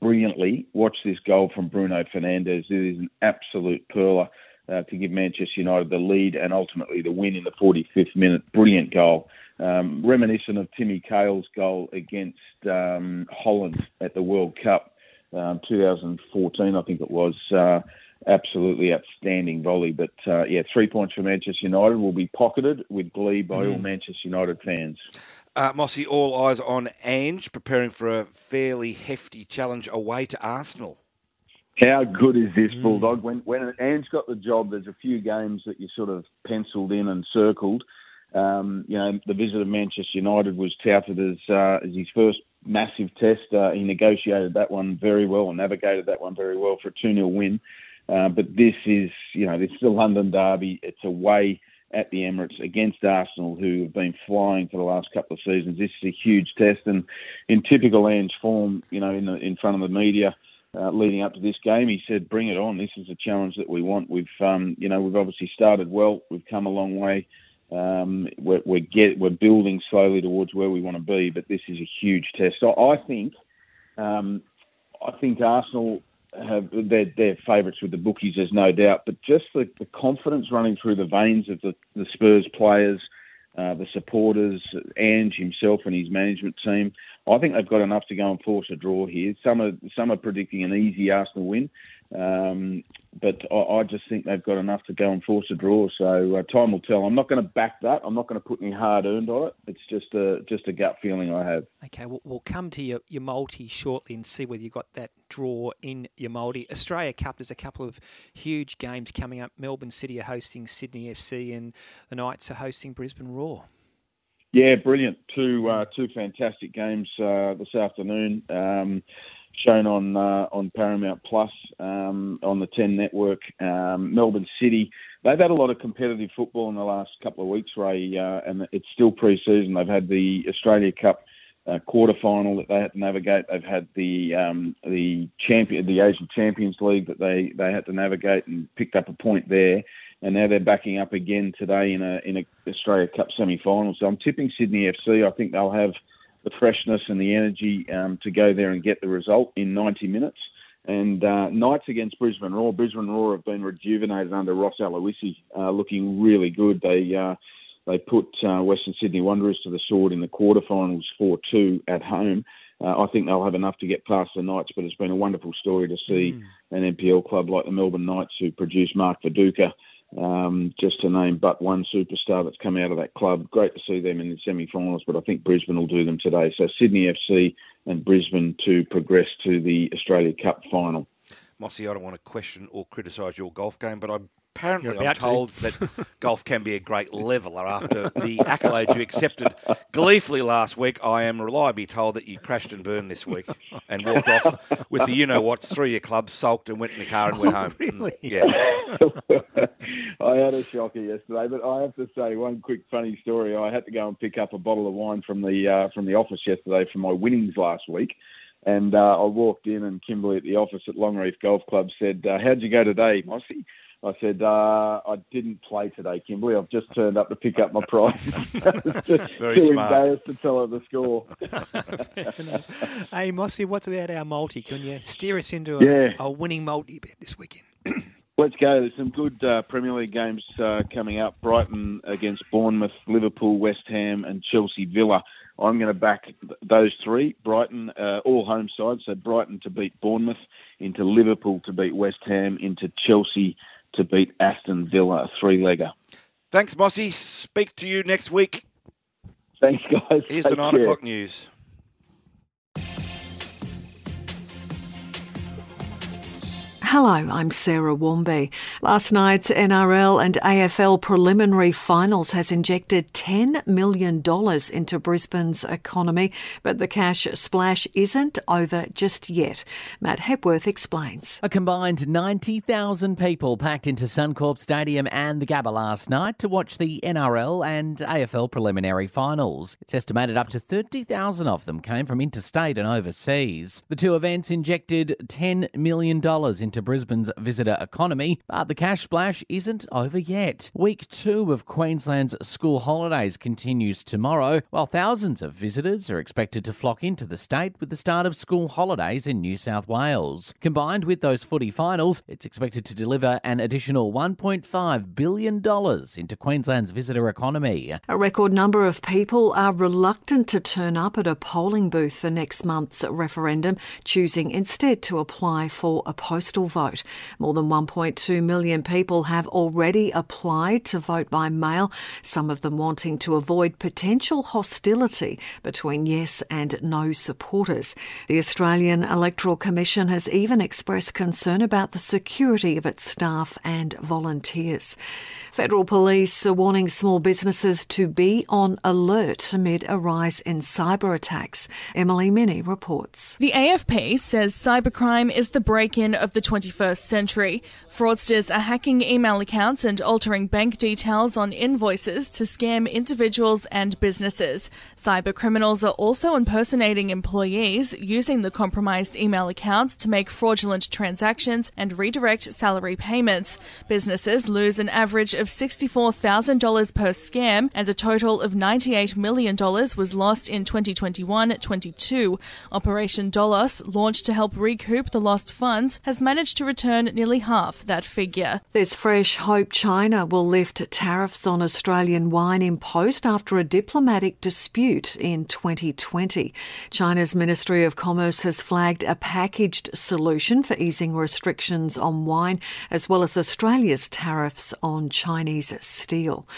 brilliantly, watch this goal from Bruno Fernandes. It is an absolute perler. Uh, to give Manchester United the lead and ultimately the win in the 45th minute. Brilliant goal. Um, reminiscent of Timmy Cahill's goal against um, Holland at the World Cup, um, 2014, I think it was. Uh, absolutely outstanding volley. But uh, yeah, three points for Manchester United will be pocketed with glee by all Mm. Manchester United fans. Uh, Mossy, all eyes on Ange, preparing for a fairly hefty challenge away to Arsenal. How good is this Bulldog? When when Ange got the job, there's a few games that you sort of penciled in and circled. Um, you know, the visit of Manchester United was touted as uh, as his first massive test. Uh, he negotiated that one very well and navigated that one very well for a 2 0 win. Uh, but this is, you know, this is the London Derby. It's away at the Emirates against Arsenal, who have been flying for the last couple of seasons. This is a huge test, and in typical Ange form, you know, in the, in front of the media. Uh, leading up to this game, he said, "Bring it on! This is a challenge that we want. We've, um, you know, we've obviously started well. We've come a long way. Um, we're we're, get, we're building slowly towards where we want to be, but this is a huge test. So I think, um, I think Arsenal have they're, they're favourites with the bookies, there's no doubt. But just the, the confidence running through the veins of the, the Spurs players, uh, the supporters, Ange himself and his management team. I think they've got enough to go and force a draw here. Some are some are predicting an easy Arsenal win, um, but I, I, just think they've got enough to go and force a draw. So uh, time will tell. I'm not going to back that. I'm not going to put any hard earned on it. It's just a just a gut feeling I have. Okay, we'll, we'll come to your, your multi shortly and see whether you got that draw in your multi. Australia Cup. There's a couple of huge games coming up. Melbourne City are hosting Sydney FC, and the Knights are hosting Brisbane Roar. Yeah, brilliant. Two uh, two fantastic games uh, this afternoon, um, shown on uh, on Paramount Plus um, on the Ten Network. Um, Melbourne City, they've had a lot of competitive football in the last couple of weeks, Ray, uh, and it's still pre-season. They've had the Australia Cup uh, quarter final that they had to navigate. They've had the um, the champion, the Asian Champions League that they, they had to navigate and picked up a point there and now they're backing up again today in a in a Australia Cup semi final. So I'm tipping Sydney FC. I think they'll have the freshness and the energy um, to go there and get the result in 90 minutes. And uh, Knights against Brisbane Roar. Brisbane Roar have been rejuvenated under Ross Aloisi, uh, looking really good. They uh, they put uh, Western Sydney Wanderers to the sword in the quarterfinals 4-2 at home. Uh, I think they'll have enough to get past the Knights, but it's been a wonderful story to see mm. an NPL club like the Melbourne Knights, who produced Mark Viduka, um, just to name but one superstar that's come out of that club. Great to see them in the semi-finals, but I think Brisbane will do them today. So Sydney FC and Brisbane to progress to the Australia Cup final. Mossy, I don't want to question or criticise your golf game, but I apparently I'm told that golf can be a great leveller after the accolades you accepted gleefully last week. I am reliably told that you crashed and burned this week and walked off with the you know what's through your club, sulked and went in the car and went home. really? Yeah. I had a shocker yesterday, but I have to say one quick funny story. I had to go and pick up a bottle of wine from the uh, from the office yesterday for my winnings last week. And uh, I walked in, and Kimberly at the office at Longreef Golf Club said, uh, "How'd you go today, Mossy?" I said, uh, I didn't play today, Kimberly. I've just turned up to pick up my prize. Very too smart. embarrassed to tell her the score. hey, Mossy, what's about our multi? Can you steer us into a, Yeah. a winning multi bet this weekend? Let's go. There's some good uh, Premier League games uh, coming up. Brighton against Bournemouth, Liverpool, West Ham, and Chelsea Villa. I'm going to back those three. Brighton, uh, all home sides. So Brighton to beat Bournemouth, into Liverpool to beat West Ham, into Chelsea to beat Aston Villa, a three-legger. Thanks, Mossy. Speak to you next week. Thanks, guys. Here's the nine care. o'clock news. Hello, I'm Sarah Warmby. Last night's NRL and AFL preliminary finals has injected $10 million into Brisbane's economy, but the cash splash isn't over just yet. Matt Hepworth explains. A combined 90,000 people packed into Suncorp Stadium and the Gabba last night to watch the NRL and AFL preliminary finals. It's estimated up to 30,000 of them came from interstate and overseas. The two events injected $10 million into Brisbane's visitor economy, but the cash splash isn't over yet. Week two of Queensland's school holidays continues tomorrow, while thousands of visitors are expected to flock into the state with the start of school holidays in New South Wales. Combined with those footy finals, it's expected to deliver an additional $1.5 billion into Queensland's visitor economy. A record number of people are reluctant to turn up at a polling booth for next month's referendum, choosing instead to apply for a postal vote. More than 1.2 million people have already applied to vote by mail, some of them wanting to avoid potential hostility between yes and no supporters. The Australian Electoral Commission has even expressed concern about the security of its staff and volunteers. Federal police are warning small businesses to be on alert amid a rise in cyber attacks. Emily Minnie reports. The AFP says cybercrime is the break in of the 21st century. Fraudsters are hacking email accounts and altering bank details on invoices to scam individuals and businesses. Cyber criminals are also impersonating employees, using the compromised email accounts to make fraudulent transactions and redirect salary payments. Businesses lose an average of $64,000 per scam, and a total of $98 million was lost in 2021 22. Operation Dolos, launched to help recoup the lost funds, has managed to return nearly half that figure. There's fresh hope China will lift tariffs on Australian wine imposed after a diplomatic dispute in 2020. China's Ministry of Commerce has flagged a packaged solution for easing restrictions on wine, as well as Australia's tariffs on Chinese steel.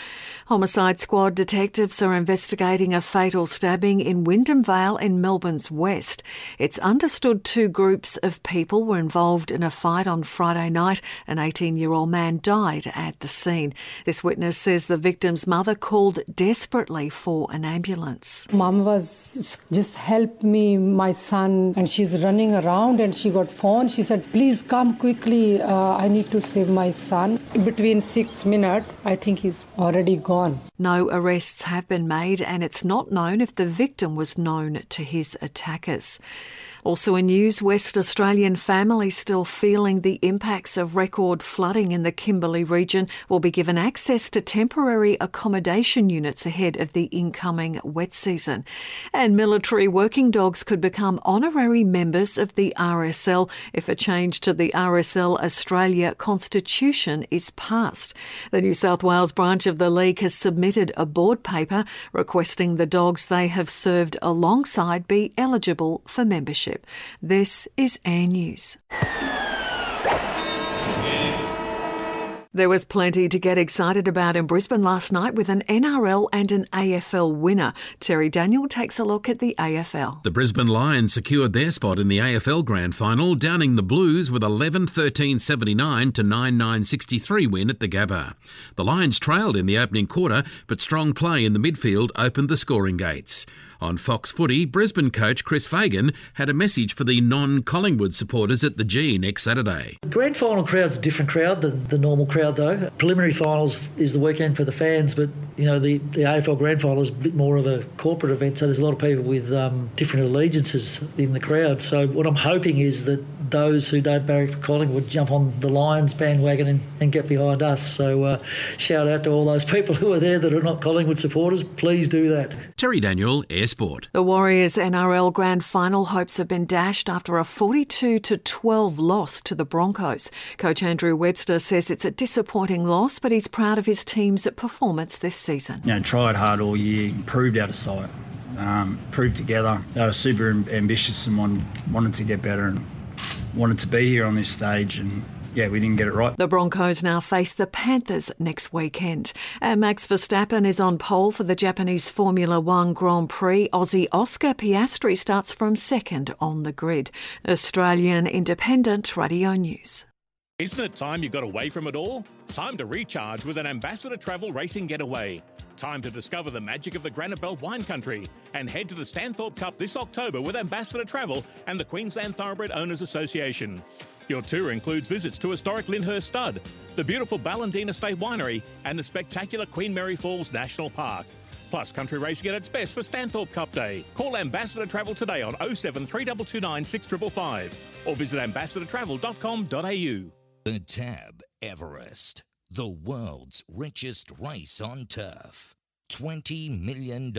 Homicide Squad detectives are investigating a fatal stabbing in Wyndham Vale in Melbourne's west. It's understood two groups of people were involved in a fight on Friday night. An 18 year old man died at the scene. This witness says the victim's mother called desperately for an ambulance. Mom was just help me, my son, and she's running around and she got phone. She said, please come quickly. Uh, I need to save my son. Between six minutes, I think he's already gone. No arrests have been made, and it's not known if the victim was known to his attackers. Also in news, West Australian families still feeling the impacts of record flooding in the Kimberley region will be given access to temporary accommodation units ahead of the incoming wet season. And military working dogs could become honorary members of the RSL if a change to the RSL Australia constitution is passed. The New South Wales branch of the league has submitted a board paper requesting the dogs they have served alongside be eligible for membership. This is Air News. There was plenty to get excited about in Brisbane last night with an NRL and an AFL winner. Terry Daniel takes a look at the AFL. The Brisbane Lions secured their spot in the AFL Grand Final, downing the Blues with 11 13 79 to 9 9 63 win at the Gabba. The Lions trailed in the opening quarter, but strong play in the midfield opened the scoring gates. On Fox Footy, Brisbane coach Chris Fagan had a message for the non Collingwood supporters at the G next Saturday. Grand final crowd's a different crowd than the normal crowd, though. Preliminary finals is the weekend for the fans, but you know the, the AFL Grand Final is a bit more of a corporate event, so there's a lot of people with um, different allegiances in the crowd. So what I'm hoping is that those who don't barrack for Collingwood jump on the Lions bandwagon and, and get behind us. So uh, shout out to all those people who are there that are not Collingwood supporters. Please do that. Terry Daniel, Air Sport. The Warriors NRL Grand Final hopes have been dashed after a 42 to 12 loss to the Broncos. Coach Andrew Webster says it's a disappointing loss, but he's proud of his team's performance this season. You know, tried hard all year, proved out of sight, um, proved together. They were super ambitious and wanted, wanted to get better and wanted to be here on this stage and yeah, we didn't get it right. The Broncos now face the Panthers next weekend. And Max Verstappen is on pole for the Japanese Formula One Grand Prix. Aussie Oscar Piastri starts from second on the grid. Australian Independent Radio News. Isn't it time you got away from it all? Time to recharge with an Ambassador Travel Racing Getaway. Time to discover the magic of the Granite Belt wine country and head to the Stanthorpe Cup this October with Ambassador Travel and the Queensland Thoroughbred Owners Association. Your tour includes visits to historic Lyndhurst Stud, the beautiful Ballandean Estate Winery, and the spectacular Queen Mary Falls National Park. Plus, country racing at its best for Stanthorpe Cup Day. Call Ambassador Travel today on 07 3229 6555 or visit ambassadortravel.com.au. The Tab Everest, the world's richest race on turf. $20 million.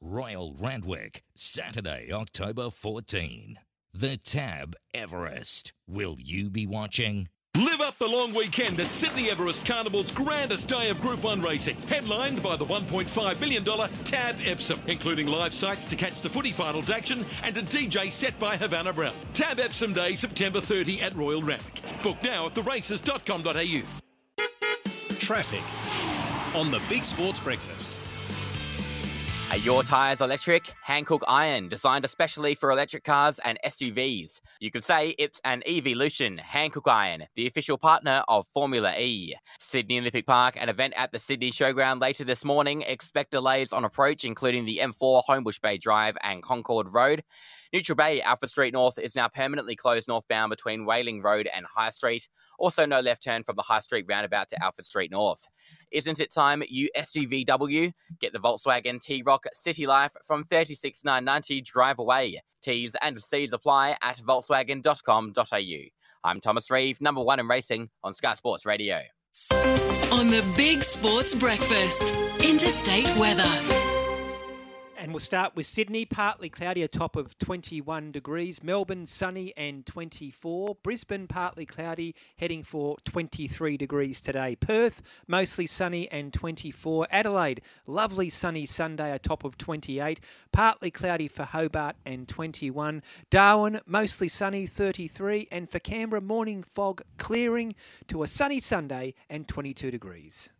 Royal Randwick, Saturday, October 14. The Tab Everest. Will you be watching? Live up the long weekend at Sydney Everest Carnival's grandest day of Group 1 racing, headlined by the $1.5 million Tab Epsom, including live sights to catch the footy finals action and a DJ set by Havana Brown. Tab Epsom Day, September 30 at Royal Randwick. Book now at theraces.com.au. Traffic on the Big Sports Breakfast. Are your tyres electric? Hankook iON, designed especially for electric cars and SUVs. You could say it's an evolution. Hankook iON, the official partner of Formula E. Sydney Olympic Park, an event at the Sydney Showground later this morning. Expect delays on approach, including the M4 Homebush Bay Drive and Concord Road. Neutral Bay, Alfred Street North is now permanently closed northbound between Whaling Road and High Street. Also, no left turn from the High Street roundabout to Alfred Street North. Isn't it time you SUVW? Get the Volkswagen T-Roc City Life from 36990 drive away. T's and C's apply at volkswagen.com.au. I'm Thomas Reeve, number one in racing on Sky Sports Radio. On the Big Sports Breakfast, interstate weather. And we'll start with Sydney, partly cloudy, a top of 21 degrees. Melbourne, sunny and 24. Brisbane, partly cloudy, heading for 23 degrees today. Perth, mostly sunny and 24. Adelaide, lovely sunny Sunday, a top of 28. Partly cloudy for Hobart and 21. Darwin, mostly sunny, 33. And for Canberra, morning fog clearing to a sunny Sunday and 22 degrees.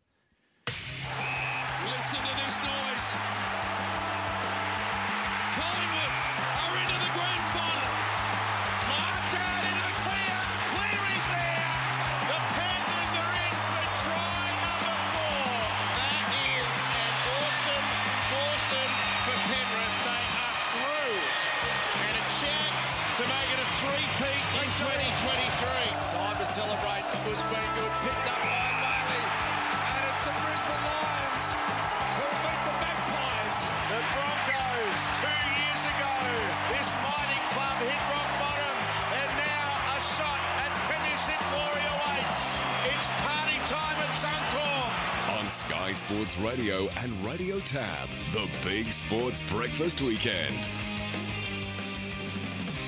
Sports Radio and Radio Tab, the Big Sports Breakfast Weekend.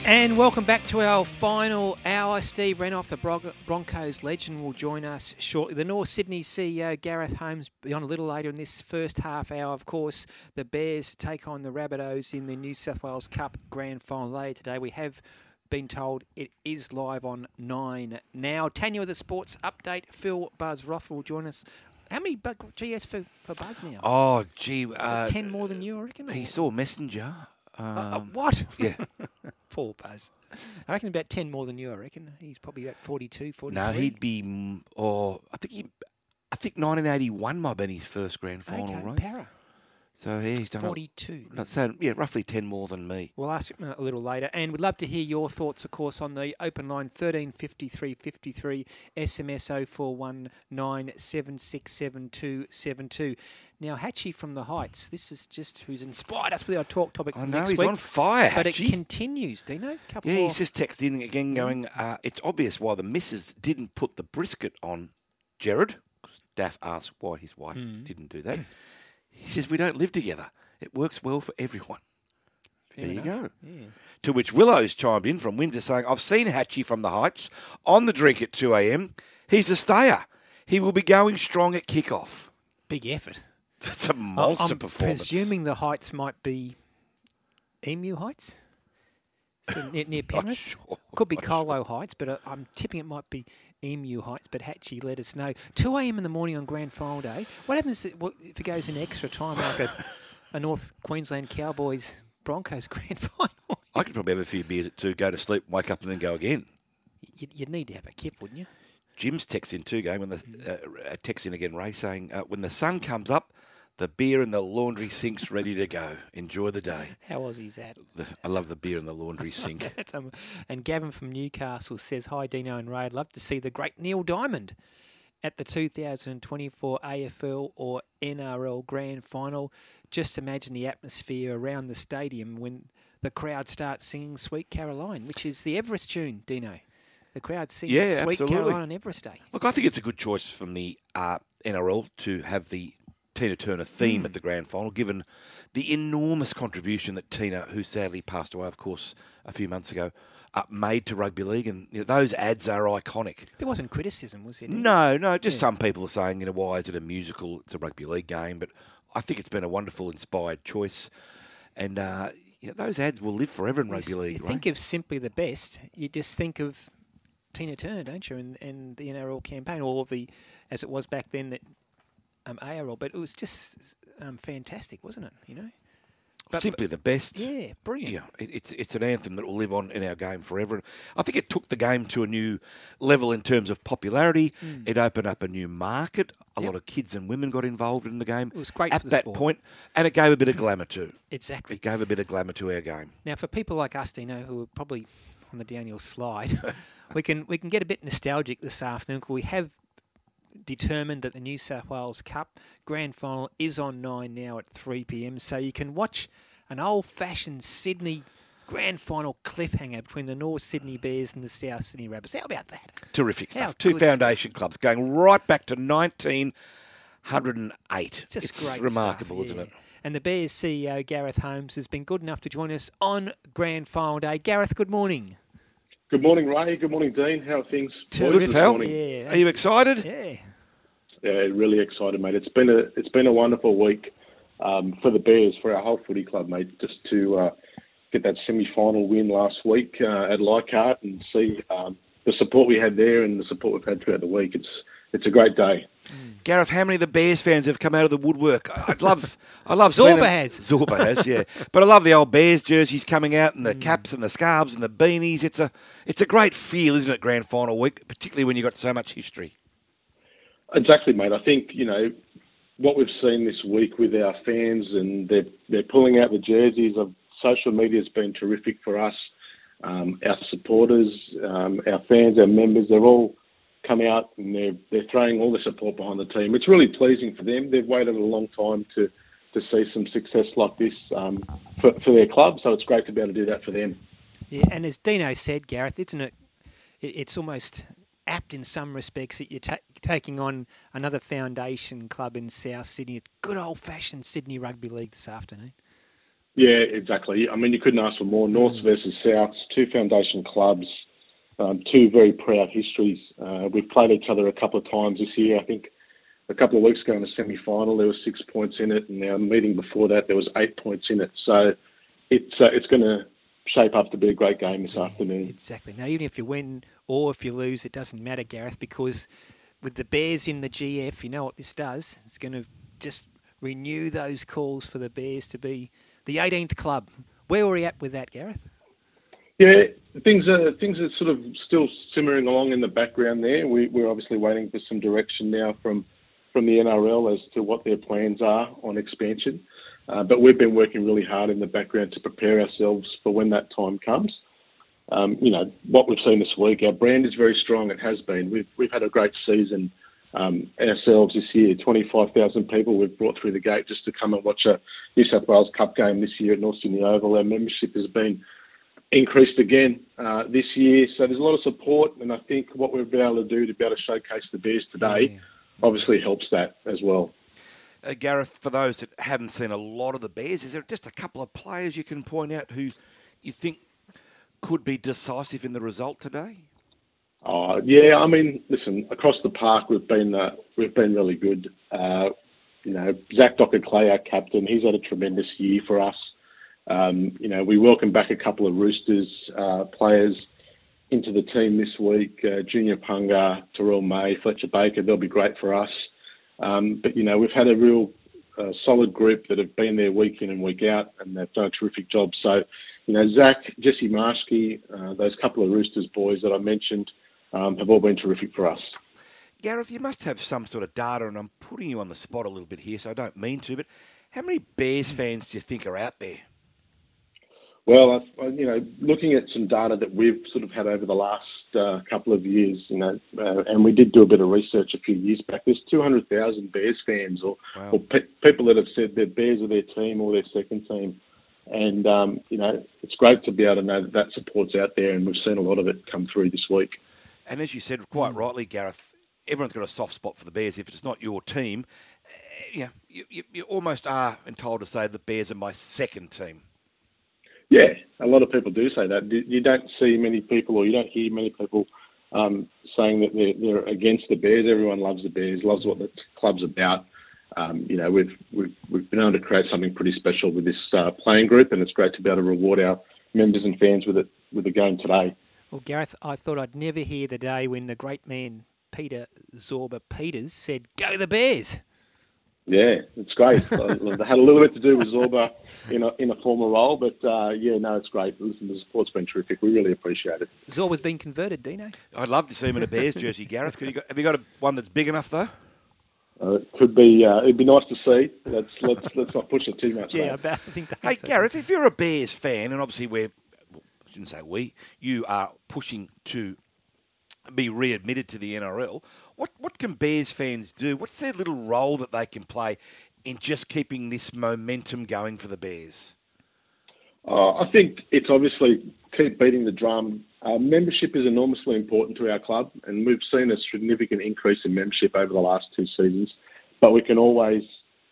And welcome back to our final hour. Steve Renouf, the Bron- Broncos legend, will join us shortly. The North Sydney CEO, Gareth Holmes, be on a little later in this first half hour. Of course, the Bears take on the Rabbitohs in the New South Wales Cup Grand Final later today. We have been told it is live on 9 now. Tanya with the sports update. Phil Buzz Roth will join us. How many bu- GS for, for Buzz now? Oh, gee. Uh, 10 more than you, I reckon? He saw Messenger. Um, uh, what? Yeah. Poor Buzz. I reckon about 10 more than you, I reckon. He's probably about 42, 43. No, he'd be. mm, Oh, I think he. I think 1981 might have been his first grand final, Okay, right? para. So he's done. 42. I'd say, yeah, roughly 10 more than me. We'll ask him a little later. And we'd love to hear your thoughts, of course, on the open line 13 53 53, SMS 0419 Now, Hatchie from the Heights, this is just who's inspired us with our talk topic I know, he's week. on fire, But it Hatchie. continues, Dino. Couple Yeah, more. he's just texting again going, uh, it's obvious why the missus didn't put the brisket on Jared." Daff asked why his wife Mm. didn't do that. He says, we don't live together. It works well for everyone. Fair there you go. Yeah. To which Willow's chimed in from Windsor saying, I've seen Hatchie from the Heights on the drink at 2 a.m. He's a stayer. He will be going strong at kickoff. Big effort. That's a monster I'm performance. presuming the Heights might be Emu Heights? So near, near Penrith? Could be Colo Heights, but uh, I'm tipping it might be Emu Heights. But Hatchie, let us know. 2 a.m. in the morning on Grand Final Day. What happens if it goes in extra time, like a, a North Queensland Cowboys Broncos Grand Final? I could probably have a few beers at 2, go to sleep, wake up and then go again. You'd, you'd need to have a kip, wouldn't you? Jim's text in too, going when the uh, uh, text in again, Ray saying uh, when the sun comes up, the beer and the laundry sink's ready to go. Enjoy the day. How Aussie's that? The, I love the beer and the laundry sink. Um, and Gavin from Newcastle says, Hi, Dino and Ray. I'd love to see the great Neil Diamond at the 2024 AFL or NRL Grand Final. Just imagine the atmosphere around the stadium when the crowd starts singing Sweet Caroline, which is the Everest tune, Dino. The crowd sings yeah, Sweet absolutely. Caroline on Everest Day. Look, I think it's a good choice from the uh, NRL to have the Tina Turner theme Mm. at the grand final, given the enormous contribution that Tina, who sadly passed away, of course, a few months ago, uh, made to rugby league, and you know, those ads are iconic. There wasn't criticism, was there? No, no, just some people are saying, you know, why is it a musical? It's a rugby league game, but I think it's been a wonderful, inspired choice, and uh, you know, those ads will live forever in rugby You league. You think of simply the best, you just think of Tina Turner, don't you, and, and the NRL campaign, or the, as it was back then, that um, ARL. But it was just um, fantastic, wasn't it? You know, But- Simply the best. Yeah, brilliant. Yeah, it, it's it's an anthem that will live on in our game forever. I think it took the game to a new level in terms of popularity. Mm. It opened up a new market. A lot of kids and women got involved in the game. It was great at for the that point, and it gave a bit of glamour too. Exactly. It gave a bit of glamour to our game. Now, for people like us, Dino, who are probably on the downhill slide, we can we can get a bit nostalgic this afternoon because we have determined that the New South Wales Cup Grand Final is on nine now at three pm, so you can watch an old-fashioned Sydney Grand Final cliffhanger between the North Sydney Bears and the South Sydney Rabbits. How about that? Terrific How stuff. Two good foundation clubs going right back to 1908. Just it's great remarkable, stuff, isn't it? And the Bears CEO Gareth Holmes has been good enough to join us on Grand Final Day. Gareth, good morning. Good morning, Ray. Good morning, Dean. How are things? Terrific. Good, pal. morning? Yeah. Are you excited? Yeah. Yeah, really excited, mate. It's been a it's been a wonderful week um, for the Bears, for our whole footy club, mate. Just to uh, get that semi-final win last week uh, at Leichhardt and see um, the support we had there and the support we've had throughout the week. It's it's a great day. Gareth, how many of the Bears fans have come out of the woodwork? I- I'd love, I love Zorba has. Zorba has, yeah. But I love the old Bears jerseys coming out and the Mm. caps and the scarves and the beanies. It's a, it's a great feel, isn't it? Grand final week, particularly when you've got so much history. Exactly, mate. I think you know what we've seen this week with our fans, and they're they're pulling out the jerseys. Of social media has been terrific for us. Um, our supporters, um, our fans, our members, they're all come out and they're they're throwing all the support behind the team. It's really pleasing for them. They've waited a long time to to see some success like this um, for, for their club, so it's great to be able to do that for them. Yeah, and as Dino said, Gareth, isn't it? it- It's almost apt in some respects that you're ta- taking on another foundation club in South Sydney. It's good old-fashioned Sydney Rugby League this afternoon. Yeah, exactly. I mean, you couldn't ask for more. Norths versus Souths, two foundation clubs, um, two very proud histories. Uh, we've played each other a couple of times this year. I think a couple of weeks ago in the semi-final, there was six points in it, and our meeting before that, there was eight points in it. So it's uh, it's going to shape up to be a great game this afternoon. Exactly. Now, even if you win or if you lose, it doesn't matter, Gareth, because with the Bears in the GF, you know what this does? It's going to just renew those calls for the Bears to be the 18th club. Where are we at with that, Gareth? Yeah, things are things are sort of still simmering along in the background there. We, we're obviously waiting for some direction now from from the NRL as to what their plans are on expansion. Uh, but we've been working really hard in the background to prepare ourselves for when that time comes. Um, you know what we've seen this week. Our brand is very strong. It has been. We've we've had a great season um, ourselves this year. Twenty five thousand people we've brought through the gate just to come and watch a New South Wales Cup game this year at North Sydney Oval. Our membership has been increased again uh, this year. So there's a lot of support, and I think what we've been able to do to be able to showcase the Bears today obviously helps that as well. Uh, Gareth, for those that haven't seen a lot of the Bears, is there just a couple of players you can point out who you think could be decisive in the result today? Uh, yeah, I mean, listen, across the park we've been uh, we've been really good. Uh, you know, Zach Dockar-Clay, our captain, he's had a tremendous year for us. Um, you know, we welcome back a couple of Roosters uh, players into the team this week. Uh, Junior Pauga, Terrell May, Fletcher Baker, they'll be great for us. Um, but you know, we've had a real uh, solid group that have been there week in and week out, and they've done a terrific job. So, you know, Zach, Jesse Marschke, uh, those couple of Roosters boys that I mentioned, um, have all been terrific for us. Gareth, you must have some sort of data, and I'm putting you on the spot a little bit here, so I don't mean to, but how many Bears fans do you think are out there? Well, I, you know, looking at some data that we've sort of had over the last uh, couple of years, you know, uh, and we did do a bit of research a few years back. There's 200,000 Bears fans, or, Wow. or pe- people that have said their Bears are their team or their second team. And um, you know, it's great to be able to know that that support's out there, and we've seen a lot of it come through this week. And as you said quite rightly, Gareth, everyone's got a soft spot for the Bears. If it's not your team, eh, yeah, you, you, you almost are entitled to say the Bears are my second team. Yeah, a lot of people do say that. You- don't see many people, or you don't hear many people um, saying that they're, they're against the Bears. Everyone loves the Bears, loves what the club's about. Um, you know, we've, we've we've been able to create something pretty special with this uh, playing group, and it's great to be able to reward our members and fans with it with the game today. Well, Gareth, I thought I'd never hear the day when the great man Peter Zorba Peters said, "Go the Bears." Yeah, it's great. I had a little bit to do with Zorba in a in a former role, but uh, yeah, no, it's great. Listen, the support's been terrific. We really appreciate it. Zorba's been converted, Dino. I'd love to see him in a Bears jersey, Gareth. Could you got, have you got a, one that's big enough though? Uh, it could be. Uh, it'd be nice to see. Let's let's let's not push it too much. Yeah, mate. I think that's Hey, Gareth, if you're a Bears fan, and obviously we're, well, I shouldn't say we, you are pushing to be readmitted to the NRL. What what can Bears fans do? What's their little role that they can play in just keeping this momentum going for the Bears? Uh, I think it's obviously keep beating the drum. Uh, membership is enormously important to our club, and we've seen a significant increase in membership over the last two seasons. But we can always,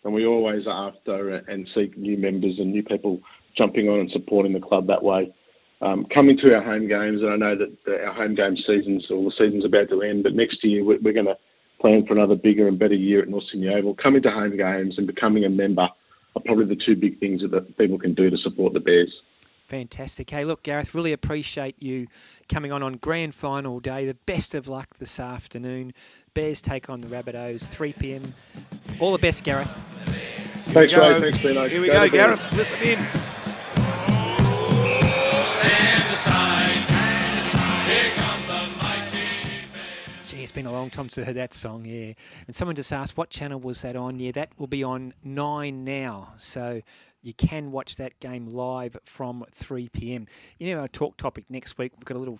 and we always are after and seek new members and new people jumping on and supporting the club that way. Um, coming to our home games, and I know that the, our home game seasons or the season's about to end, but next year we're, we're going to plan for another bigger and better year at North Sydney Oval. Coming to home games and becoming a member are probably the two big things that people can do to support the Bears. Fantastic. Hey, look, Gareth, really appreciate you coming on on grand final day. The best of luck this afternoon. Bears take on the Rabbitohs, 3 p.m. All the best, Gareth. Thanks, Here we Ray. Thanks, Bino. Here we Go go. Gareth. Listen in. Been a long time since I heard that song, yeah. And someone just asked, what channel was that on? Yeah, that will be on 9 now. So you can watch that game live from 3 p.m. You know, our talk topic next week, we've got a little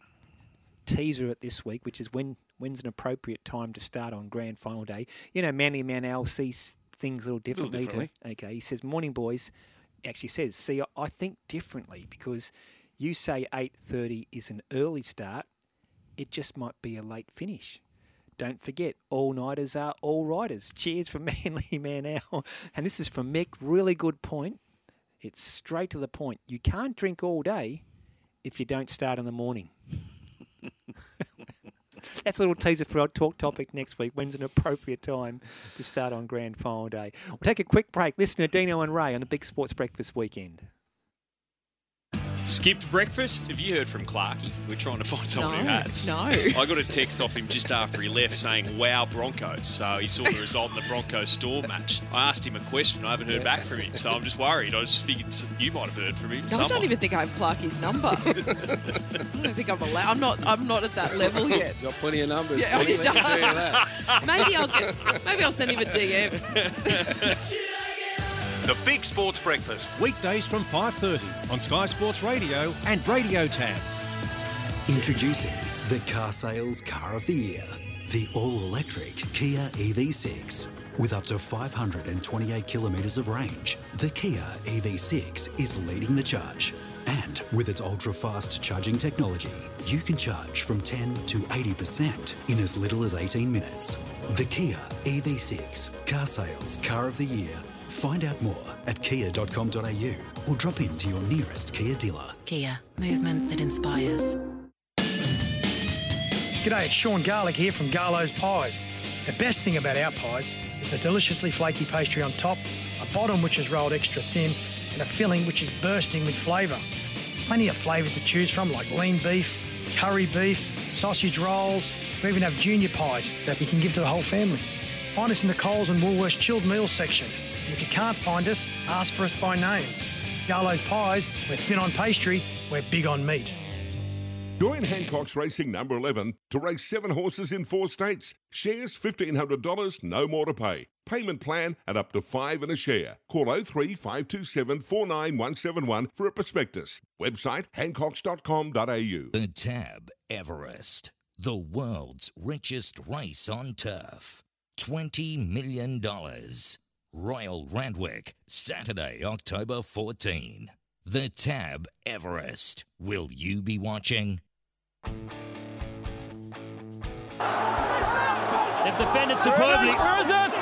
teaser at this week, which is when when's an appropriate time to start on grand final day. You know, Manly Manel sees things a little differently. to- differently. okay, he says, morning, boys. Actually says, see, I- I think differently because you say 8.30 is an early start. It just might be a late finish. Don't forget, all nighters are all riders. Cheers from Manly Manel. And this is from Mick. Really good point. It's straight to the point. You can't drink all day if you don't start in the morning. That's a little teaser for our talk topic next week. When's an appropriate time to start on Grand Final Day? We'll take a quick break. Listen to Dino and Ray on the Big Sports Breakfast weekend. Skipped breakfast? Have you heard from Clarkey? We're trying to find someone who has. no. I got a text off him just after he left saying, wow, Broncos. So he saw the result in the Broncos Storm match. I asked him a question. I haven't heard back from him. So I'm just worried. I just figured you might have heard from him. No, I don't even think I have Clarky's number. I don't think I'm allowed. I'm not. I'm not at that level yet. Got plenty of numbers. Yeah, oh, he Let me tell you that. does. maybe I'll get. Maybe I'll send him a DM. The Big Sports Breakfast, weekdays from 5.30 on Sky Sports Radio and Radio Tab. Introducing the car sales car of the year, the all-electric Kia EV6. With up to 528 kilometres of range, the Kia EV6 is leading the charge. And with its ultra-fast charging technology, you can charge from 10 to 80% in as little as 18 minutes. The Kia EV6, car sales car of the year. Find out more at kia.com.au or drop into your nearest Kia dealer. Kia, movement that inspires. G'day, it's Sean Garlic here from Garlo's Pies. The best thing about our pies is the deliciously flaky pastry on top, a bottom which is rolled extra thin, and a filling which is bursting with flavour. Plenty of flavours to choose from like lean beef, curry beef, sausage rolls. We even have junior pies that you can give to the whole family. Find us in the Coles and Woolworths chilled meals section. And if you can't find us, ask for us by name. Garlo's Pies, we're thin on pastry, we're big on meat. Join Hancock's Racing number 11 to race seven horses in four states. Shares $1,500, no more to pay. Payment plan at up to five in a share. Call 03 527 49171 for a prospectus. Website hancocks.com.au. The Tab Everest, the world's richest race on turf. $20 million. Royal Randwick, Saturday, October 14. The Tab Everest. Will you be watching? They've defended superbly. Where is it?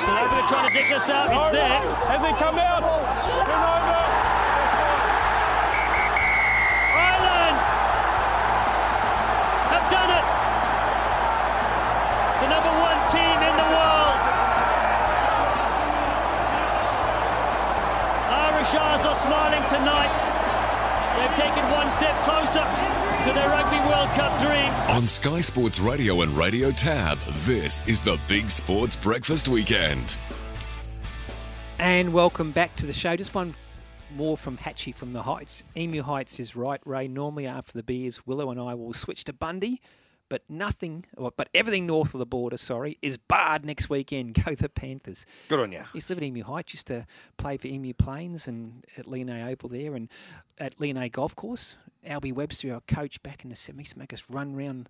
Salopia trying to dig this out. It's there. Has it come out? smiling tonight. They've taken one step closer to their Rugby World Cup dream. On Sky Sports Radio and Radio Tab, this is the Big Sports Breakfast Weekend. And welcome back to the show. Just one more from Hatchie from the Heights. Emu Heights is right, Ray. Normally after the beers, Willow and I will switch to Bundy but nothing, or- but everything north of the border, sorry, is barred next weekend. Go the Panthers. Good on you. To live at Emu Heights, used to play for Emu Plains and at Leonay Oval there and at Leonay Golf Course. Albie Webster, our coach back in the 70s, used to make us run round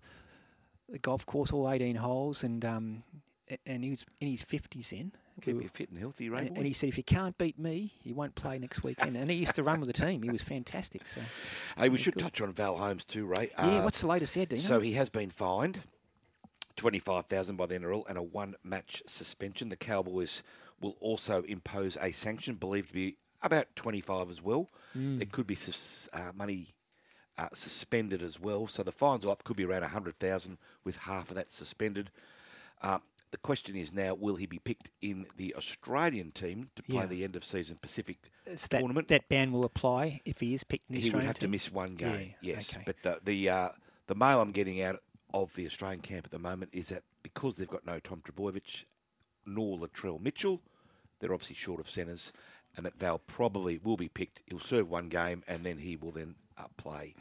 the golf course, all 18 holes, and um, and he was in his 50s then. Keep We you fit and healthy, Ray. and, and he said, if you can't beat me, you won't play next weekend. And he used to run with the team. He was fantastic. So, Hey, we should good. touch on Val Holmes too, Ray. Yeah, what's the latest there, Dino? So he has been fined twenty five thousand by the NRL and a one match suspension. The Cowboys will also impose a sanction believed to be about twenty five as well. Mm. There could be uh, money. Uh, suspended as well, so the fines up. Could be around a hundred thousand, with half of that suspended. Uh, the question is now: Will he be picked in the Australian team to play Yeah. the end of season Pacific So that, tournament? that ban will apply if he is picked in the he would Australian have to miss one game. Yeah, yes, okay. but the the uh, the mail I'm getting out of the Australian camp at the moment is that because they've got no Tom Trbojevic nor Latrell Mitchell, they're obviously short of centres, and that Val probably will be picked. He'll serve one game, and then he will then uh, play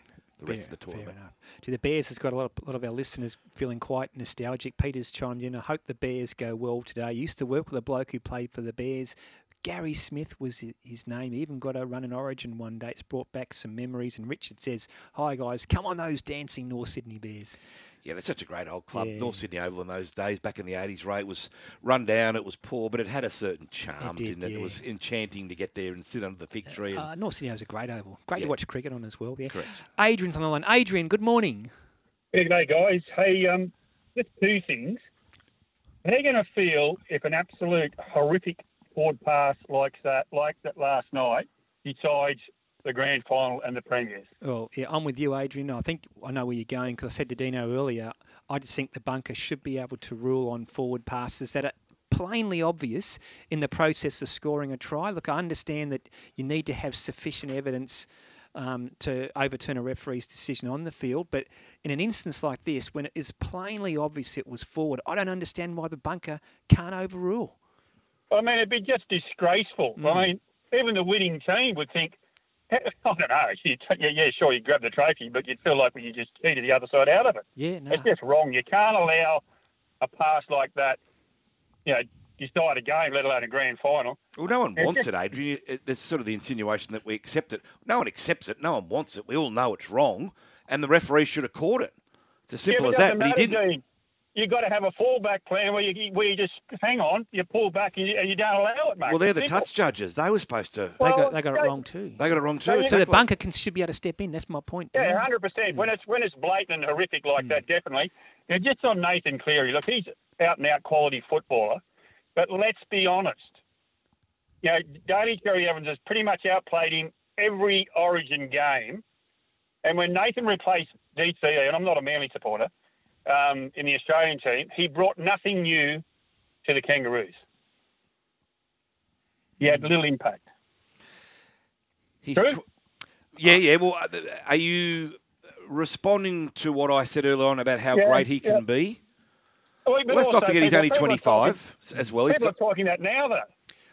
the rest Fair- of the fair tournament. enough. To the Bears has got a lot of, lot of our listeners feeling quite nostalgic. Peter's chimed in. I hope the Bears go well today. I used to work with a bloke who played for the Bears. Gary Smith was his name. He even got a run in Origin one day. It's brought back some memories. And Richard says, "Hi guys, come on those dancing North Sydney Bears." Yeah, that's such a great old club. Yeah. North Sydney Oval in those days, back in the 80s, Ray, it was run down, it was poor, but it had a certain charm, did, didn't it? It was enchanting to get there and sit under the fig tree. And, Uh, North Sydney was a great oval. Great Yeah. to watch cricket on as well. Yeah. Correct. Adrian's on the line. Adrian, good morning. Good day, guys. Hey, um, just two things. How are you going to feel if an absolute horrific forward pass like that, like that last night, decides the grand final and the premiers? Well, yeah, I'm with you, Adrian. I think I know where you're going because I said to Dino earlier, I just think the bunker should be able to rule on forward passes that are plainly obvious in the process of scoring a try. Look, I understand that you need to have sufficient evidence um, to overturn a referee's decision on the field, but in an instance like this, when it is plainly obvious it was forward, I don't understand why the bunker can't overrule. I mean, it'd be just disgraceful. Mm. I mean, even the winning team would think, I don't know, you t- yeah, yeah, sure, you grab the trophy, but you'd feel like you just cheated the other side out of it. Yeah, no. It's just wrong. You can't allow a pass like that, you know, decide a game, let alone a grand final. Well, no one It's wants just- it, Adrian. It- There's sort of the insinuation that we accept it. No one accepts it. No one wants it. We all know it's wrong, and the referee should have caught it. It's as simple yeah, as but it that. But he doesn't didn't. Matter, Dean. You've got to have a fallback plan where you where you just hang on, you pull back, and you, and you don't allow it, mate. Well, they're the touch judges. They were supposed to. They got they got it wrong too. They got it wrong too. So So the bunker can, should be able to step in. That's my point. Yeah, hundred percent. When it's when it's blatant and horrific like Hmm. that, definitely. Now, just on Nathan Cleary, look, he's out and out quality footballer, but let's be honest. You know, Daly Cherry Evans has pretty much outplayed him every Origin game, and when Nathan replaced DCE, and I'm not a Manly supporter, um, in the Australian team, he brought nothing new to the Kangaroos. He had little impact. He's True. tw- yeah, yeah. Well, uh, are you responding to what I said earlier on about how Yeah, great he can yeah. be? Well, but Let's not forget he's only 25 talking- as well. He's People got, are talking that now, though.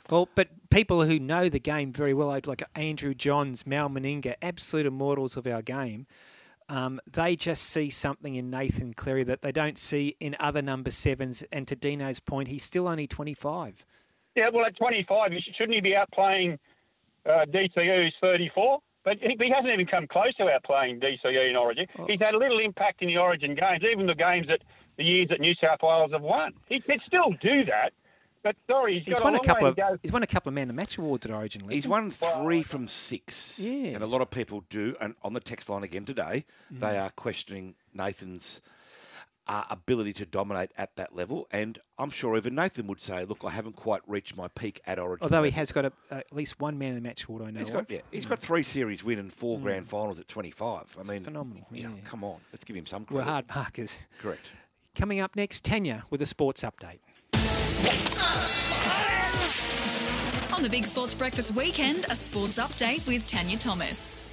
Well, but people who know the game very well, like Andrew Johns, Mal Meninga, absolute immortals of our game, um, they just see something in Nathan Cleary that they don't see in other number sevens. And to Dino's point, he's still only 25. Yeah, well, at 25, shouldn't he be outplaying uh, DCU, who's 34? But he, he hasn't even come close to outplaying DCU in Origin. Oh. He's had a little impact in the Origin games, even the games that the years that New South Wales have won. He could still do that, but sorry, he's, He's got won a a couple way of go. he's won a couple of man of the match awards at Origin. he's won three from six. Yeah. And a lot of people do. And on the text line again today, Mm. they are questioning Nathan's uh, ability to dominate at that level. And I'm sure even Nathan would say, look, I haven't quite reached my peak at Origin. Although he has got a, at least one man of the match award, I know. He's of. got yeah, he's got three series win and four grand finals at 25. I mean, phenomenal. Yeah, yeah. come on, let's give him some credit. We're hard markers. Correct. Coming up next, Tanya with a sports update. On the Big Sports Breakfast Weekend, a sports update with Tanya Thomas.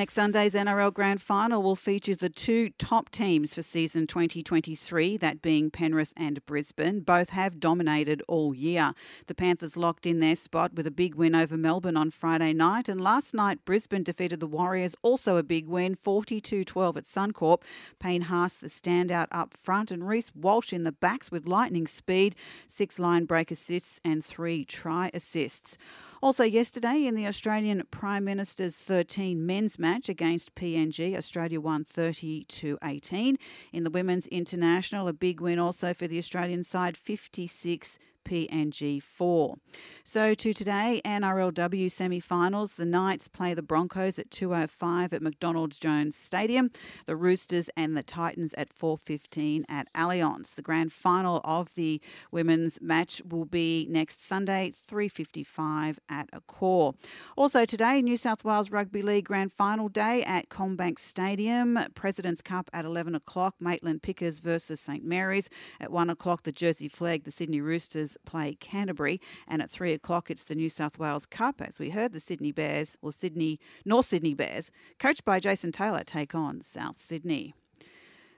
Next Sunday's NRL Grand Final will feature the two top teams for season 2023, that being Penrith and Brisbane. Both have dominated all year. The Panthers locked in their spot with a big win over Melbourne on Friday night, and last night Brisbane defeated the Warriors, also a big win, 42 12 at Suncorp. Payne Haas, the standout up front, and Reece Walsh in the backs with lightning speed, six line break assists, and three try assists. Also, yesterday in the Australian Prime Minister's 13 men's match against PNG, Australia won 30 to 18. In the women's international, a big win also for the Australian side, 56 PNG 4. So to today, NRLW semi-finals. The Knights play the Broncos at 2.05 at McDonald's Jones Stadium. The Roosters and the Titans at 4.15 at Allianz. The grand final of the women's match will be next Sunday, 3.55 at Accor. Also today, New South Wales Rugby League grand final day at CommBank Stadium. President's Cup at 11 o'clock. Maitland Pickers versus St Mary's. At 1 o'clock, the Jersey Flegg, the Sydney Roosters play Canterbury. And at three o'clock, it's the New South Wales Cup. As we heard, the Sydney Bears, or Sydney, North Sydney Bears, coached by Jason Taylor, take on South Sydney.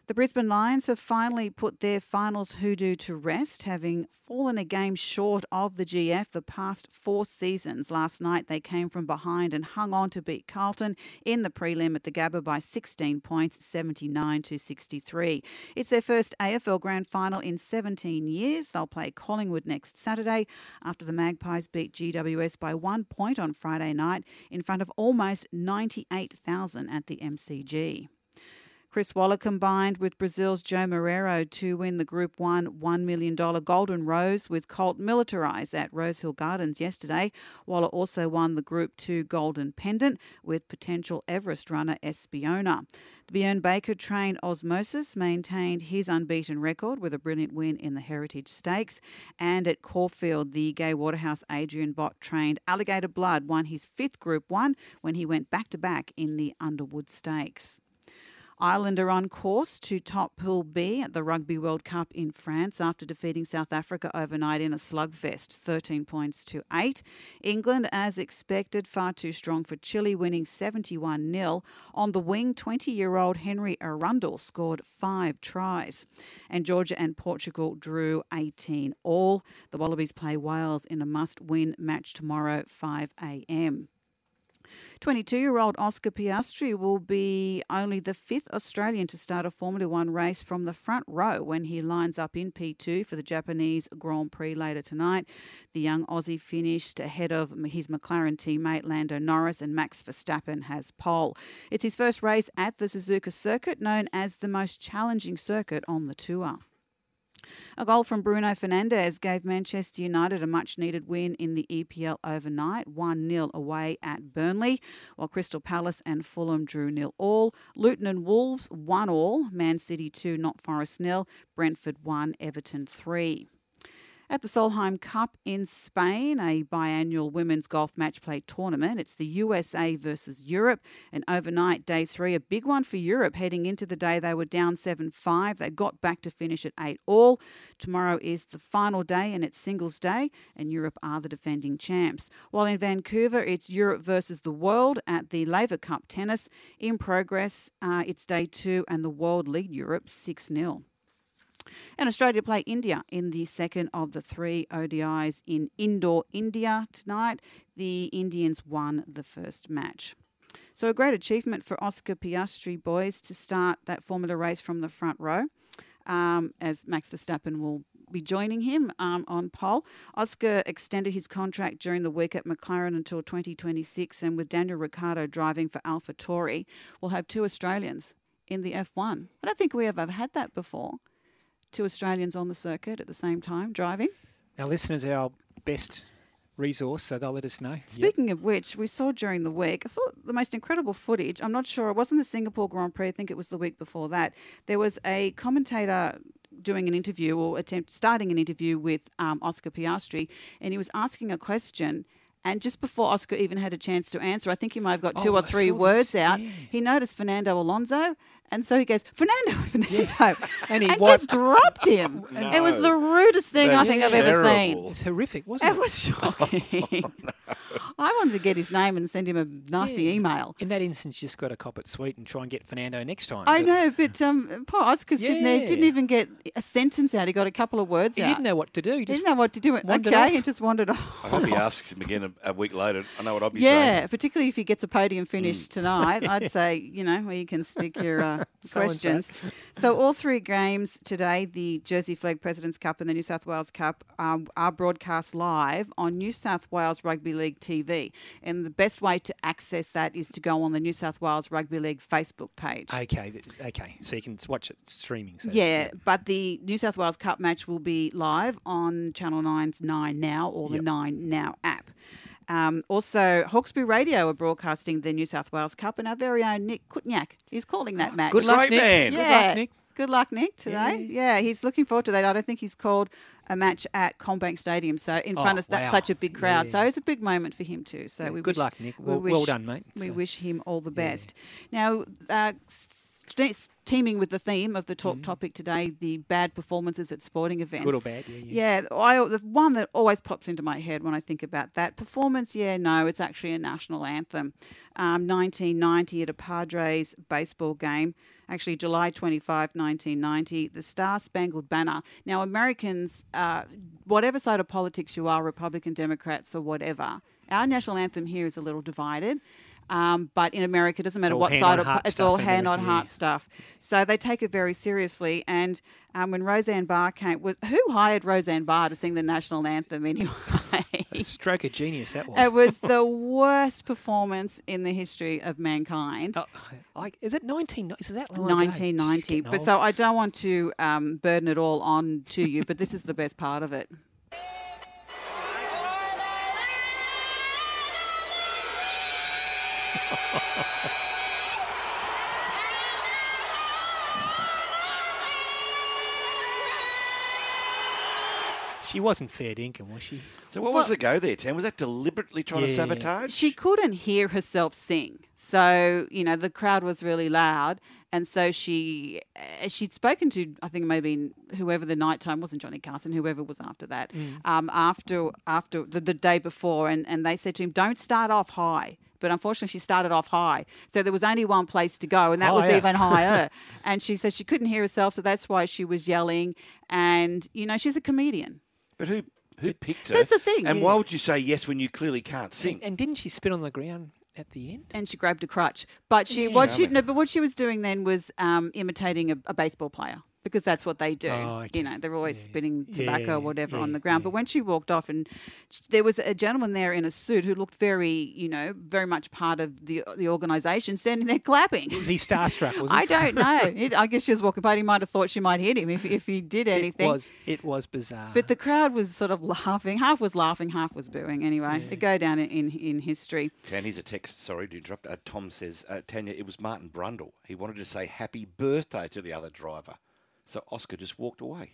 The Brisbane Lions have finally put their finals hoodoo to rest, having fallen a game short of the GF the past four seasons. Last night they came from behind and hung on to beat Carlton in the prelim at the Gabba by 16 points, 79 to 63. It's their first AFL Grand Final in 17 years. They'll play Collingwood next Saturday after the Magpies beat GWS by one point on Friday night in front of almost 98,000 at the MCG. Chris Waller combined with Brazil's Joao Moreira to win the Group 1 $1 million Golden Rose with Colt Militarize at Rosehill Gardens yesterday. Waller also won the Group 2 Golden Pendant with potential Everest runner Espiona. The Bjorn Baker trained Osmosis maintained his unbeaten record with a brilliant win in the Heritage Stakes. And at Caulfield, the Gay Waterhouse Adrian Bott trained Alligator Blood won his fifth Group 1 when he went back to back in the Underwood Stakes. Ireland are on course to top Pool B at the Rugby World Cup in France after defeating South Africa overnight in a slugfest, 13 points to 8. England, as expected, far too strong for Chile, winning 71 0. On the wing, 20 year old Henry Arundell scored five tries. And Georgia and Portugal drew 18 all. The Wallabies play Wales in a must win match tomorrow, 5 a.m. 22 year old Oscar Piastri will be only the fifth Australian to start a Formula One race from the front row when he lines up in P2 for the Japanese Grand Prix later tonight. The young Aussie finished ahead of his McLaren teammate Lando Norris, and Max Verstappen has pole. It's his first race at the Suzuka circuit, known as the most challenging circuit on the tour. A goal from Bruno Fernandes gave Manchester United a much needed win in the EPL overnight, 1 0 away at Burnley, while Crystal Palace and Fulham drew nil all. Luton and Wolves 1 all, Man City 2, not Forest nil, Brentford 1, Everton 3. At the Solheim Cup in Spain, a biannual women's golf match play tournament. It's the USA versus Europe. And overnight, day three, a big one for Europe. Heading into the day, they were down 7 5. They got back to finish at 8 all. Tomorrow is the final day, and it's singles day, and Europe are the defending champs. While in Vancouver, it's Europe versus the world at the Laver Cup tennis. In progress, uh, it's day two, and the world lead Europe 6 0. And Australia play India in the second of the three ODIs in Indore India tonight. The Indians won the first match. So, a great achievement for Oscar Piastri boys to start that Formula race from the front row, um, as Max Verstappen will be joining him um, on pole. Oscar extended his contract during the week at McLaren until 2026, and with Daniel Ricciardo driving for AlphaTauri, we'll have two Australians in the F1. I don't think we have ever had that before two Australians on the circuit at the same time driving. Our listeners are our best resource, so they'll let us know. Speaking of which, we saw during the week, I saw the most incredible footage. I'm not sure, it wasn't the Singapore Grand Prix, I think it was the week before that. There was a commentator doing an interview or attempt starting an interview with um, Oscar Piastri, and he was asking a question. And just before Oscar even had a chance to answer, I think he might have got two Oh, or three words this, out. yeah. He noticed Fernando Alonso, and so he goes, Fernando, Fernando, And and, he just dropped him. It was the rudest thing I That's think I've ever seen. It's horrific, wasn't it? It was shocking. I wanted to get his name and send him a nasty Yeah. email. In that instance, you just got to cop it sweet and try and get Fernando next time. I But know, but um, poor Oscar sitting there didn't even get a sentence out. He got a couple of words He out. He didn't know what to do. He He didn't know what to do. wandered Okay, off. he just wandered off. I hope he asks him again a, a week later. I know what I'll be Yeah, saying. Yeah, particularly if he gets a podium finish Mm. tonight, I'd say you know where you can stick your uh, So and so. questions. So all three games today, the Jersey Flegg Presidents Cup and the New South Wales Cup, um, are broadcast live on New South Wales Rugby League TV, and the best way to access that is to go on the New South Wales Rugby League Facebook page. Okay, okay. So you can watch it streaming. So Yeah, but the New South Wales Cup match will be live on Channel 9's Nine Now or the Yep. Nine Now app. Um, also, Hawkesbury Radio are broadcasting the New South Wales Cup, and our very own Nick Kutniak is calling that match. Good luck, Nick. man. Yeah. Good luck, Nick. Good luck, Nick, today. Yeah. he's looking forward to that. I don't think he's called a match at CommBank Stadium, so in front Oh, of that wow. such a big crowd. Yeah. So it's a big moment for him too. So Yeah, we good wish- luck, Nick. we Well- well wish- done, mate. We So- wish him all the best. Now, uh, teaming with the theme of the talk topic today, the bad performances at sporting events. Mm. Good or bad, yeah, yeah. Yeah, I, the one that always pops into my head when I think about that performance, yeah, no, it's actually a national anthem. Um, 1990 at a Padres baseball game, actually July 25, 1990, the Star Spangled Banner. Now, Americans, uh, whatever side of politics you are, Republican, Democrats, or whatever, our national anthem here is a little divided. Um, but in America, it doesn't matter what side of it's all hand on heart stuff. So they take it very seriously. And um, when Roseanne Barr came, was who hired Roseanne Barr to sing the national anthem anyway? A stroke of genius that was. it was the worst performance in the history of mankind. like, is it 19? Is it that long 1990. But so. I don't want to um, burden it all on to you, but this is the best part of it. She wasn't fair dinkum, was she? So what was the go there, Tam? Was that deliberately trying to sabotage? She couldn't hear herself sing. So, you know, the crowd was really loud. And so she, uh, she'd spoken to, I think maybe whoever the night time wasn't Johnny Carson, whoever was after that, Mm. um, after after the, the day before, and, and they said to him, "Don't start off high." But unfortunately, she started off high, so there was only one place to go, and that was Higher. even higher. and she said she couldn't hear herself, so that's why she was yelling. And you know, she's a comedian. But who who picked her? That's the thing, And yeah. why would you say yes when you clearly can't sing? And, and didn't she spit on the ground at the end? and she grabbed a crutch. But she, Yeah. what she, no, but what she was doing then was um, imitating a, a baseball player because that's what they do. Oh, okay. You know, they're always spitting tobacco Yeah, or whatever yeah, on the ground. But when she walked off, and sh- there was a gentleman there in a suit who looked very, you know, very much part of the the organisation, standing there clapping. Was he starstruck? Was? I don't know. It, I guess she was walking by. He might have thought she might hit him if, if he did anything. It was. It was bizarre. But the crowd was sort of laughing. Half was laughing, half was booing. Anyway, it go down in, in, in history. And here's a text. Sorry to interrupt. Uh, Tom says, uh, Tanya, it was Martin Brundle. He wanted to say happy birthday to the other driver. So Oscar just walked away.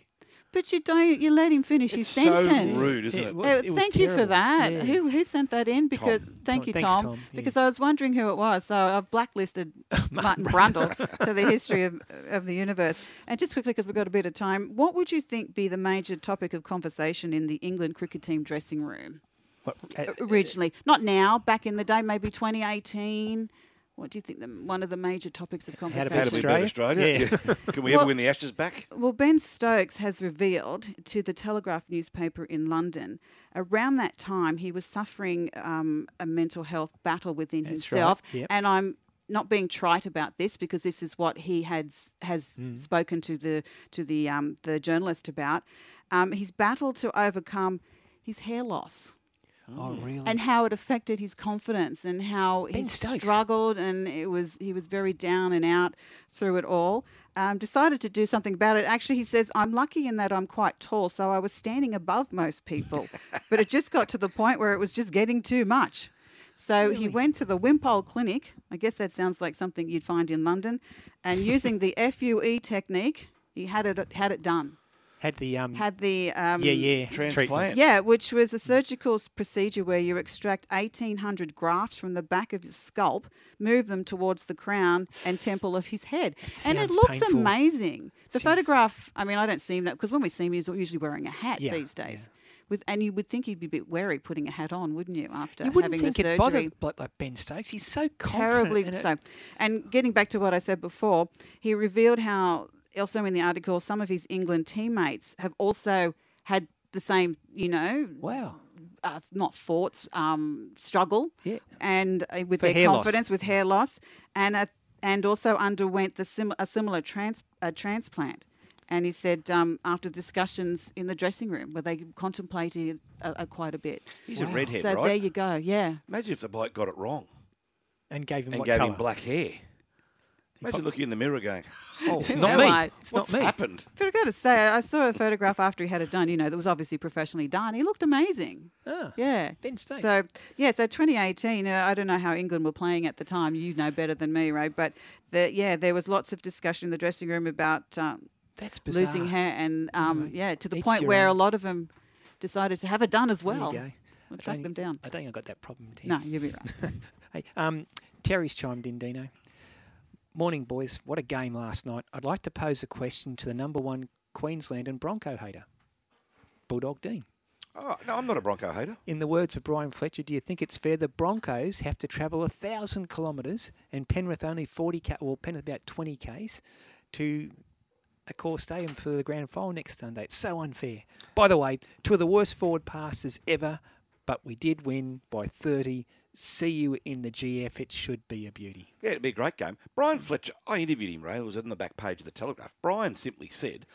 But you don't. You let him finish his It's so sentence. rude, isn't it? was- Uh, it was thank you for that. Yeah. Who who sent that in? Because thank Tom. you, Thanks, Tom. Tom, yeah. Because I was wondering who it was. So I've blacklisted Martin Brundle to the history of, of the universe. And just quickly, because we've got a bit of time, what would you think be the major topic of conversation in the England cricket team dressing room? What, uh, Originally, not now. Back in the day, maybe 2018. What do you think the, one of the major topics of How to conversation? How to we beat Australia? Australia? Yeah. Can we ever win the Ashes back? Well, Ben Stokes has revealed to the Telegraph newspaper in London around that time he was suffering um, a mental health battle within That's himself. right, yep. And I'm not being trite about this because this is what he had has Mm. spoken to the to the um, the journalist about. Um, he's battled to overcome his hair loss oh, really? and how it affected his confidence and how he Stokes. struggled and it was he was very down and out through it all. Um, decided to do something about it. Actually, he says, "I'm lucky in that I'm quite tall, so I was standing above most people, but it just got to the point where it was just getting too much." So he went to the Wimpole Clinic. I guess that sounds like something you'd find in London, and using the FUE technique, he had it had it done. Had the um. Had the um, yeah, yeah. Transplant. treatment. yeah, which was a surgical procedure where you extract 1,800 grafts from the back of his scalp, move them towards the crown and temple of his head. And it looks painful. amazing. The photograph, I mean, I don't see him that because when we see him, he's usually wearing a hat Yeah, these days. with and you would think he'd be a bit wary putting a hat on, wouldn't you? After You wouldn't having think the it surgery. bothered like, like Ben Stokes. He's so confident. terribly in it. so. And getting back to what I said before, he revealed how also in the article some of his England teammates have also had the same, you know, wow, uh, not thoughts, um, struggle, yeah, and uh, with For their hair loss. confidence, with hair loss, and uh, and also underwent the sim- a similar trans- a transplant. And he said um, after discussions in the dressing room where they contemplated uh, uh, quite a bit. He's a redhead, so right? there you go. Yeah. Imagine if the bloke got it wrong and gave him and what gave colour? him black hair. Imagine looking in the mirror going, "Oh, It's not me. It's not me." happened?" But I got to say, I saw a photograph after he had it done. You know, that was obviously professionally done. He looked amazing. Ah, yeah, Ben Stokes. So yeah, so 2018. Uh, I don't know how England were playing at the time. You know better than me, Ray. But the, yeah, there was lots of discussion in the dressing room about um, That's losing hair, and um, yeah, to the Each point where own. a lot of them decided to have it done as There you well. go. We'll I track don't- them down. I don't think I got that problem. Tim. No, you'll be right. hey, um, Terry's chimed in, Dino. Morning, boys. What a game last night. I'd like to pose a question to the number one Queensland and Bronco hater, Bulldog Dean. Oh, no, I'm not a Bronco hater. In the words of Brian Fletcher, do you think it's fair the Broncos have to travel a thousand kilometres and Penrith only forty k, well Penrith about twenty k's to Accor Stadium for the grand final next Sunday? It's so unfair. By the way, two of the worst forward passes ever, but we did win by thirty. See you in the GF. It should be a beauty. Yeah, it'd be a great game. Brian Fletcher, I interviewed him, Ray. It was in the back page of the Telegraph. Brian simply said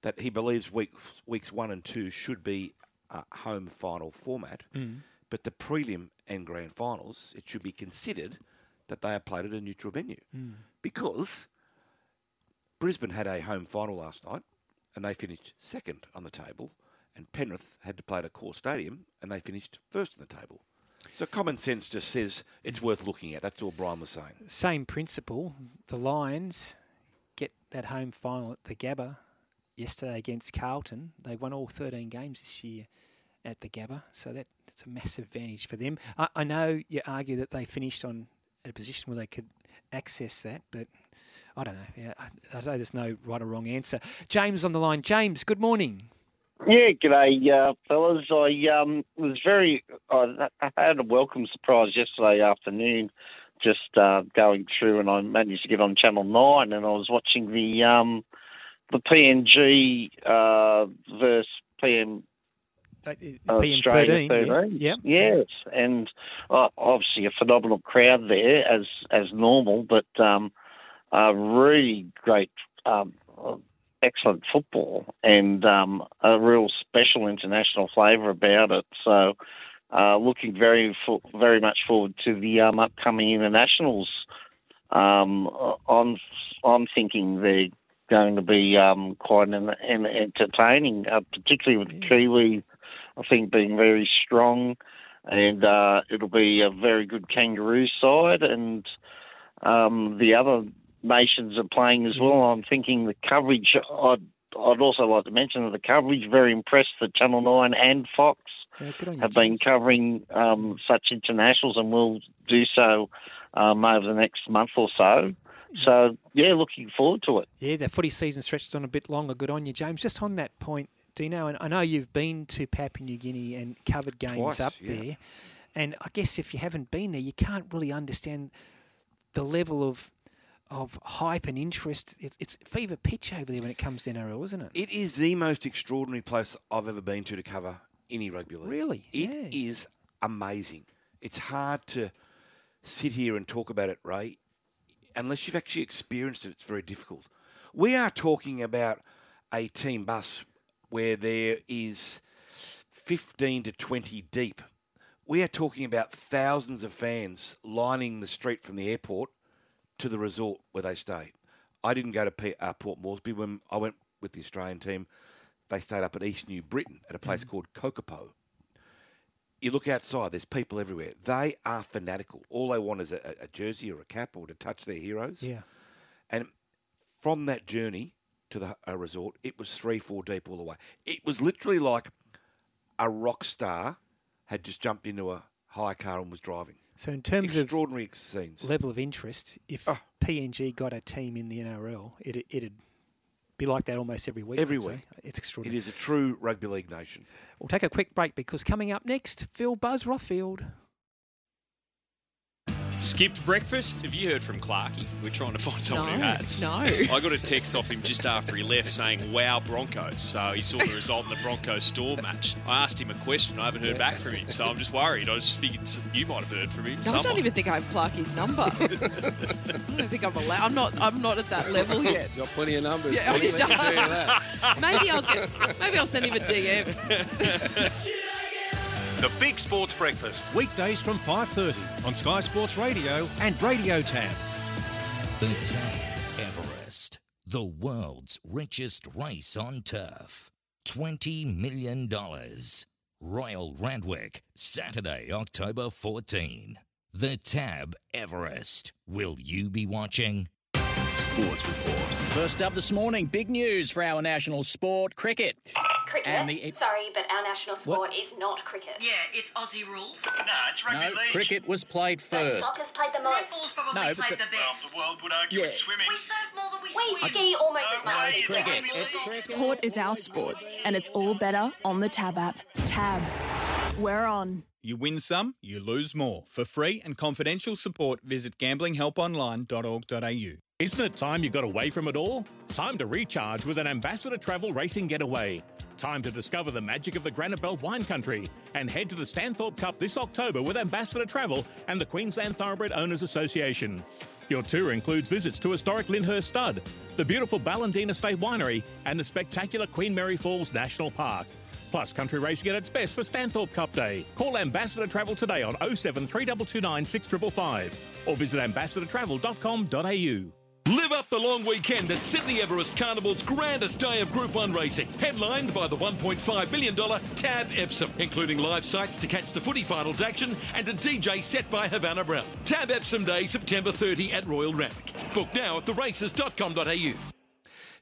that he believes week, weeks one and two should be a home final format, Mm. but the prelim and grand finals, it should be considered that they are played at a neutral venue. Mm. Because Brisbane had a home final last night and they finished second on the table, and Penrith had to play at Accor Stadium and they finished first on the table. So common sense just says it's worth looking at. That's all Brian was saying. Same principle. The Lions get that home final at the Gabba yesterday against Carlton. They won all 13 games this year at the Gabba, so that, that's a massive advantage for them. I, I know you argue that they finished on a position where they could access that, but I don't know. Yeah, I, I there's no right or wrong answer. James on the line. James, good morning. Yeah, g'day, uh, fellas. I um, was very, I, I had a welcome surprise yesterday afternoon, just uh, going through, and I managed to get on Channel Nine, and I was watching the um, the PNG uh, versus PM. Uh, PM13, yeah, 13. yep. Yes, and uh, obviously a phenomenal crowd there as as normal, but um, a really great, um, excellent football and um, a real special international flavour about it. So, uh, looking very very much forward to the um, upcoming internationals. Um, I'm I'm thinking they're going to be um, quite an, an entertaining, uh, particularly with the Kiwi. I think being very strong, and uh, it'll be a very good Kangaroo side, and um, the other nations are playing as well. I'm thinking the coverage. I'd I'd also like to mention that the coverage very impressed that Channel Nine and Fox Yeah, good on have been covering um, such internationals and will do so um, over the next month or so. So yeah, looking forward to it. Yeah, the footy season stretches on a bit longer. Good on you, James. Just on that point, Dino, and I know you've been to Papua New Guinea and covered games Twice, up yeah. there. And I guess if you haven't been there, you can't really understand the level of of hype and interest. It, it's fever pitch over there when it comes to NRL, isn't it? It is the most extraordinary place I've ever been to to cover any rugby league. Really? It is amazing. It's hard to sit here and talk about it, Ray. Unless you've actually experienced it, it's very difficult. We are talking about a team bus where there is 15 to 20 deep. We are talking about thousands of fans lining the street from the airport to the resort where they stay. I didn't go to P- uh, Port Moresby when I went with the Australian team. They stayed up at East New Britain at a place called Kokopo. You look outside, there's people everywhere. They are fanatical. All they want is a, a jersey or a cap or to touch their heroes. Yeah. And from that journey to the a resort, it was three, four deep all the way. It was literally like a rock star had just jumped into a hire car and was driving. So in terms extraordinary of scenes. level of interest, if ah. Oh. PNG got a team in the NRL, it it'd be like that almost every week. Every week. It's extraordinary. It is a true rugby league nation. We'll take a quick break because coming up next, Phil Buzz Rothfield. Skipped breakfast? Have you heard from Clarkey? We're trying to find someone who has. no. I got a text off him just after he left saying, wow, Broncos. So he saw the result in the Broncos store match. I asked him a question. I haven't heard back from him. So I'm just worried. I just figured you might have heard from him. No, I don't even think I have Clarkie's number. I don't think I'm allowed. I'm not. I'm not at that level yet. Got plenty of numbers. Yeah, Plenty, he let me tell you that. does. Maybe I'll get. Maybe I'll send him a DM. The Big Sports Breakfast, weekdays from 5.30 on Sky Sports Radio and Radio Tab. The Tab Everest, the world's richest race on turf. $20 million. Royal Randwick, Saturday, October 14. The Tab Everest. Will you be watching? Sports Report. First up this morning, big news for our national sport, cricket. Cricket? And the- Sorry, but our national sport is not cricket. Yeah, it's Aussie rules. No, it's no, cricket was played But first. soccer's played the most. probably No, but played the- the best. the world would argue yeah. swimming. We surf more than we, We swim. ski almost as much No, as it's we swim. cricket. It's cricket. Sport is our sport, and it's all better on the Tab app. Tab. We're on. You win some, you lose more. For free and confidential support, visit gamblinghelponline.org.au. Isn't it time you got away from it all? Time to recharge with an Ambassador Travel Racing Getaway. Time to discover the magic of the Granite Belt wine country and head to the Stanthorpe Cup this October with Ambassador Travel and the Queensland Thoroughbred Owners Association. Your tour includes visits to historic Lyndhurst Stud, the beautiful Ballandean Estate Winery, and the spectacular Queen Mary Falls National Park. Plus, country racing at its best for Stanthorpe Cup Day. Call Ambassador Travel today on 07 3229 6555 or visit ambassadortravel.com.au. Live up the long weekend at Sydney Everest Carnival's grandest day of Group 1 racing, headlined by the $1.5 million Tab Epsom, including live sights to catch the footy finals action and a DJ set by Havana Brown. Tab Epsom Day, September 30 at Royal Randwick. Book now at theraces.com.au.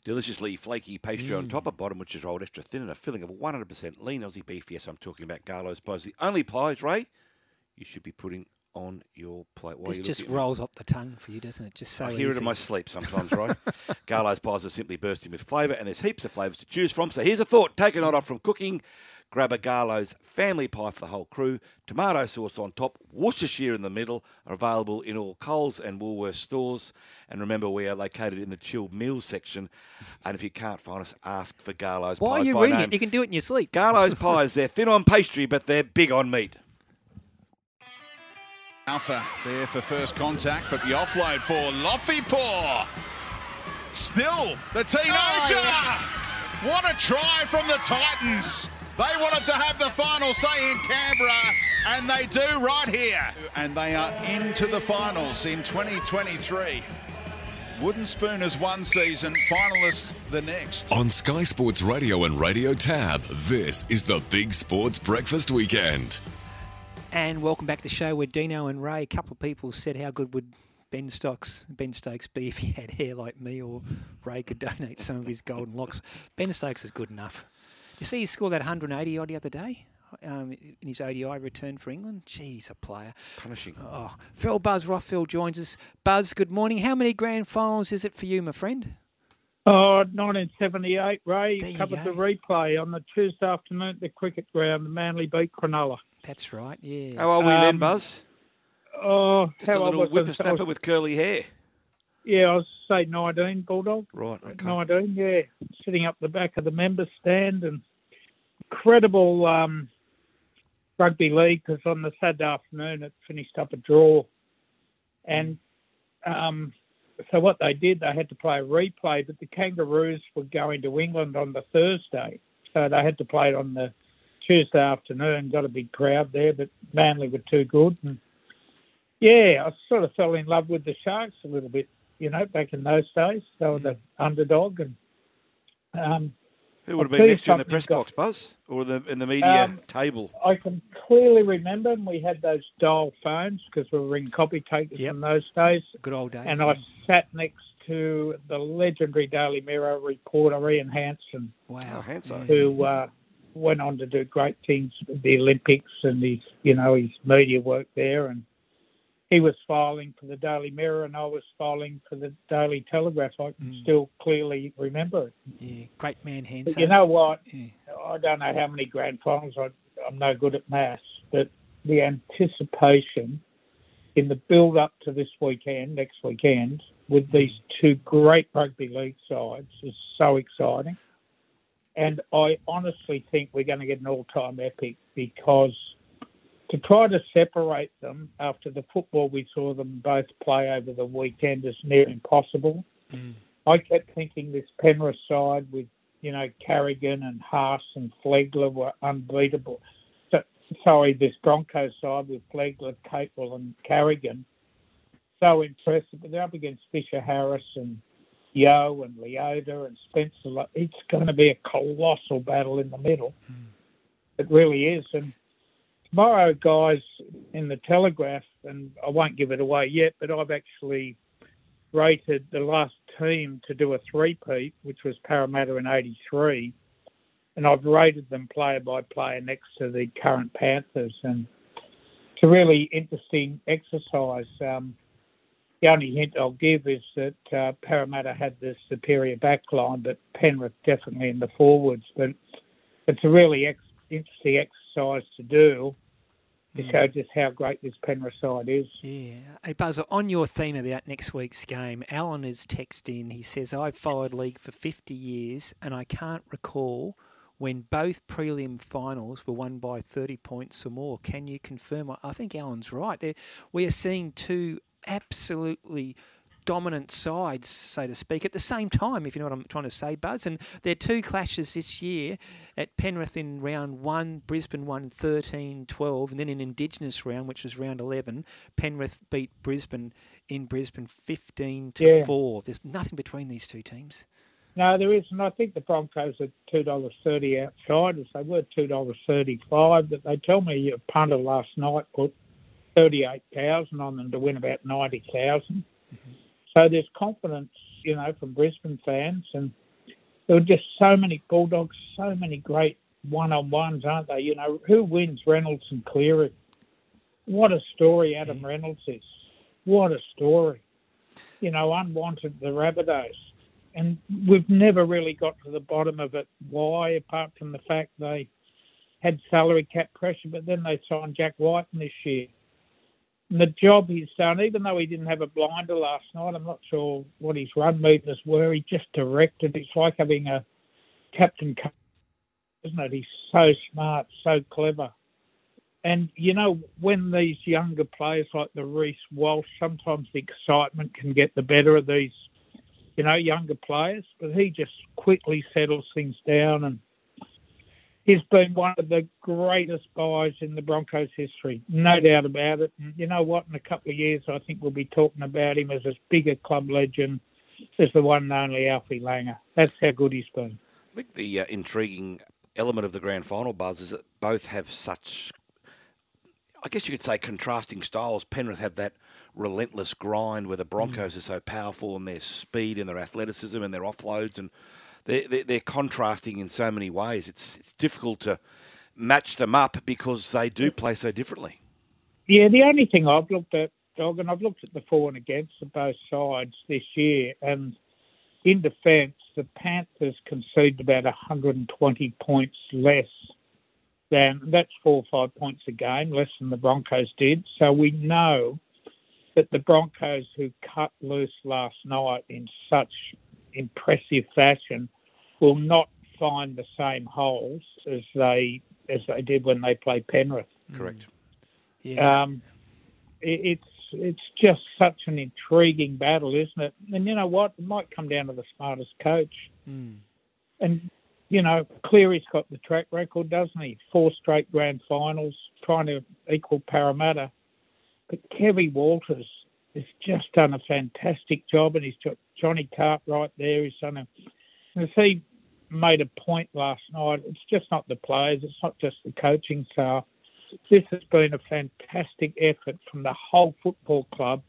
Deliciously flaky pastry on mm. top, a bottom which is rolled extra thin, and a filling of 100% lean Aussie beef. Yes, I'm talking about Garlo's pies. The only pies, Ray, you should be putting on your plate. While This just me. rolls up the tongue for you, doesn't it? Just so I hear it in my sleep sometimes, right? Garlo's pies are simply bursting with flavour, and there's heaps of flavours to choose from. So here's a thought: take a night off from cooking. Grab a Garlo's family pie for the whole crew. Tomato sauce on top, Worcestershire in the middle. Are available in all Coles and Woolworths stores. And remember, we are located in the chilled meals section. And if you can't find us, ask for Garlo's Why pies are you reading name. it? You can do it in your sleep. Garlo's pies, they're thin on pastry, but they're big on meat. Alpha there for first contact, but the offload for Lofipaw. Still the teenager. Oh, what a try from the Titans. They wanted to have the final say in Canberra, and they do right here. And they are into the finals in 2023. Wooden Spooners one season, finalists the next. On Sky Sports Radio and Radio Tab, this is the Big Sports Breakfast Weekend. And welcome back to the show with Dino and Ray. A couple of people said how good would Ben Stokes Ben Stokes be if he had hair like me, or Ray could donate some of his golden locks. Ben Stokes is good enough. Did you see he scored that 180 odd the other day um, in his ODI return for England? Jeez, a player. Punishing. Oh, Phil Buzz Rothfield joins us. Buzz, good morning. How many grand finals is it for you, my friend? Oh, 1978, Ray There covered the replay on the Tuesday afternoon at the cricket ground. The Manly beat Cronulla. That's right, yeah. How old were you then, Um, Buzz? Oh, Just how a old little was I? whippersnapper with curly hair. Yeah, I was say 19, Bulldog. Right, okay. 19, yeah. Sitting up the back of the member stand and incredible um, rugby league because on the Saturday afternoon it finished up a draw. And um, so what they did, they had to play a replay, but the Kangaroos were going to England on the Thursday. So they had to play it on the Tuesday afternoon. Got a big crowd there, but Manly were too good. And yeah, I sort of fell in love with the Sharks a little bit, you know, back in those days. They were the underdog. And um, Who would have been next to you in the press box, Buzz? Or the, in the media Um, table? I can clearly remember we had those dial phones because we were in copy takers in those days. Good old days. And I sat next to the legendary Daily Mirror reporter Ian Hanson. Wow. Oh, Hanso. who uh, went on to do great things with the Olympics and his, you know, his media work there. And he was filing for the Daily Mirror and I was filing for the Daily Telegraph. I can mm. still clearly remember it. Yeah, great man, But you know what? I don't know how many grand finals. I, I'm no good at maths, but the anticipation in the build up to this weekend, next weekend, with mm. these two great rugby league sides is so exciting. And I honestly think we're going to get an all time epic because to try to separate them after the football we saw them both play over the weekend is near impossible. Mm. I kept thinking this Penrith side with, you know, Carrigan and Haas and Flegler were unbeatable. So, sorry, this Broncos side with Flegler, Capewell and Carrigan, so impressive. But they're up against Fisher Harris and Yeo and Leota and Spencer. It's going to be a colossal battle in the middle. Mm. It really is. And tomorrow, guys, in the Telegraph, and I won't give it away yet, but I've actually rated the last team to do a three-peat, which was Parramatta in 83, and I've rated them player by player next to the current Panthers. And it's a really interesting exercise. Um, the only hint I'll give is that uh, Parramatta had the superior backline, but Penrith definitely in the forwards. But it's a really ex- interesting exercise to do to show mm. just how great this Penrith side is. Yeah. Hey, Buzzer, on your theme about next week's game, Alan has texted in. He says, I've followed league for 50 years and I can't recall when both prelim finals were won by 30 points or more. Can you confirm? I think Alan's right. There, we are seeing two absolutely dominant sides, so to speak, at the same time, if you know what I'm trying to say, Buzz. And there are two clashes this year at Penrith in round one, Brisbane won 13 12, and then in Indigenous round, which was round 11, Penrith beat Brisbane in Brisbane 15 to Yeah. 4. There's nothing between these two teams. No, there is, and I think the Broncos are two dollars thirty outsiders. They were two dollars thirty-five, but they tell me a punter last night put thirty-eight thousand on them to win about ninety mm-hmm. So there's confidence, you know, from Brisbane fans, and there were just so many Bulldogs, so many great one-on-ones, aren't they? You know, who wins Reynolds and Cleary? What a story Adam mm. Reynolds is. What a story. You know, unwanted the Rabbitohs. And we've never really got to the bottom of it. Why, apart from the fact they had salary cap pressure, but then they signed Jack Wighton this year. And the job he's done, even though he didn't have a blinder last night, I'm not sure what his run meters were. He just directed. It's like having a captain, isn't it? He's so smart, so clever. And you know, when these younger players like the Reece Walsh, sometimes the excitement can get the better of these, you know, younger players. But he just quickly settles things down, and he's been one of the greatest buys in the Broncos' history, no doubt about it. And you know what? In a couple of years, I think we'll be talking about him as as big a club legend as the one and only Alfie Langer. That's how good he's been. I think the uh, intriguing element of the grand final buzz is that both have such, I guess you could say, contrasting styles. Penrith have that relentless grind where the Broncos are so powerful in their speed and their athleticism and their offloads, and they're, they're, they're contrasting in so many ways. It's it's difficult to match them up because they do play so differently. Yeah, the only thing I've looked at, Dog, and I've looked at the for and against of both sides this year, and in defence, the Panthers conceded about 120 points less than that's four or five points a game, less than the Broncos did. So we know that the Broncos, who cut loose last night in such impressive fashion, will not find the same holes as they as they did when they played Penrith. Correct. Um, it, it's it's just such an intriguing battle, isn't it? And you know what? It might come down to the smartest coach. And you know, Cleary's got the track record, doesn't he? Four straight grand finals, trying to equal Parramatta. But Kevy Walters has just done a fantastic job, and he's got Johnny Cartwright there. He's done. And as he made a point last night, it's just not the players, it's not just the coaching staff. This has been a fantastic effort from the whole football club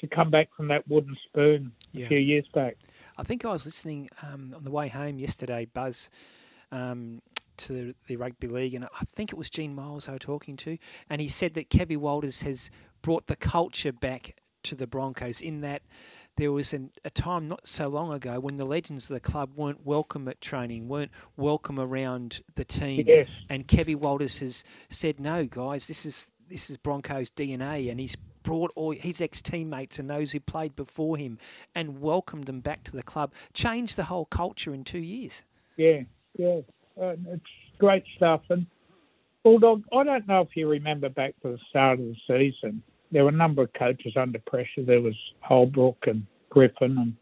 to come back from that wooden spoon Yeah. a few years back. I think I was listening um, on the way home yesterday, Buzz, um, to the rugby league, and I think it was Gene Miles I was talking to, and he said that Kevin Walters has brought the culture back to the Broncos in that there was an, a time not so long ago when the legends of the club weren't welcome at training, weren't welcome around the team, Yes. and Kevin Walters has said, "No, guys, this is this is Broncos DNA," and he's brought all his ex teammates and those who played before him and welcomed them back to the club, changed the whole culture in two years. Yeah, yeah. Uh, it's great stuff. And Bulldog, I don't know if you remember back to the start of the season, there were a number of coaches under pressure. There was Holbrook and Griffin, and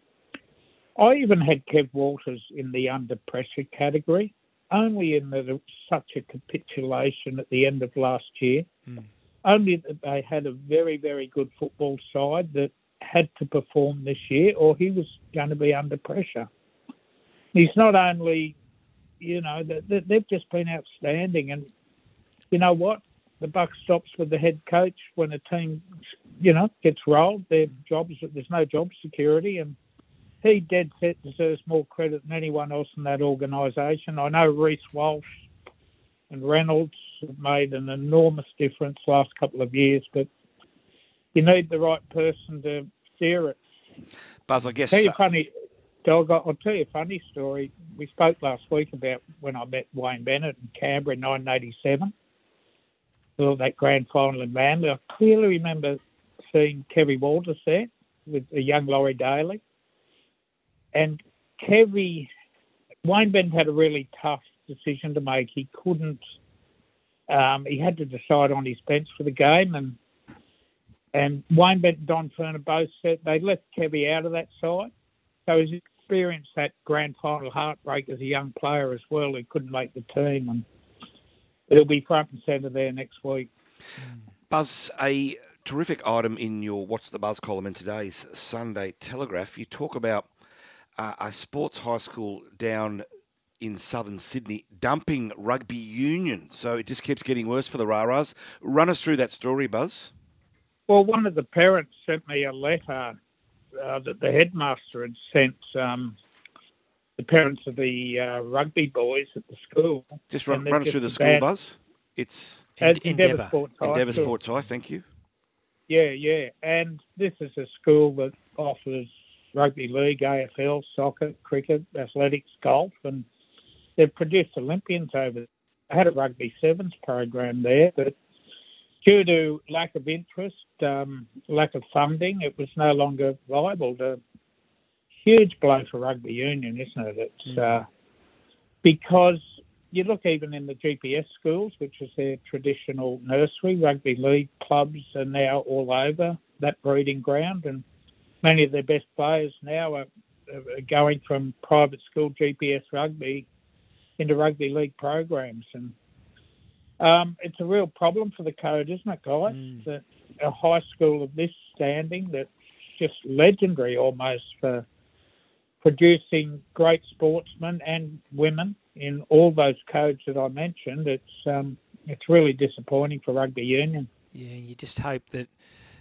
I even had Kev Walters in the under pressure category, only in that it was such a capitulation at the end of last year. Hmm. Only that they had a very, very good football side that had to perform this year, or he was going to be under pressure. He's not only, you know, they- they- they've just been outstanding, and you know what? The buck stops with the head coach when a team, you know, gets rolled. Their jobs, there's no job security, and he dead set deserves more credit than anyone else in that organisation. I know Reece Walsh and Reynolds have made an enormous difference last couple of years, but you need the right person to steer it. Buzz, I guess. Tell you a funny, dog. I'll tell you a funny story. We spoke last week about when I met Wayne Bennett in Canberra in 1987. Well, that grand final in Manly. I clearly remember seeing Kevy Walters there with the young Laurie Daley. And Kevy, Wayne Bennett had a really tough decision to make. He couldn't, um, he had to decide on his bench for the game. And and Wayne Bent and Don Furner both said they left Kevy out of that side. So he's experienced that grand final heartbreak as a young player as well who couldn't make the team. And it'll be front and centre there next week. Buzz, a terrific item in your What's the Buzz column in today's Sunday Telegraph. You talk about uh, a sports high school down in southern Sydney dumping rugby union. So it just keeps getting worse for the Raras. Run us through that story, Buzz. Well, one of the parents sent me a letter uh, that the headmaster had sent um, the parents of the uh, rugby boys at the school. Just run, run us through the school, banned- Buzz. It's At Endeavour Sports High Endeavour Sports High, thank you. Yeah, yeah. And this is a school that offers rugby league, AFL, soccer, cricket, athletics, golf, and they've produced Olympians over. I had a rugby sevens program there, but due to lack of interest, um, lack of funding, it was no longer viable. The huge blow for rugby union, isn't it? It's uh, because you look even in the GPS schools, which is their traditional nursery, rugby league clubs are now all over that breeding ground, and many of their best players now are, are going from private school GPS rugby into rugby league programs, and um, it's a real problem for the code, isn't it, guys? That a high school of this standing that's just legendary almost for producing great sportsmen and women in all those codes that I mentioned. It's um, it's really disappointing for rugby union. Yeah, and you just hope that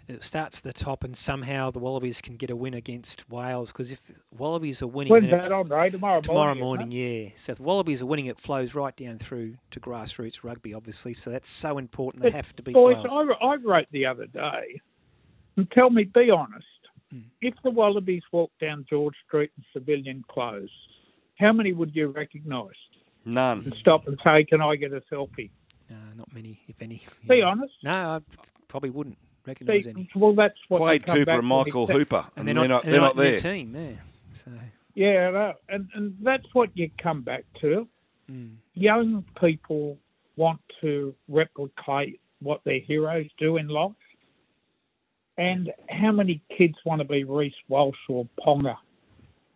it starts at the top and somehow the Wallabies can get a win against Wales because if Wallabies are winning, When's that on, Ray? Tomorrow tomorrow morning, morning, yeah. So if the Wallabies are winning, it flows right down through to grassroots rugby, obviously. So that's so important. They But, have to beat Boys, Wales. I, I wrote the other day, and tell me, be honest, Hmm. if the Wallabies walked down George Street in civilian clothes, how many would you recognise? None. And stop and say, can I get a selfie? No, not many, if any. Be honest. No, I probably wouldn't recognise any. well, that's what they Quade come Cooper back and Michael except- Hooper, And they're not, they're not in their there. team there. So Yeah, I. And, and that's what you come back to. Mm. Young people want to replicate what their heroes do in life. And how many kids want to be Reece Walsh or Ponga?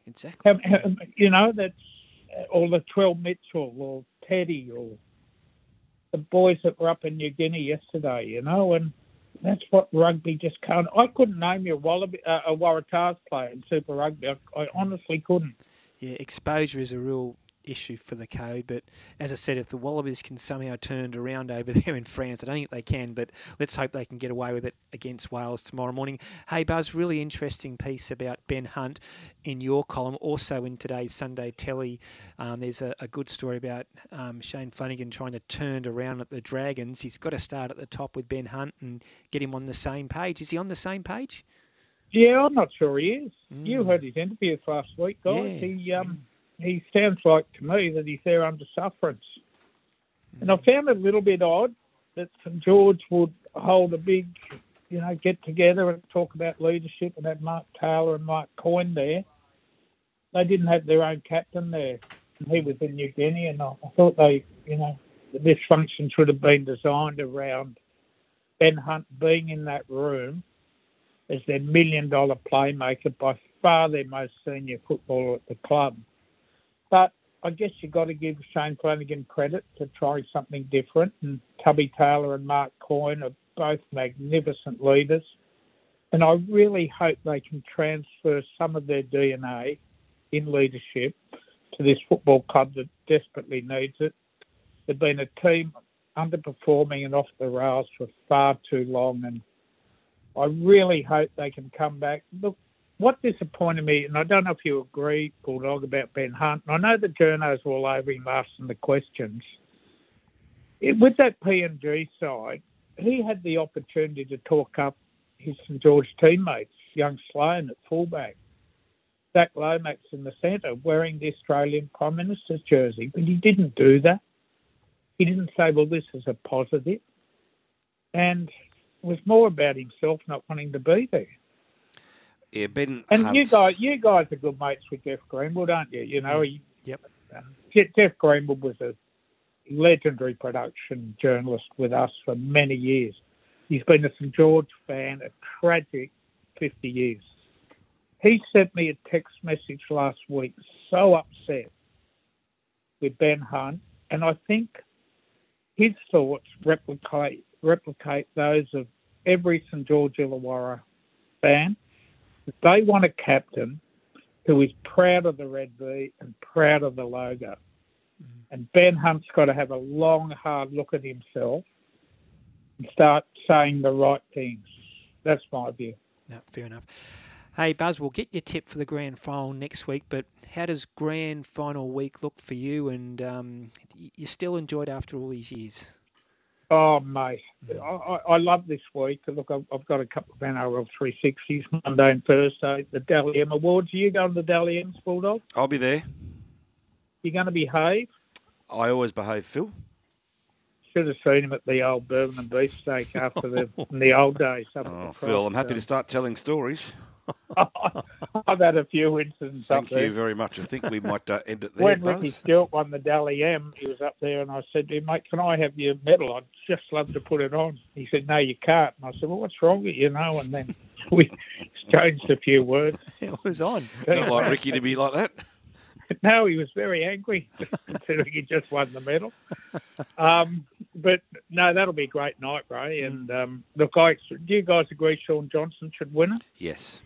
Exactly. How- how- you know, that's or Latrell Mitchell or Teddy or the boys that were up in New Guinea yesterday, you know, and that's what rugby just can't. I couldn't name you a, Wallaby, uh, a Waratahs player in Super Rugby. I, I honestly couldn't. yeah, exposure is a real issue for the code. But as I said, if the Wallabies can somehow turn it around over there in France, I don't think they can. But let's hope they can get away with it against Wales tomorrow morning. Hey, Buzz, really interesting piece about Ben Hunt in your column. Also in today's Sunday Telly, um, there's a, a, good story about um, Shane Flanagan trying to turn it around at the Dragons. He's got to start at the top with Ben Hunt and get him on the same page. Is he on the same page? Yeah, I'm not sure he is. Mm. You heard his interviews last week, guys. Yeah. He um, he sounds like to me that he's there under sufferance. And I found it a little bit odd that St George would hold a big, you know, get together and talk about leadership and have Mark Taylor and Mark Coyne there. They didn't have their own captain there. And he was in New Guinea, and I, I thought they, you know, this function should have been designed around Ben Hunt being in that room as their million dollar playmaker, by far their most senior footballer at the club. But I guess you've got to give Shane Flanagan credit to try something different. And Tubby Taylor and Mark Coyne are both magnificent leaders. And I really hope they can transfer some of their DNA in leadership to this football club that desperately needs it. They've been a team underperforming and off the rails for far too long. And I really hope they can come back. Look, what disappointed me, and I don't know if you agree, Bulldog, about Ben Hunt. And I know the journos were all over him asking the questions. It, with that PNG side, he had the opportunity to talk up his St George teammates, young Sloan at fullback, Zac Lomax in the centre, wearing the Australian Prime Minister's jersey, but he didn't do that. He didn't say, well, this is a positive. And was more about himself not wanting to be there. Yeah, Ben. And Hunt's... you guys, you guys are good mates with Jeff Greenwood, aren't you? You know, he, yep. Um, Jeff Greenwood was a legendary production journalist with us for many years. He's been a St George fan a tragic 50 years. He sent me a text message last week, so upset with Ben Hunt, and I think his thoughts replicate replicate those of every St George Illawarra fan. They want a captain who is proud of the red V and proud of the logo. Mm-hmm. And Ben Hunt's got to have a long, hard look at himself and start saying the right things. That's my view. No, fair enough. Hey, Buzz, we'll get your tip for the grand final next week, but how does grand final week look for you? And um, you still enjoyed after all these years? Oh, mate, mm. I, I, love this week. Look, I've, I've, got a couple of NRL 360s Monday and Thursday. The Dally M Awards. Are you going to the Dally M's, Bulldog? I'll be there. You're going to behave? I always behave, Phil. Should have seen him at the old bourbon and beefsteak after the in the old days. Oh, Phil, I'm happy to start telling stories. I've had a few incidents Thank up there. you very much. I think we might uh, end it there. When. Ricky Stuart won the Dally M, he was up there, and I said to him, "Mate, can I have your medal? I'd just love to put it on." He said, "No, you can't." And I said, "Well, what's wrong with you?" know, and then we exchanged a few words. It was on. Not like Ricky to be like that. No, he was very angry considering he just won the medal. Um, but no, that'll be a great night, Ray. And um, look, I, do you guys agree Shaun Johnson should win it? Yes.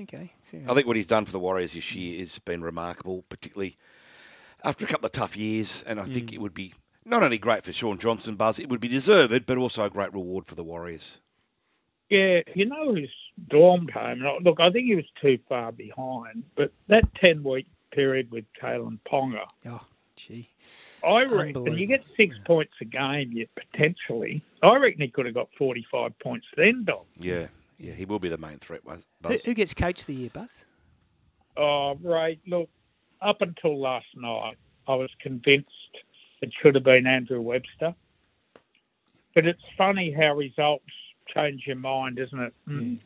Okay. I think what he's done for the Warriors this year has been remarkable, particularly after a couple of tough years. And I think Mm. it would be not only great for Shaun Johnson, Buzz, it would be deserved, but also a great reward for the Warriors. Yeah, you know his dorm home. Look, I think he was too far behind, but that ten week period with Kalyn Ponga, Oh, gee. I reckon you get six points a game. Yet potentially, I reckon he could have got forty five points then, Dom. Yeah, yeah, he will be the main threat, Buzz. Who, who gets coach of the year, Buzz? Oh, right. Look, up until last night, I was convinced it should have been Andrew Webster. But it's funny how results change your mind, isn't it? Mm.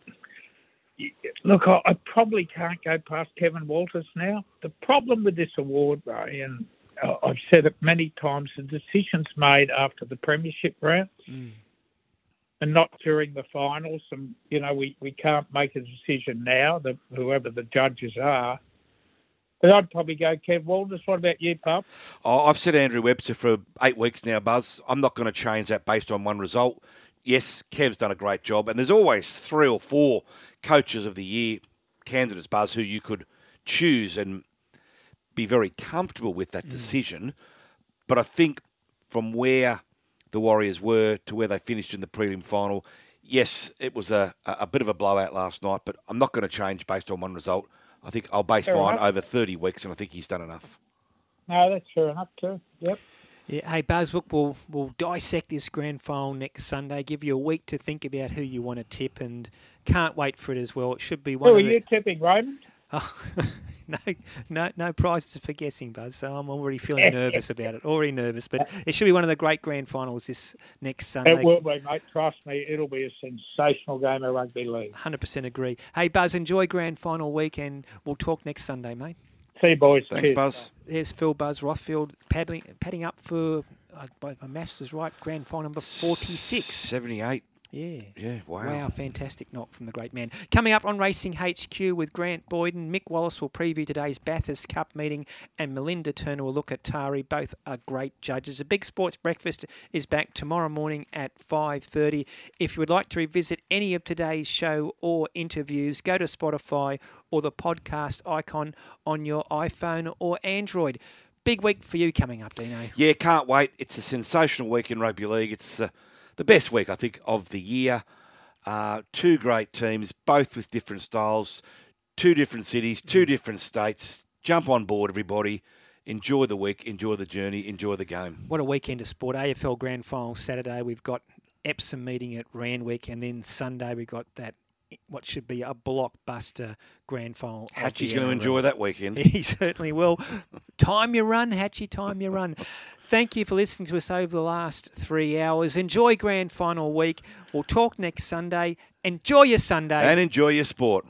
Look, I, I probably can't go past Kevin Walters now. The problem with this award, Ray, and uh, I've said it many times, the decision's made after the premiership round Mm. And not during the finals. And you know, we, we can't make a decision now. The, whoever the judges are. But I'd probably go Kev Walters. What about you, pup? Oh, I've said Andrew Webster for eight weeks now, Buzz. I'm not going to change that based on one result. Yes, Kev's done a great job, and there's always three or four coaches of the year candidates, Buzz, who you could choose. And be very comfortable with that mm. decision. But I think from where the Warriors were to where they finished in the prelim final, yes, it was a, a a bit of a blowout last night, but I'm not going to change based on one result. I think I'll base Fair mine enough. over 30 weeks, and I think he's done enough. No, that's fair enough too. Yep. Yeah, hey Buzz, look, we'll we'll dissect this grand final next Sunday. Give you a week to think about who you want to tip, and can't wait for it as well. It should be one Who are the, you tipping, Raymond? Oh, no, no, no prizes for guessing, Buzz. So I'm already feeling nervous about it. Already nervous, but it should be one of the great grand finals this next Sunday. It will be, mate. Trust me, it'll be a sensational game of rugby league. 100% agree. Hey, Buzz, enjoy grand final weekend. we'll talk next Sunday, mate. See you, boys. Thanks, Cheers. Buzz. There's Phil Buzz Rothfield paddling, padding up for, uh, my maths is right, grand final number 46. 78. Yeah. Yeah, wow. Wow, fantastic knock from the great man. Coming up on Racing HQ with Grant Boyden, Mick Wallace will preview today's Bathurst Cup meeting, and Melinda Turner will look at Taree. Both are great judges. A big sports breakfast is back tomorrow morning at 5.30. If you would like to revisit any of today's show or interviews, go to Spotify or the podcast icon on your iPhone or Android. Big week for you coming up, Dino. Yeah, can't wait. It's a sensational week in rugby league. It's uh, the best week, I think, of the year. Uh, two great teams, both with different styles, two different cities, two different states. Jump on board, everybody. Enjoy the week, enjoy the journey, enjoy the game. What a weekend of sport. AFL Grand Final Saturday. We've got Epsom meeting at Randwick, and then Sunday we've got that what should be a blockbuster grand final. Hatchie's going to enjoy that weekend. He certainly will. time your run, Hatchie, time your run. Thank you for listening to us over the last three hours. Enjoy grand final week. We'll talk next Sunday. Enjoy your Sunday. And enjoy your sport.